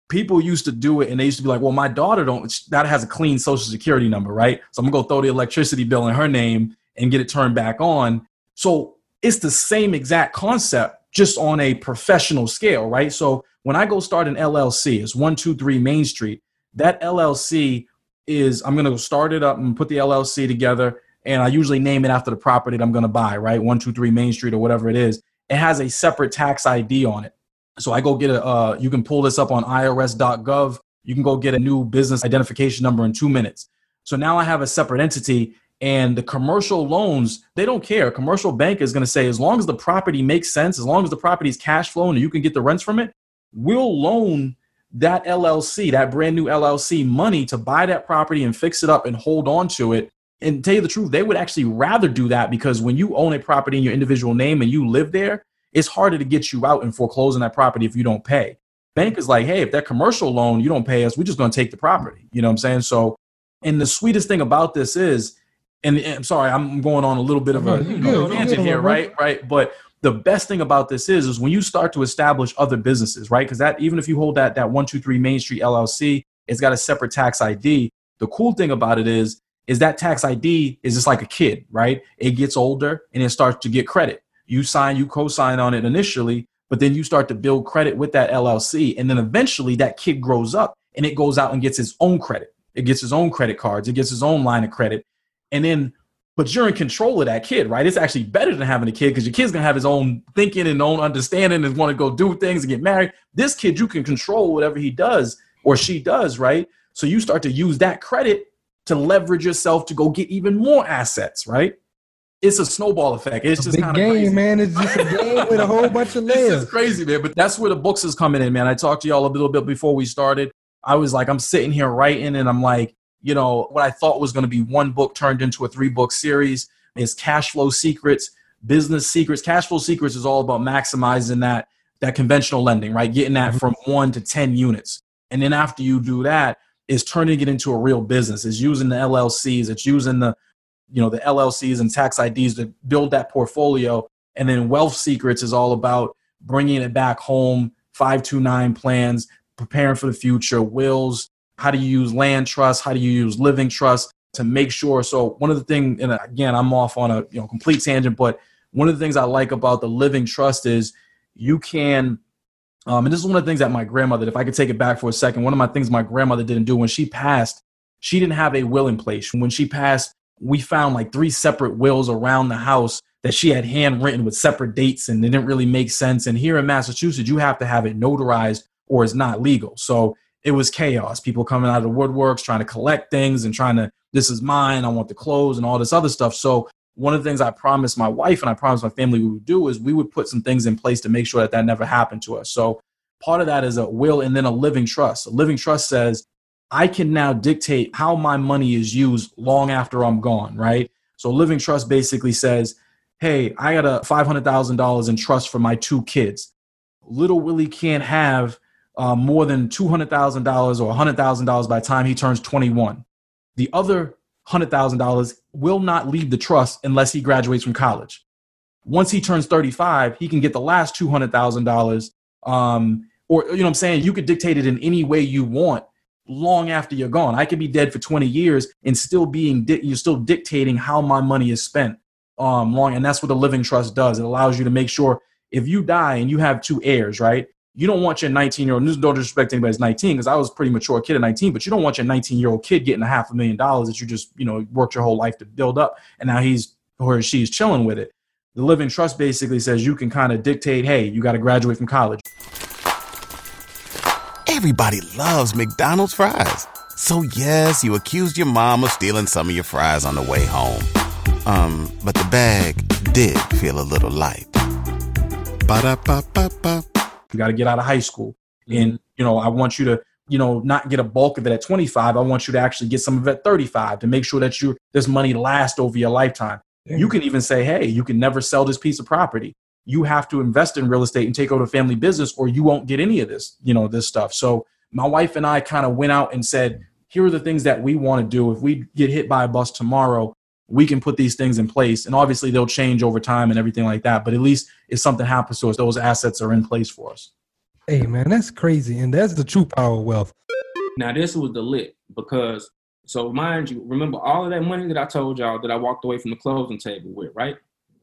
People used to do it and they used to be like, well, my daughter don't, that has a clean social security number, right? So I'm gonna go throw the electricity bill in her name and get it turned back on. So it's the same exact concept, just on a professional scale, right? So when I go start an LLC, it's 123 Main Street. That LLC is, I'm going to start it up and put the LLC together. And I usually name it after the property that I'm going to buy, right? 123 Main Street or whatever it is. It has a separate tax ID on it. So I go get a, uh, you can pull this up on irs.gov. You can go get a new business identification number in two minutes. So now I have a separate entity and the commercial loans, they don't care. Commercial bank is going to say, as long as the property makes sense, as long as the property is cash flowing and you can get the rents from it, we'll loan that LLC, that brand new LLC, money to buy that property and fix it up and hold on to it. And tell you the truth, they would actually rather do that because when you own a property in your individual name and you live there, it's harder to get you out and foreclose on that property if you don't pay. Bank is like, hey, if that commercial loan you don't pay us, we're just going to take the property. You know what I'm saying? So, and the sweetest thing about this is, and, and I'm sorry, I'm going on a little bit of a you know, tangent here, right? Right. But the best thing about this is, is when you start to establish other businesses, right? Because that even if you hold that that one two three Main Street LLC, it's got a separate tax ID. The cool thing about it is, is that tax ID is just like a kid, right? It gets older and it starts to get credit. You sign, you co-sign on it initially, but then you start to build credit with that LLC, and then eventually that kid grows up and it goes out and gets his own credit. It gets his own credit cards. It gets his own line of credit, and then but you're in control of that kid, right? It's actually better than having a kid because your kid's gonna have his own thinking and own understanding and want to go do things and get married. This kid, you can control whatever he does or she does, right? So you start to use that credit to leverage yourself to go get even more assets, right? It's a snowball effect. It's, just kind of game, crazy. man. It's just a game with a whole bunch of layers. crazy, man. But that's where the books is coming in, man. I talked to y'all a little bit before we started. I was like, I'm sitting here writing, and I'm like, you know, what I thought was going to be one book turned into a three book series is cash flow secrets, business secrets. Cash flow secrets is all about maximizing that that conventional lending, right? Getting that mm-hmm. from one to ten units, and then after you do that, is turning it into a real business. Is using the LLCs. It's using the you know the LLCs and tax IDs to build that portfolio. And then wealth secrets is all about bringing it back home. Five two nine plans, preparing for the future, wills. How do you use land trust? How do you use living trust to make sure? So one of the things, and again, I'm off on a you know complete tangent, but one of the things I like about the living trust is you can um, and this is one of the things that my grandmother, if I could take it back for a second, one of my things my grandmother didn't do when she passed, she didn't have a will in place. When she passed, we found like three separate wills around the house that she had handwritten with separate dates and they didn't really make sense. And here in Massachusetts, you have to have it notarized or it's not legal. So it was chaos. People coming out of the woodworks trying to collect things and trying to, this is mine, I want the clothes and all this other stuff. So one of the things I promised my wife and I promised my family we would do is we would put some things in place to make sure that that never happened to us. So part of that is a will and then a living trust. A living trust says, I can now dictate how my money is used long after I'm gone, right? So living trust basically says, hey, I got a $500,000 in trust for my two kids. Little Willie can't have uh, more than $200,000 or $100,000 by the time he turns 21. The other $100,000 will not leave the trust unless he graduates from college. Once he turns 35, he can get the last $200,000. Um, or, you know what I'm saying? You could dictate it in any way you want long after you're gone. I could be dead for 20 years and still being, di- you're still dictating how my money is spent um, long. And that's what the living trust does. It allows you to make sure if you die and you have two heirs, right? You don't want your 19 year old, don't disrespect anybody's 19 because I was pretty mature kid at 19, but you don't want your 19 year old kid getting a half a million dollars that you just, you know, worked your whole life to build up. And now he's or she's chilling with it. The living trust basically says you can kind of dictate, hey, you got to graduate from college. Everybody loves McDonald's fries. So yes, you accused your mom of stealing some of your fries on the way home. Um, but the bag did feel a little light. Ba-da-ba-ba-ba. You got to get out of high school. And, mm-hmm. you know, I want you to, you know, not get a bulk of it at 25. I want you to actually get some of it at 35 to make sure that you this money lasts over your lifetime. You can even say, hey, you can never sell this piece of property. You have to invest in real estate and take over the family business, or you won't get any of this, you know, this stuff. So my wife and I kind of went out and said, here are the things that we want to do. If we get hit by a bus tomorrow, we can put these things in place. And obviously they'll change over time and everything like that. But at least if something happens to us, those assets are in place for us. Hey man, that's crazy, and that's the true power of wealth. Now this was the lit because so mind you, remember all of that money that I told y'all that I walked away from the closing table with, right?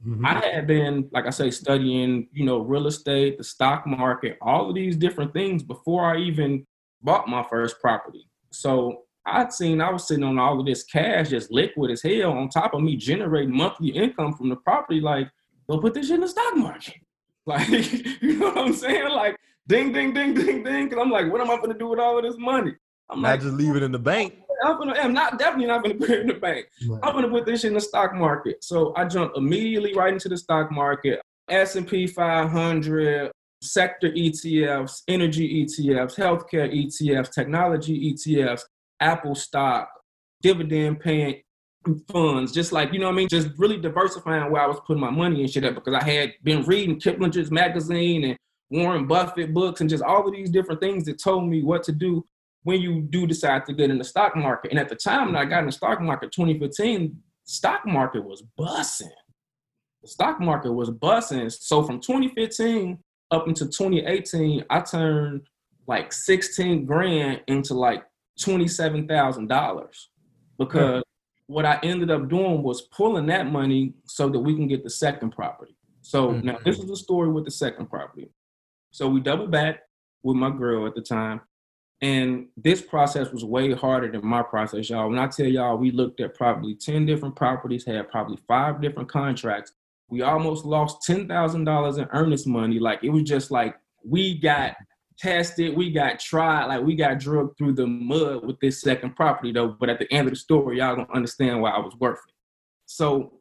Mm-hmm. I had been, like I say, studying, you know, real estate, the stock market, all of these different things before I even bought my first property. So I'd seen I was sitting on all of this cash, just liquid as hell, on top of me generating monthly income from the property. Like, go put this shit in the stock market. Like, you know what I'm saying? Like, ding, ding, ding, ding, ding. Cause I'm like, what am I gonna do with all of this money? I'm Not like, just leave it in the bank. I'm, gonna, I'm not definitely not gonna put it in the bank. I'm gonna put this in the stock market. So I jumped immediately right into the stock market. S&P 500, sector ETFs, energy ETFs, healthcare ETFs, technology ETFs, Apple stock, dividend paying funds, just like, you know what I mean? Just really diversifying where I was putting my money and shit at because I had been reading Kiplinger's magazine and Warren Buffett books and just all of these different things that told me what to do when you do decide to get in the stock market. And at the time that I got in the stock market, 2015, stock market was bussing. The stock market was bussing. So from 2015 up until 2018, I turned like 16 grand into like $27,000 because what I ended up doing was pulling that money so that we can get the second property. So mm-hmm. now this is the story with the second property. So we doubled back with my girl at the time. And this process was way harder than my process, y'all. When I tell y'all, we looked at probably 10 different properties, had probably five different contracts. We almost lost $10,000 in earnest money. Like it was just like we got tested, we got tried, like we got drugged through the mud with this second property though. But at the end of the story, y'all gonna understand why I was worth it. So,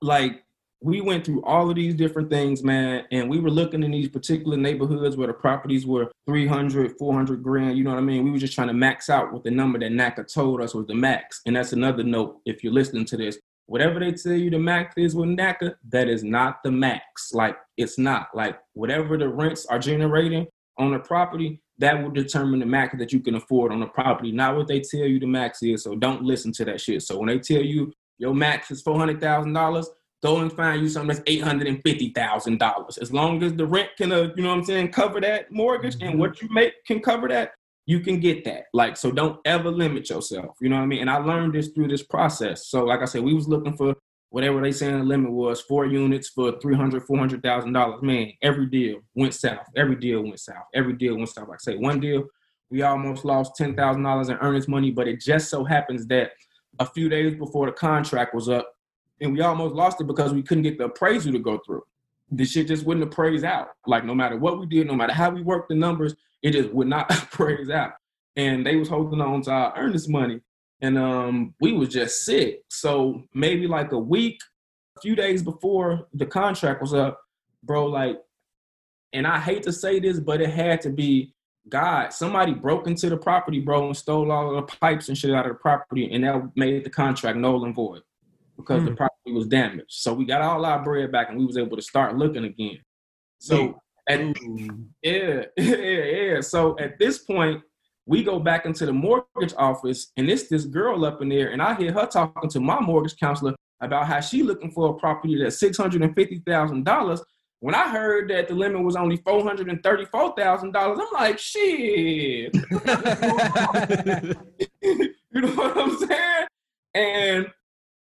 like, we went through all of these different things, man, and we were looking in these particular neighborhoods where the properties were 300, 400 grand, you know what I mean? We were just trying to max out with the number that NACA told us was the max. And that's another note if you're listening to this. Whatever they tell you the max is with NACA, that is not the max. Like, it's not. Like, whatever the rents are generating, on a property, that will determine the max that you can afford on a property, not what they tell you the max is. So don't listen to that shit. So when they tell you your max is four hundred thousand dollars, go and find you something that's eight hundred and fifty thousand dollars. As long as the rent can, uh, you know what I'm saying, cover that mortgage mm-hmm. and what you make can cover that, you can get that. Like so, don't ever limit yourself. You know what I mean? And I learned this through this process. So like I said, we was looking for whatever they saying the limit was, four units for three hundred, four hundred thousand dollars. Man, every deal went south. Every deal went south. Every deal went south. Like I say, one deal, we almost lost ten thousand dollars in earnest money, but it just so happens that a few days before the contract was up, and we almost lost it because we couldn't get the appraisal to go through. The shit just wouldn't appraise out. Like no matter what we did, no matter how we worked the numbers, it just would not appraise out. And they was holding on to our earnest money and um, we was just sick. So maybe like a week, a few days before the contract was up, bro, like, and I hate to say this, but it had to be God. Somebody broke into the property, bro, and stole all of the pipes and shit out of the property, and that made the contract null and void because the hmm. property was damaged. So we got all our bread back, and we was able to start looking again. So, at, yeah, yeah, yeah. So at this point, we go back into the mortgage office and it's this girl up in there and i hear her talking to my mortgage counselor about how she looking for a property that's $650000 when i heard that the limit was only $434000 i'm like shit. You know what i'm saying? And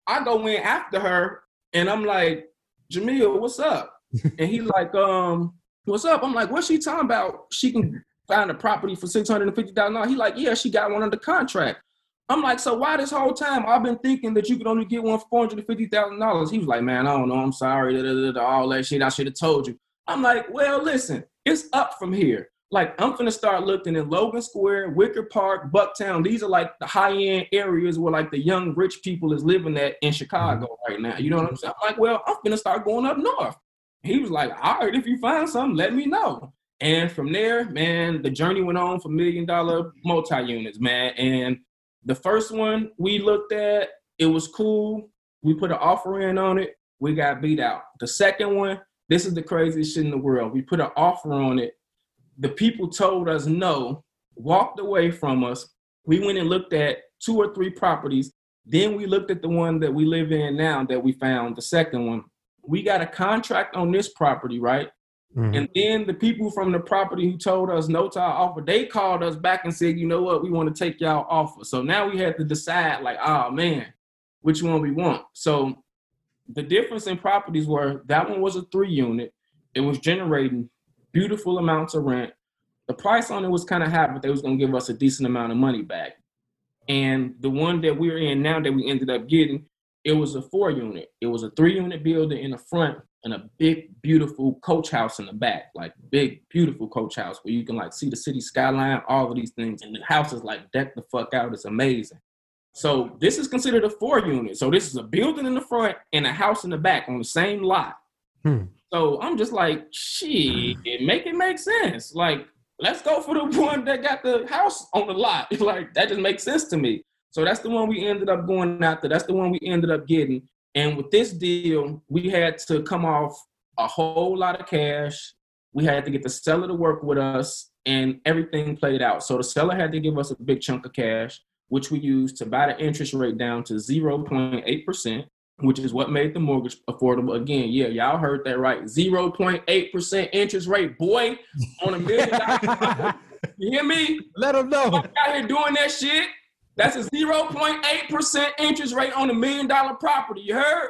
i go in after her and i'm like jamil what's up? And he like um what's up? I'm like what's she talking about? She can found a property for six hundred and fifty thousand dollars. He like, yeah, she got one under contract. I'm like, so why this whole time I've been thinking that you could only get one for four hundred and fifty thousand dollars? He was like, man, I don't know. I'm sorry. Da, da, da, all that shit. I should have told you. I'm like, well, listen, it's up from here. Like, I'm gonna start looking in Logan Square, Wicker Park, Bucktown. These are like the high end areas where like the young rich people is living at in Chicago mm-hmm. right now. You know what I'm saying? I'm like, well, I'm gonna start going up north. He was like, all right, if you find something, let me know. And from there, man, the journey went on for million dollar multi units, man. And the first one we looked at, it was cool. We put an offer in on it. We got beat out. The second one, this is the craziest shit in the world. We put an offer on it. The people told us no, walked away from us. We went and looked at two or three properties. Then we looked at the one that we live in now that we found, the second one. We got a contract on this property, right? Mm-hmm. And then the people from the property who told us no to our offer, they called us back and said, you know what, we want to take y'all offer. So now we had to decide, like, oh man, which one we want. So the difference in properties were that one was a three unit, it was generating beautiful amounts of rent. The price on it was kind of high, but they was gonna give us a decent amount of money back. And the one that we're in now that we ended up getting, it was a four unit. It was a three unit building in the front and a big, beautiful coach house in the back, like big, beautiful coach house where you can like see the city skyline, all of these things. And the house is like decked the fuck out. It's amazing. So this is considered a four unit. So this is a building in the front and a house in the back on the same lot. Hmm. So I'm just like, shit, make it make sense. Like, let's go for the one that got the house on the lot. like that just makes sense to me. So that's the one we ended up going after. That's the one we ended up getting. And with this deal, we had to come off a whole lot of cash. We had to get the seller to work with us, and everything played out. So the seller had to give us a big chunk of cash, which we used to buy the interest rate down to 0.8%, which is what made the mortgage affordable. Again, yeah, y'all heard that right. 0.8% interest rate, boy, on a million dollars. You hear me? Let them know. I'm out here doing that shit. That's a 0.8% interest rate on a million dollar property. You heard?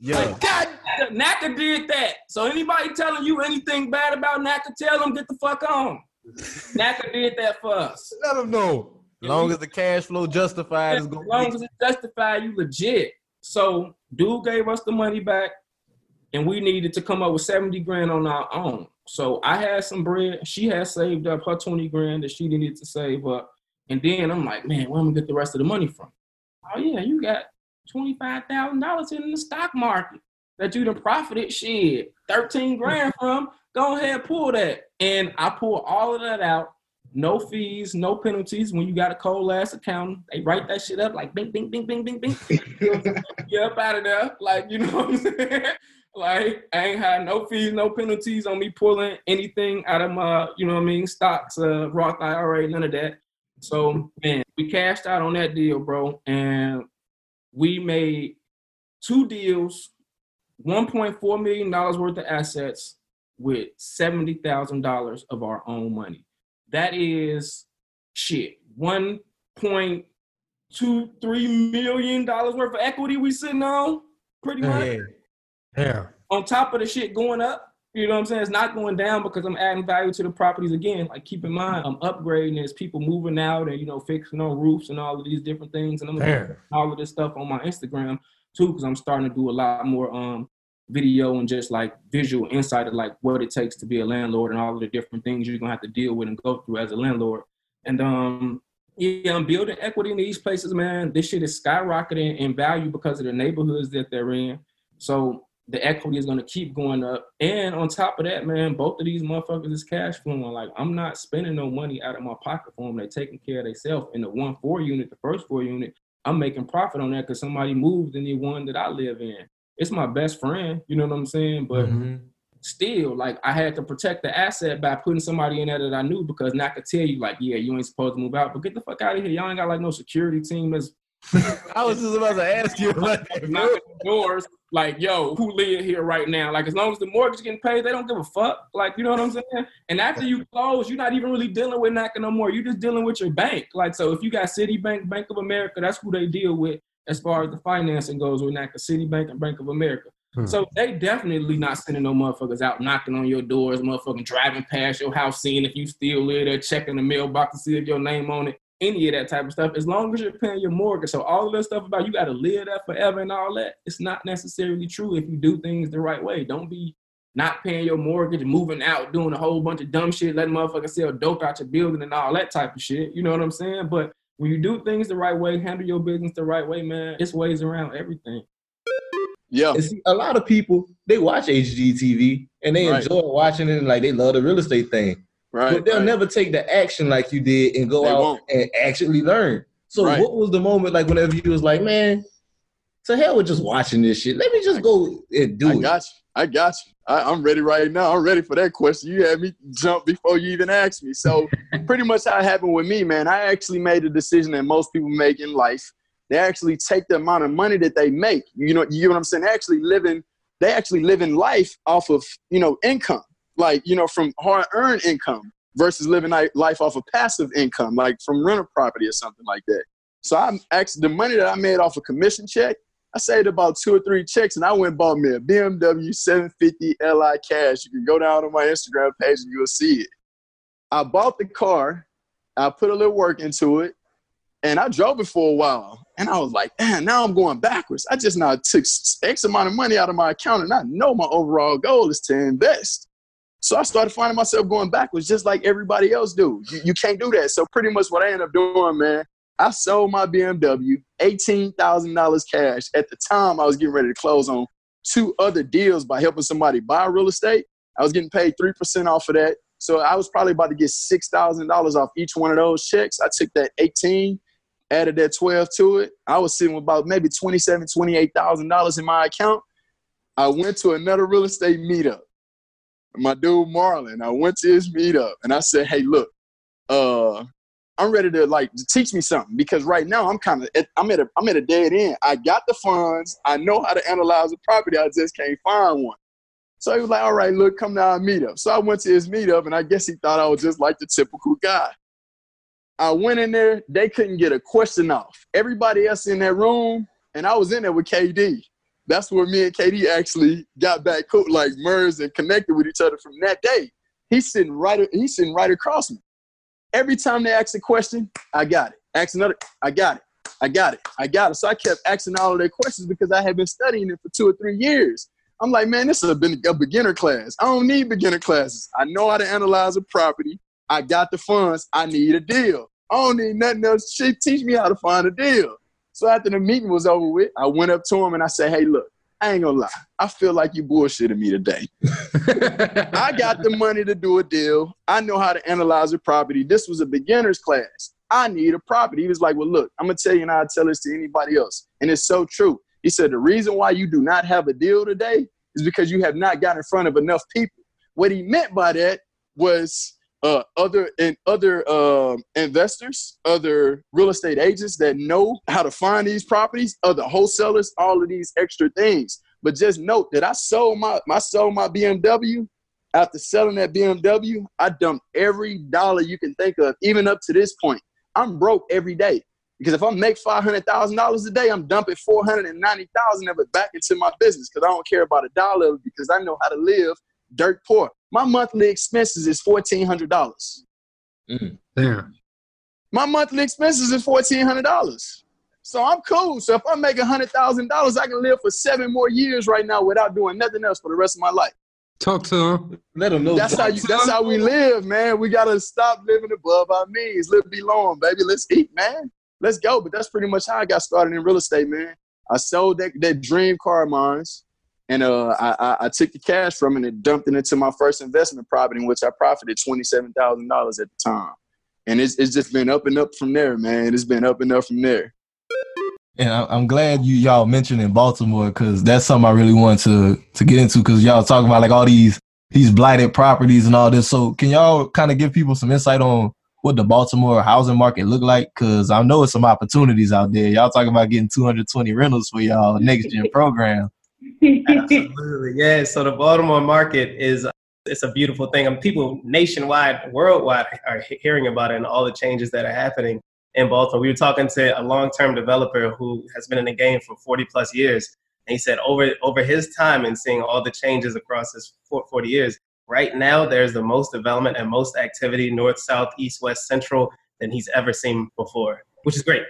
Yeah. Like, God, NACA did that. So anybody telling you anything bad about NACA, tell them get the fuck on. NACA did that for us. Let them know. As long as the cash flow justified As long as it justified, you legit. So dude gave us the money back, and we needed to come up with 70 grand on our own. So I had some bread. She had saved up her 20 grand that she needed to save up. And then I'm like, man, where am I gonna get the rest of the money from? Oh yeah, you got $25,000 in the stock market that you done profited shit, 13 grand from. Go ahead, pull that. And I pull all of that out. No fees, no penalties. When you got a cold ass accountant, they write that shit up like bing, bing, bing, bing, bing, bing. Get up out of there. Like, you know what I'm saying? Like, I ain't had no fees, no penalties on me pulling anything out of my, you know what I mean, stocks, uh, Roth IRA, none of that. So, man, we cashed out on that deal, bro. And we made two deals, $1.4 million worth of assets with $70,000 of our own money. That is shit. $1.23 million worth of equity we sitting on, pretty much. Yeah. Yeah. On top of the shit going up, you know what I'm saying? It's not going down because I'm adding value to the properties again. Like keep in mind, I'm upgrading There's people moving out and you know fixing on roofs and all of these different things. And I'm doing all of this stuff on my Instagram too because I'm starting to do a lot more um video and just like visual insight of like what it takes to be a landlord and all of the different things you're gonna have to deal with and go through as a landlord. And um yeah, I'm building equity in these places, man. This shit is skyrocketing in value because of the neighborhoods that they're in. So the equity is gonna keep going up. And on top of that, man, both of these motherfuckers is cash flowing. Like I'm not spending no money out of my pocket for them. They're taking care of themselves. In the one four unit, the first four unit, I'm making profit on that because somebody moved in the one that I live in. It's my best friend, you know what I'm saying? But mm-hmm. still, like I had to protect the asset by putting somebody in there that I knew because now I could tell you, like, yeah, you ain't supposed to move out, but get the fuck out of here. Y'all ain't got like no security team that's I was just about to ask you knocking doors. Like, yo, who live here right now? Like, as long as the mortgage getting paid, they don't give a fuck. Like, you know what I'm saying? And after you close, you're not even really dealing with knocking no more. You're just dealing with your bank. Like, so if you got Citibank, Bank of America, that's who they deal with as far as the financing goes with NACA, Citibank and Bank of America. Hmm. So they definitely not sending no motherfuckers out knocking on your doors, motherfucking driving past your house, seeing if you still live there, checking the mailbox to see if your name on it, any of that type of stuff. As long as you're paying your mortgage, so all of that stuff about you got to live that forever and all that, it's not necessarily true if you do things the right way. Don't be not paying your mortgage, moving out, doing a whole bunch of dumb shit, letting motherfuckers sell dope out your building and all that type of shit. You know what I'm saying? But when you do things the right way, handle your business the right way, man, it's ways around everything. Yeah. And see, a lot of people they watch HGTV and they Right. enjoy watching it and like they love the real estate thing. Right, But they'll right. never take the action like you did and go They out won't. and actually learn. So Right. what was the moment like whenever you was like, man, to hell with just watching this shit. Let me just go and do it. I it. got you. I got you. I, I'm ready right now. I'm ready for that question. You had me jump before you even asked me. So pretty much how it happened with me, man. I actually made a decision that most people make in life. They actually take the amount of money that they make. You know, you know what I'm saying? They actually living, they actually living life off of, you know, income. Like, you know, from hard earned income versus living li- life off of passive income, like from rental property or something like that. So I'm actually the money that I made off a commission check, I saved about two or three checks and I went and bought me a BMW 750 Li cash. You can go down on my Instagram page and you'll see it. I bought the car, I put a little work into it, and I drove it for a while. And I was like, man, now I'm going backwards. I just now took X amount of money out of my account and I know my overall goal is to invest. So I started finding myself going backwards just like everybody else do. You, you can't do that. So pretty much what I ended up doing, man, I sold my BMW, $18,000 cash. At the time, I was getting ready to close on two other deals by helping somebody buy real estate. I was getting paid 3% off of that. So I was probably about to get $6,000 off each one of those checks. I took that 18, added that 12 to it. I was sitting with about maybe $27,000, $28,000 in my account. I went to another real estate meetup. My dude Marlon, I went to his meetup and I said, hey, look, uh, I'm ready to like teach me something because right now I'm kind of I'm at a I'm at a dead end. I got the funds. I know how to analyze a property. I just can't find one. So he was like, "All right, look, come down our meetup." So I went to his meetup, and I guess he thought I was just like the typical guy. I went in there. They couldn't get a question off. Everybody else in that room, and I was in there with KD. That's where me and KD actually got back, like merged and connected with each other from that day. He's sitting right. He's sitting right across me. Every time they ask a question, I got it. Ask another, I got it. I got it. I got it. So I kept asking all of their questions because I had been studying it for two or three years. I'm like, man, this is a, a beginner class. I don't need beginner classes. I know how to analyze a property. I got the funds. I need a deal. I don't need nothing else. She teach me how to find a deal. So after the meeting was over with, I went up to him and I said, hey, look, I ain't gonna lie. I feel like you bullshitting me today. I got the money to do a deal. I know how to analyze a property. This was a beginner's class. I need a property. He was like, Well, look, I'm gonna tell you and I'll tell this to anybody else. And it's so true. He said, The reason why you do not have a deal today is because you have not got in front of enough people. What he meant by that was uh, other and other um, investors, other real estate agents that know how to find these properties, other wholesalers, all of these extra things. But just note that I sold my I sold my BMW. After selling that BMW, I dumped every dollar you can think of, even up to this point. I'm broke every day because if I make five hundred thousand dollars a day, I'm dumping four hundred and ninety thousand of it back into my business because I don't care about a dollar because I know how to live dirt poor. My monthly expenses is fourteen hundred dollars. Mm, damn. My monthly expenses is fourteen hundred dollars. So I'm cool. So if I make a hundred thousand dollars, I can live for seven more years right now without doing nothing else for the rest of my life. Talk to him. Let him know. That's how you. That's how we live, man. We gotta stop living above our means. Live below them, baby. Let's eat, man. Let's go. But that's pretty much how I got started in real estate, man. I sold that, that dream car of mine and uh, I, I, took the cash from it and dumped it into my first investment property, in which I profited twenty seven thousand dollars at the time. And it's it's just been up and up from there, man. It's been up and up from there. And I'm glad you y'all mentioned in Baltimore because that's something I really want to to get into because y'all talking about like all these these blighted properties and all this. So can y'all kind of give people some insight on what the Baltimore housing market look like? Because I know it's some opportunities out there. Y'all talking about getting 220 rentals for y'all next gen program. Absolutely, yeah. So the Baltimore market is it's a beautiful thing, and people nationwide, worldwide, are hearing about it and all the changes that are happening in Baltimore. We were talking to a long-term developer who has been in the game for 40 plus years, and he said over over his time and seeing all the changes across his 40 years, right now there's the most development and most activity north, south, east, west, central than he's ever seen before, which is great.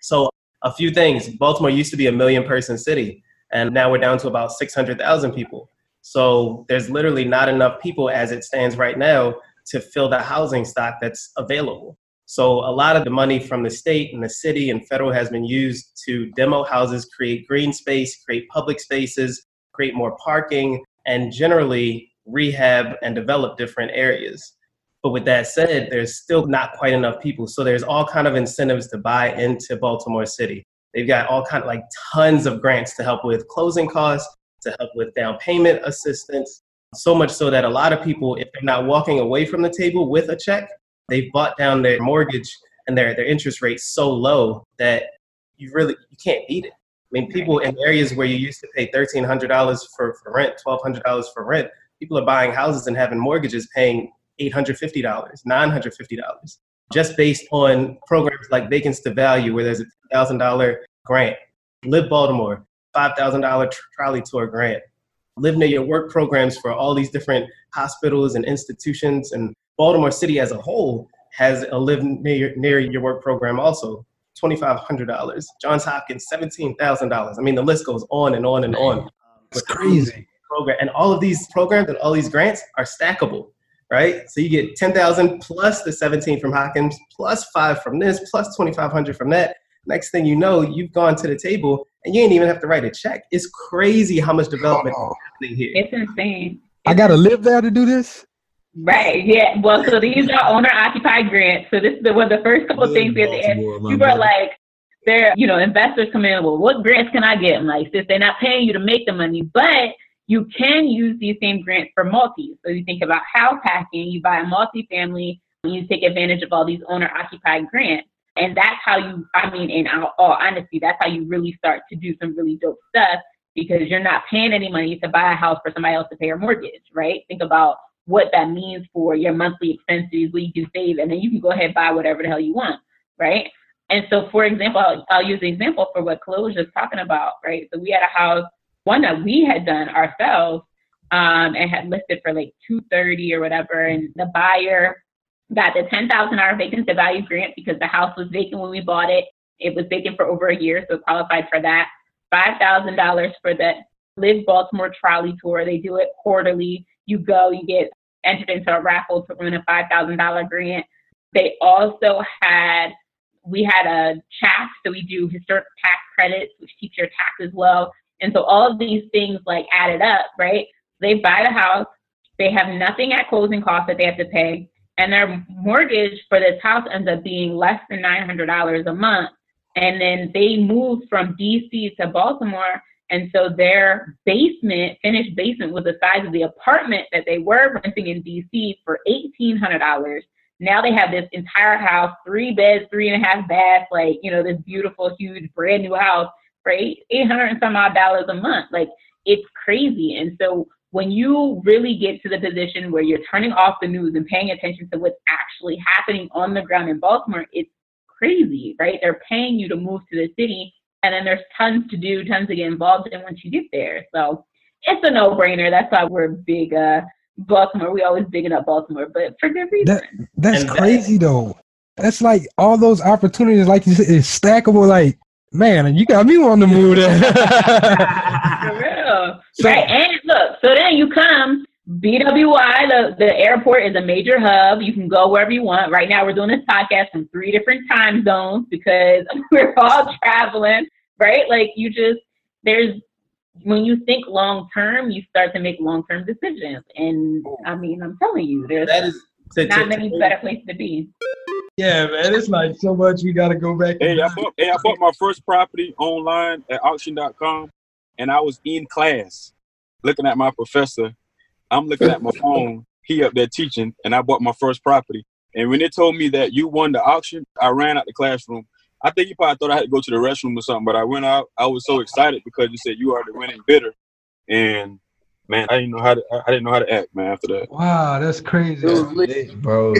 So a few things. Baltimore used to be a million person city and now we're down to about 600,000 people. So there's literally not enough people as it stands right now to fill the housing stock that's available. So a lot of the money from the state and the city and federal has been used to demo houses, create green space, create public spaces, create more parking, and generally rehab and develop different areas. But with that said, there's still not quite enough people. So there's all kind of incentives to buy into Baltimore City. They've got all kind of like tons of grants to help with closing costs, to help with down payment assistance. So much so that a lot of people, if they're not walking away from the table with a check, they've bought down their mortgage and their, their interest rate so low that you really you can't beat it. I mean, people in areas where you used to pay thirteen hundred dollars for, for rent, twelve hundred dollars for rent, people are buying houses and having mortgages paying eight hundred fifty dollars, nine hundred fifty dollars just based on programs like Vacants to Value, where there's a $1,000 grant. Live Baltimore, $5,000 trolley tour grant. Live near your work programs for all these different hospitals and institutions. And Baltimore City as a whole has a Live near, near your work program also. $2,500. Johns Hopkins, $17,000. I mean, the list goes on and on and on. It's crazy. Program. And all of these programs and all these grants are stackable right? So you get 10,000 plus the 17 from Hopkins, plus five from this, plus 2,500 from that. Next thing you know, you've gone to the table and you ain't even have to write a check. It's crazy how much development Oh. is happening here. It's insane. I gotta live there to do this. Right. Yeah. Well, so these are owner occupied grants. So this is the, one of the first couple of things we have to ask. People are like, they're, you know, investors come in, well, what grants can I get? I'm like, sis, they're not paying you to make the money, but you can use these same grants for multi. So you think about house hacking, you buy a multifamily, and you take advantage of all these owner occupied grants. And that's how you, I mean, in all, all honesty, that's how you really start to do some really dope stuff because you're not paying any money to buy a house for somebody else to pay your mortgage, right? Think about what that means for your monthly expenses, what you can save, and then you can go ahead and buy whatever the hell you want, right? And so, for example, I'll, I'll use an example for what Chloe was just talking about, right? So we had a house, one that we had done ourselves, um, and had listed for like two thirty or whatever, and the buyer got the ten thousand dollar vacant to value grant because the house was vacant when we bought it. It was vacant for over a year, so qualified for that. Five thousand dollars for the Live Baltimore trolley tour. They do it quarterly. You go, you get entered into a raffle to win a five thousand dollar grant. They also had we had a CHAP, so we do historic tax credits, which keeps your taxes low. And so all of these things like added up, right? They buy the house, they have nothing at closing costs that they have to pay, and their mortgage for this house ends up being less than nine hundred dollars a month. And then they moved from DC to Baltimore, and so their basement, finished basement, was the size of the apartment that they were renting in DC for eighteen hundred dollars. Now they have this entire house, three beds, three and a half baths, like you know, this beautiful, huge, brand new house for eight eight hundred and some odd dollars a month. Like it's crazy. And so when you really get to the position where you're turning off the news and paying attention to what's actually happening on the ground in Baltimore, it's crazy, right? They're paying you to move to the city, and then there's tons to do, tons to get involved in once you get there. So it's a no-brainer. That's why we're big uh, Baltimore. We always bigging up Baltimore, but for good reason. That that's crazy though. That's like all those opportunities, like you said, is stackable. Like man, and you got me on the move there. For real. right. And look, so then you come, BWI, the, the airport is a major hub. You can go wherever you want. Right now, we're doing this podcast from three different time zones because we're all traveling, right? Like, you just, there's, when you think long term, you start to make long term decisions. And I mean, I'm telling you, there's That is- to- not to- many better places to be. Yeah, man, it's like so much we got to go back. Hey, I bought, hey, I bought my first property online at auction.com, and I was in class looking at my professor. I'm looking at my phone. He up there teaching, and I bought my first property. And when they told me that you won the auction, I ran out the classroom. I think you probably thought I had to go to the restroom or something, but I went out. I was so excited because you said you are the winning bidder, and man, I didn't know how to. I didn't know how to act, man. After that, wow, that's crazy, bro.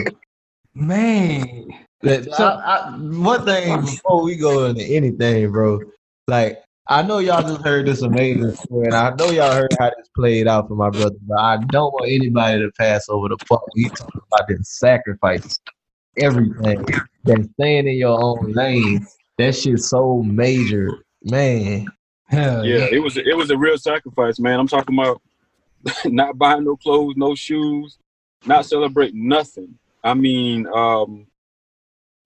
Man, That- I, I, one thing before we go into anything, bro. Like I know y'all just heard this amazing story, and I know y'all heard how this played out for my brother. But I don't want anybody to pass over the part. We talking about this sacrifice, everything, that staying in your own lane. That shit's so major, man. Hell yeah, it was it was a real sacrifice, man. I'm talking about not buying no clothes, no shoes, not celebrating nothing. I mean, um,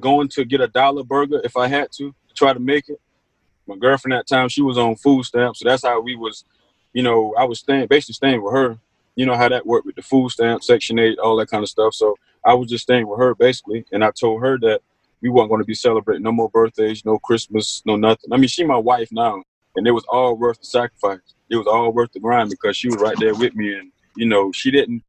going to get a dollar burger if I had to, to try to make it. My girlfriend at time, she was on food stamps, so that's how we was, you know, I was staying basically staying with her. You know how that worked with the food stamp, Section Eight, all that kind of stuff. So I was just staying with her basically, and I told her that we weren't going to be celebrating no more birthdays, no Christmas, no nothing. I mean, she my wife now, and it was all worth the sacrifice. It was all worth the grind because she was right there with me, and you know, she didn't.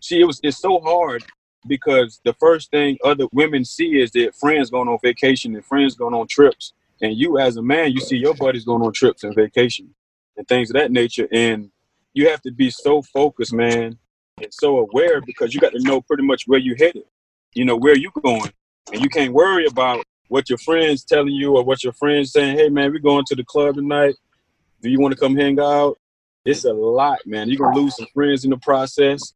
See, it was it's so hard because the first thing other women see is that friends going on vacation and friends going on trips, and you as a man, you see your buddies going on trips and vacation and things of that nature, and you have to be so focused, man, and so aware because you got to know pretty much where you headed. You know where you going, and you can't worry about what your friends telling you or what your friends saying. Hey, man, we're going to the club tonight. Do you want to come hang out? It's a lot, man. You're gonna lose some friends in the process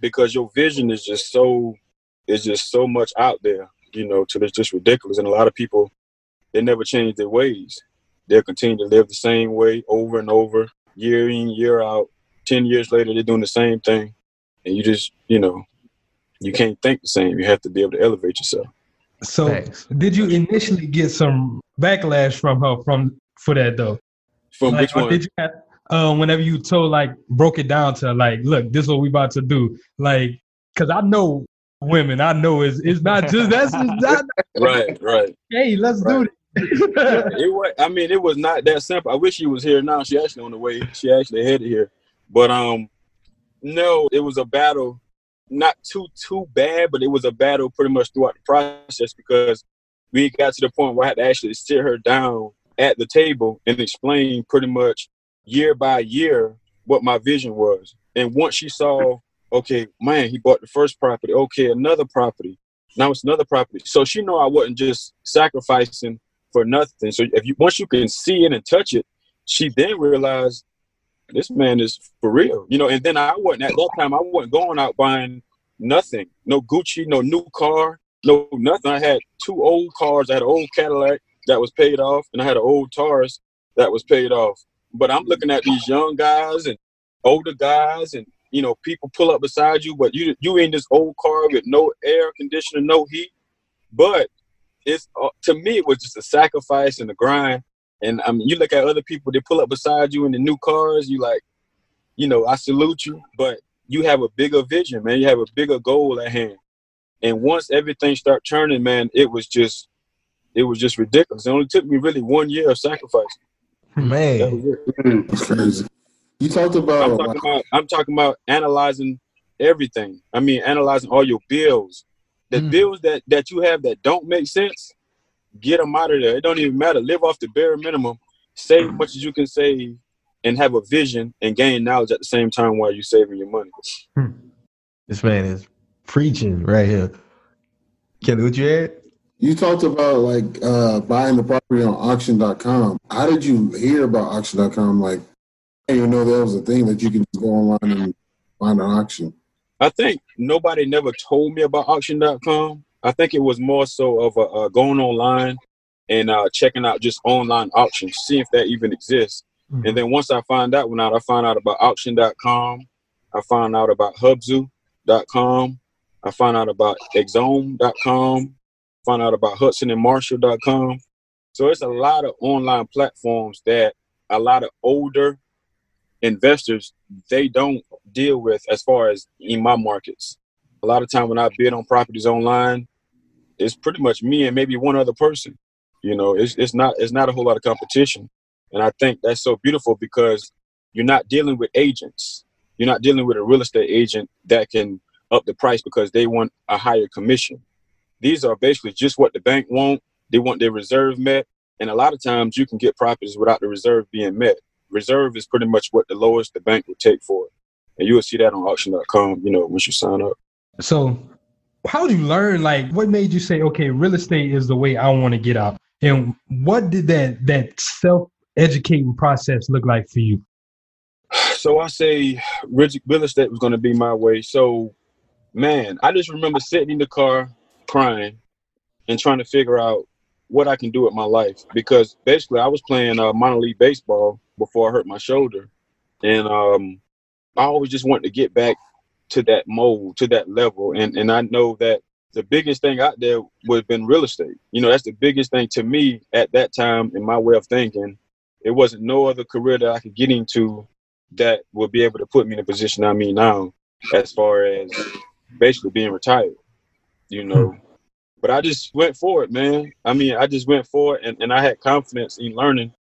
because your vision is just so is just so much out there, you know, till it's just ridiculous. And a lot of people they never change their ways. They'll continue to live the same way over and over, year in, year out. Ten years later, they're doing the same thing, and you just, you know, you can't think the same. You have to be able to elevate yourself. So, did you initially get some backlash from her from for that though? From like, which one? Did you have, uh, whenever you told like broke it down to like, look, this is what we about to do, like, because I know women, I know it's it's not just that's just not. right, right. Hey, let's do it. Yeah, it was. I mean, it was not that simple. I wish she was here now. She actually on the way. She actually headed here, but um, no, it was a battle. Not too too bad, but it was a battle pretty much throughout the process because we got to the point where I had to actually sit her down at the table and explain pretty much year by year what my vision was. And once she saw, okay, man, he bought the first property. Okay, another property. Now it's another property. So she know I wasn't just sacrificing for nothing. So if you once you can see it and touch it, she then realized this man is for real. You know, and then I wasn't at that time I wasn't going out buying nothing. No Gucci, no new car, no nothing. I had two old cars. I had an old Cadillac that was paid off, and I had an old Taurus that was paid off. But I'm looking at these young guys and older guys, and you know, people pull up beside you, but you you in this old car with no air conditioner, no heat. But it's uh, to me, it was just a sacrifice and a grind. And I mean, you look at other people, they pull up beside you in the new cars. You like, you know, I salute you, but you have a bigger vision, man. You have a bigger goal at hand. And once everything start turning, man, it was just, it was just ridiculous. It only took me really one year of sacrifice. Hmm. Man, That. That's crazy. You talked about I'm talking about I'm talking about analyzing everything. I mean, analyzing all your bills. The hmm. bills that that you have that don't make sense, get them out of there. It don't even matter. Live off the bare minimum. Save as much as you can save, and have a vision and gain knowledge at the same time while you're saving your money. Hmm. this man is preaching right here. Kelly, what you add? You talked about like uh, buying the property on auction.com. How did you hear about auction.com? Like, I didn't even know that was a thing that you can just go online and find an auction. I think nobody never told me about auction.com. I think it was more so of uh, going online and uh, checking out just online auctions, see if that even exists. And then once I find that one out, I find out about auction.com. I found out about hubzu.com. I found out about xome.com. Found out about Hudson and hudsonandmarshall.com. So it's a lot of online platforms that a lot of older investors they don't deal with as far as in my markets. A lot of time when I bid on properties online, it's pretty much me and maybe one other person. You know, it's it's not it's not a whole lot of competition. And I think that's so beautiful because you're not dealing with agents. You're not dealing with a real estate agent that can up the price because they want a higher commission. These are basically just what the bank want. They want their reserve met. And a lot of times you can get properties without the reserve being met. Reserve is pretty much what the lowest the bank will take for it. And you will see that on auction.com, you know, once you sign up. So, how did you learn? Like, what made you say, okay, real estate is the way I want to get out? And what did that that self educating process look like for you? So I say real real estate was going to be my way. So, man, I just remember sitting in the car crying and trying to figure out what I can do with my life because basically I was playing uh, minor league baseball before I hurt my shoulder, and um, I always just wanted to get back to that mold, to that level, and and I know that the biggest thing out there would have been real estate. You know, that's the biggest thing to me at that time in my way of thinking. It wasn't no other career that I could get into that would be able to put me in a position I'm in now, as far as basically being retired. You know, but I just went for it, man. I mean, I just went for it, and, and I had confidence in learning,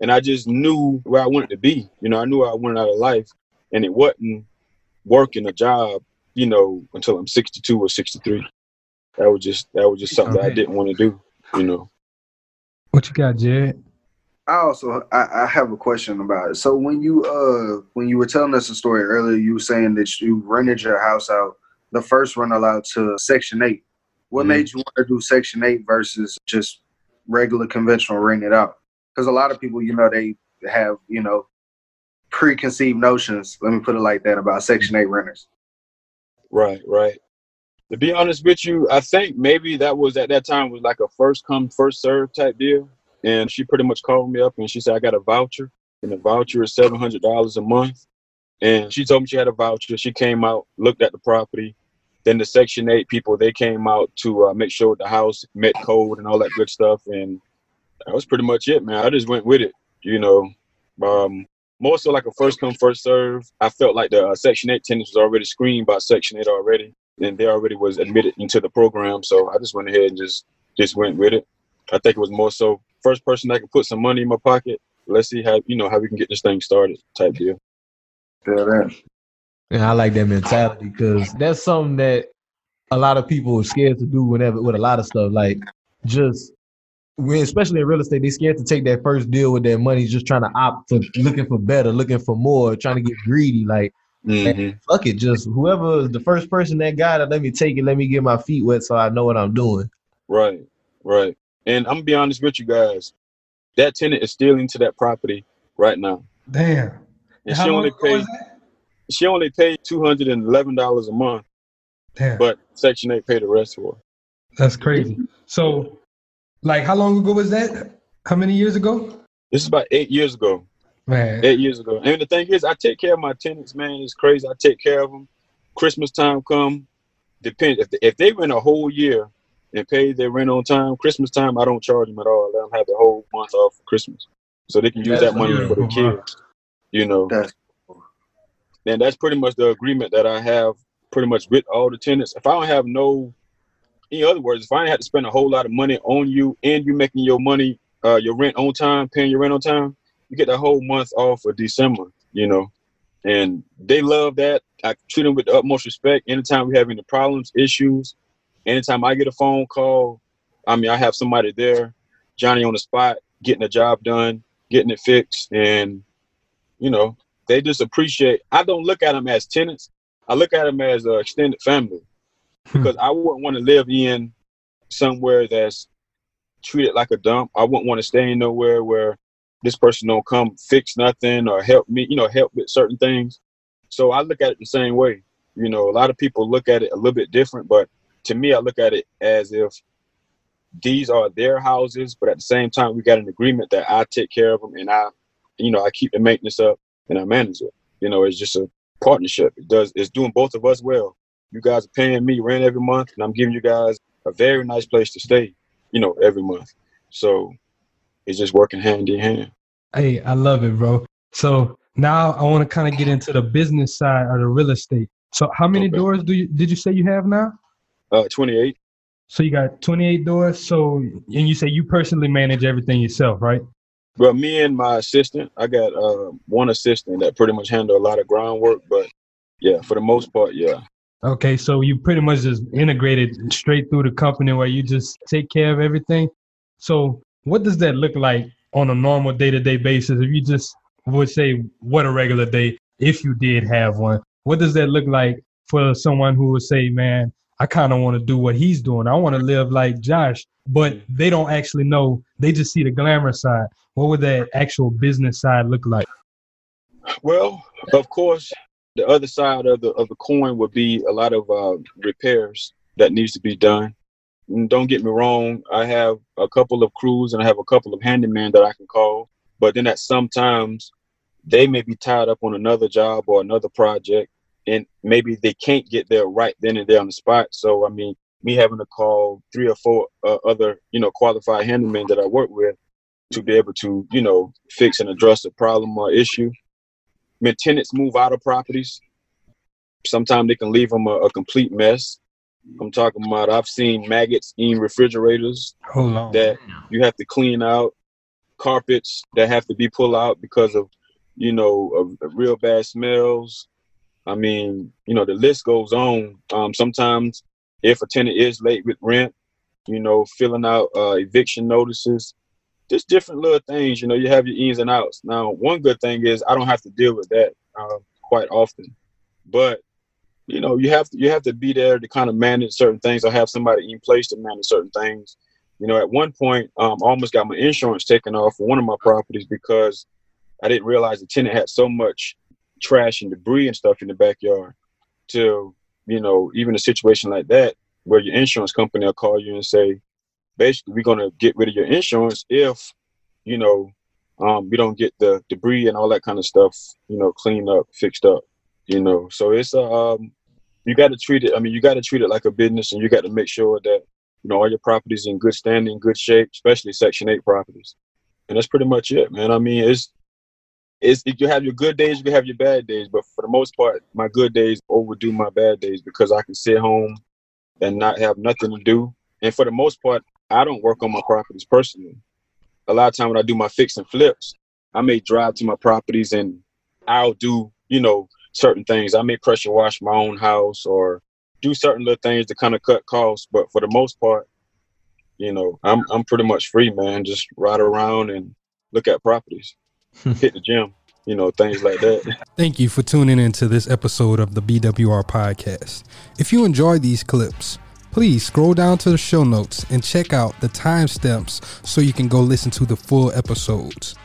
and I just knew where I wanted to be. You know, I knew where I wanted out of life, and it wasn't working a job, you know, until I'm 62 or 63. That was just that was just something I didn't want to do. You know. What you got, Jared? I also I, I have a question about it. So when you uh when you were telling us a story earlier, you were saying that you rented your house out, the first rental out to Section Eight. What Mhm. made you want to do Section Eight versus just regular conventional rent it out? Because a lot of people, you know, they have you know preconceived notions. Let me put it like that about Section Eight renters. Right, right. To be honest with you, I think maybe that was at that time was like a first come first serve type deal. And she pretty much called me up and she said I got a voucher, and the voucher is seven hundred dollars a month. And she told me she had a voucher. She came out, looked at the property. then the Section Eight people they came out to uh, make sure the house met code and all that good stuff, and that was pretty much it, man. I just went with it, you know. Um, more so like a first come first serve. I felt like the uh, Section Eight tenants was already screened by Section Eight already, and they already was admitted into the program. So I just went ahead and just just went with it. I think it was more so first person that could put some money in my pocket. Let's see how you know how we can get this thing started type deal. Yeah, And I like that mentality because that's something that a lot of people are scared to do whenever with a lot of stuff. Like just when especially in real estate, they're scared to take that first deal with their money, just trying to opt for looking for better, looking for more, trying to get greedy. Like man, mm-hmm. fuck it, just whoever is the first person that got it, let me take it, let me get my feet wet so I know what I'm doing. Right, right. And I'm gonna be honest with you guys, that tenant is still into that property right now. Damn. And How she only paid she only paid two hundred and eleven dollars a month. Damn. But Section Eight paid the rest for her. That's crazy. So, like, how long ago was that? How many years ago? This is about eight years ago. Man. Eight years ago. And the thing is, I take care of my tenants, man. It's crazy. I take care of them. Christmas time come, depends. If they, if they rent a whole year and pay their rent on time, Christmas time, I don't charge them at all. I let them have the whole month off for Christmas, so they can use That's that money for the kids. You know. and that's pretty much the agreement that I have pretty much with all the tenants. If I don't have no, in other words, if I ain't have to spend a whole lot of money on you and you making your money, uh, your rent on time, paying your rent on time, you get the whole month off for December, you know. And they love that. I treat them with the utmost respect. Anytime we have any problems, issues, anytime I get a phone call, I mean, I have somebody there, Johnny on the spot, getting the job done, getting it fixed, and you know, they just appreciate. I don't look at them as tenants. I look at them as an extended family hmm. because I wouldn't want to live in somewhere that's treated like a dump. I wouldn't want to stay in nowhere where this person don't come fix nothing or help me, you know, help with certain things. So I look at it the same way. You know, a lot of people look at it a little bit different, but to me, I look at it as if these are their houses, but at the same time, we got an agreement that I take care of them and I, you know, I keep the maintenance up and I manage it. You know, it's just a partnership. It does, it's doing both of us well. You guys are paying me rent every month, and I'm giving you guys a very nice place to stay, you know, every month. So it's just working hand in hand. Hey, I love it, bro. So now I want to kind of get into the business side of the real estate. So how many doors do you did you say you have now? Uh, 28. So you got 28 doors. So and you say you personally manage everything yourself, right? Well, me and my assistant, I got uh, one assistant that pretty much handle a lot of groundwork, but yeah, for the most part, yeah. Okay, so you pretty much just integrated straight through the company where you just take care of everything. So what does that look like on a normal day-to-day basis? If you just would say what a regular day, if you did have one, what does that look like for someone who would say, man, I kind of want to do what he's doing. I want to live like Josh, but they don't actually know. They just see the glamour side. What would that actual business side look like? Well, of course, the other side of the of the coin would be a lot of uh, repairs that needs to be done. And don't get me wrong, I have a couple of crews and I have a couple of handymen that I can call, but then at sometimes they may be tied up on another job or another project and maybe they can't get there right then and there on the spot. So I mean, me having to call three or four uh, other, you know, qualified handymen that I work with to be able to, you know, fix and address a problem or issue. When tenants move out of properties, sometimes they can leave them a, a complete mess. I'm talking about I've seen maggots in refrigerators that you have to clean out, carpets that have to be pulled out because of, you know, of, of real bad smells. I mean, you know, the list goes on. Um, sometimes if a tenant is late with rent, you know, filling out uh, eviction notices, just different little things. You know, you have your ins and outs. Now, one good thing is I don't have to deal with that uh, quite often, but you know, you have to you have to be there to kind of manage certain things or have somebody in place to manage certain things. You know, at one point, um, I almost got my insurance taken off for one of my properties because I didn't realize the tenant had so much trash and debris and stuff in the backyard. Till you know, even a situation like that where your insurance company will call you and say, basically, we're gonna get rid of your insurance if you know um, we don't get the debris and all that kind of stuff, you know, cleaned up, fixed up. You know, so it's a um, you got to treat it. I mean, you got to treat it like a business, and you got to make sure that you know all your properties in good standing, good shape, especially Section Eight properties. And that's pretty much it, man. I mean, it's it's you have your good days, you can have your bad days, but for the most part, my good days overdo my bad days because I can sit home and not have nothing to do. And for the most part, I don't work on my properties personally. A lot of time when I do my fix and flips, I may drive to my properties and I'll do, you know, certain things. I may pressure wash my own house or do certain little things to kind of cut costs. But for the most part, you know, I'm I'm pretty much free, man. Just ride around and look at properties, hit the gym, you know, things like that. Thank you for tuning in to this episode of the BWR podcast. If you enjoy these clips, please scroll down to the show notes and check out the timestamps so you can go listen to the full episodes.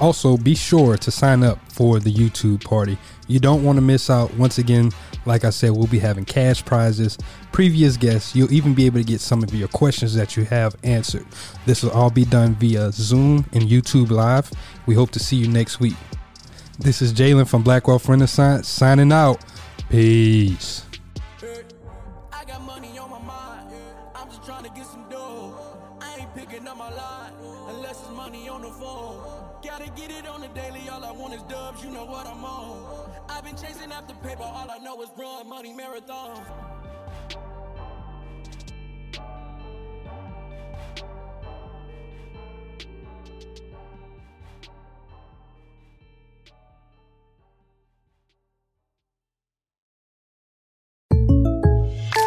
Also, be sure to sign up for the YouTube party. You don't want to miss out. Once again, like I said, we'll be having cash prizes, previous guests. You'll even be able to get some of your questions that you have answered. This will all be done via Zoom and YouTube Live. We hope to see you next week. This is Jalen from Black Wealth Renaissance signing out. Peace. Know money marathon.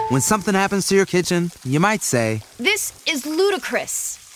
When something happens to your kitchen, you might say, This is ludicrous.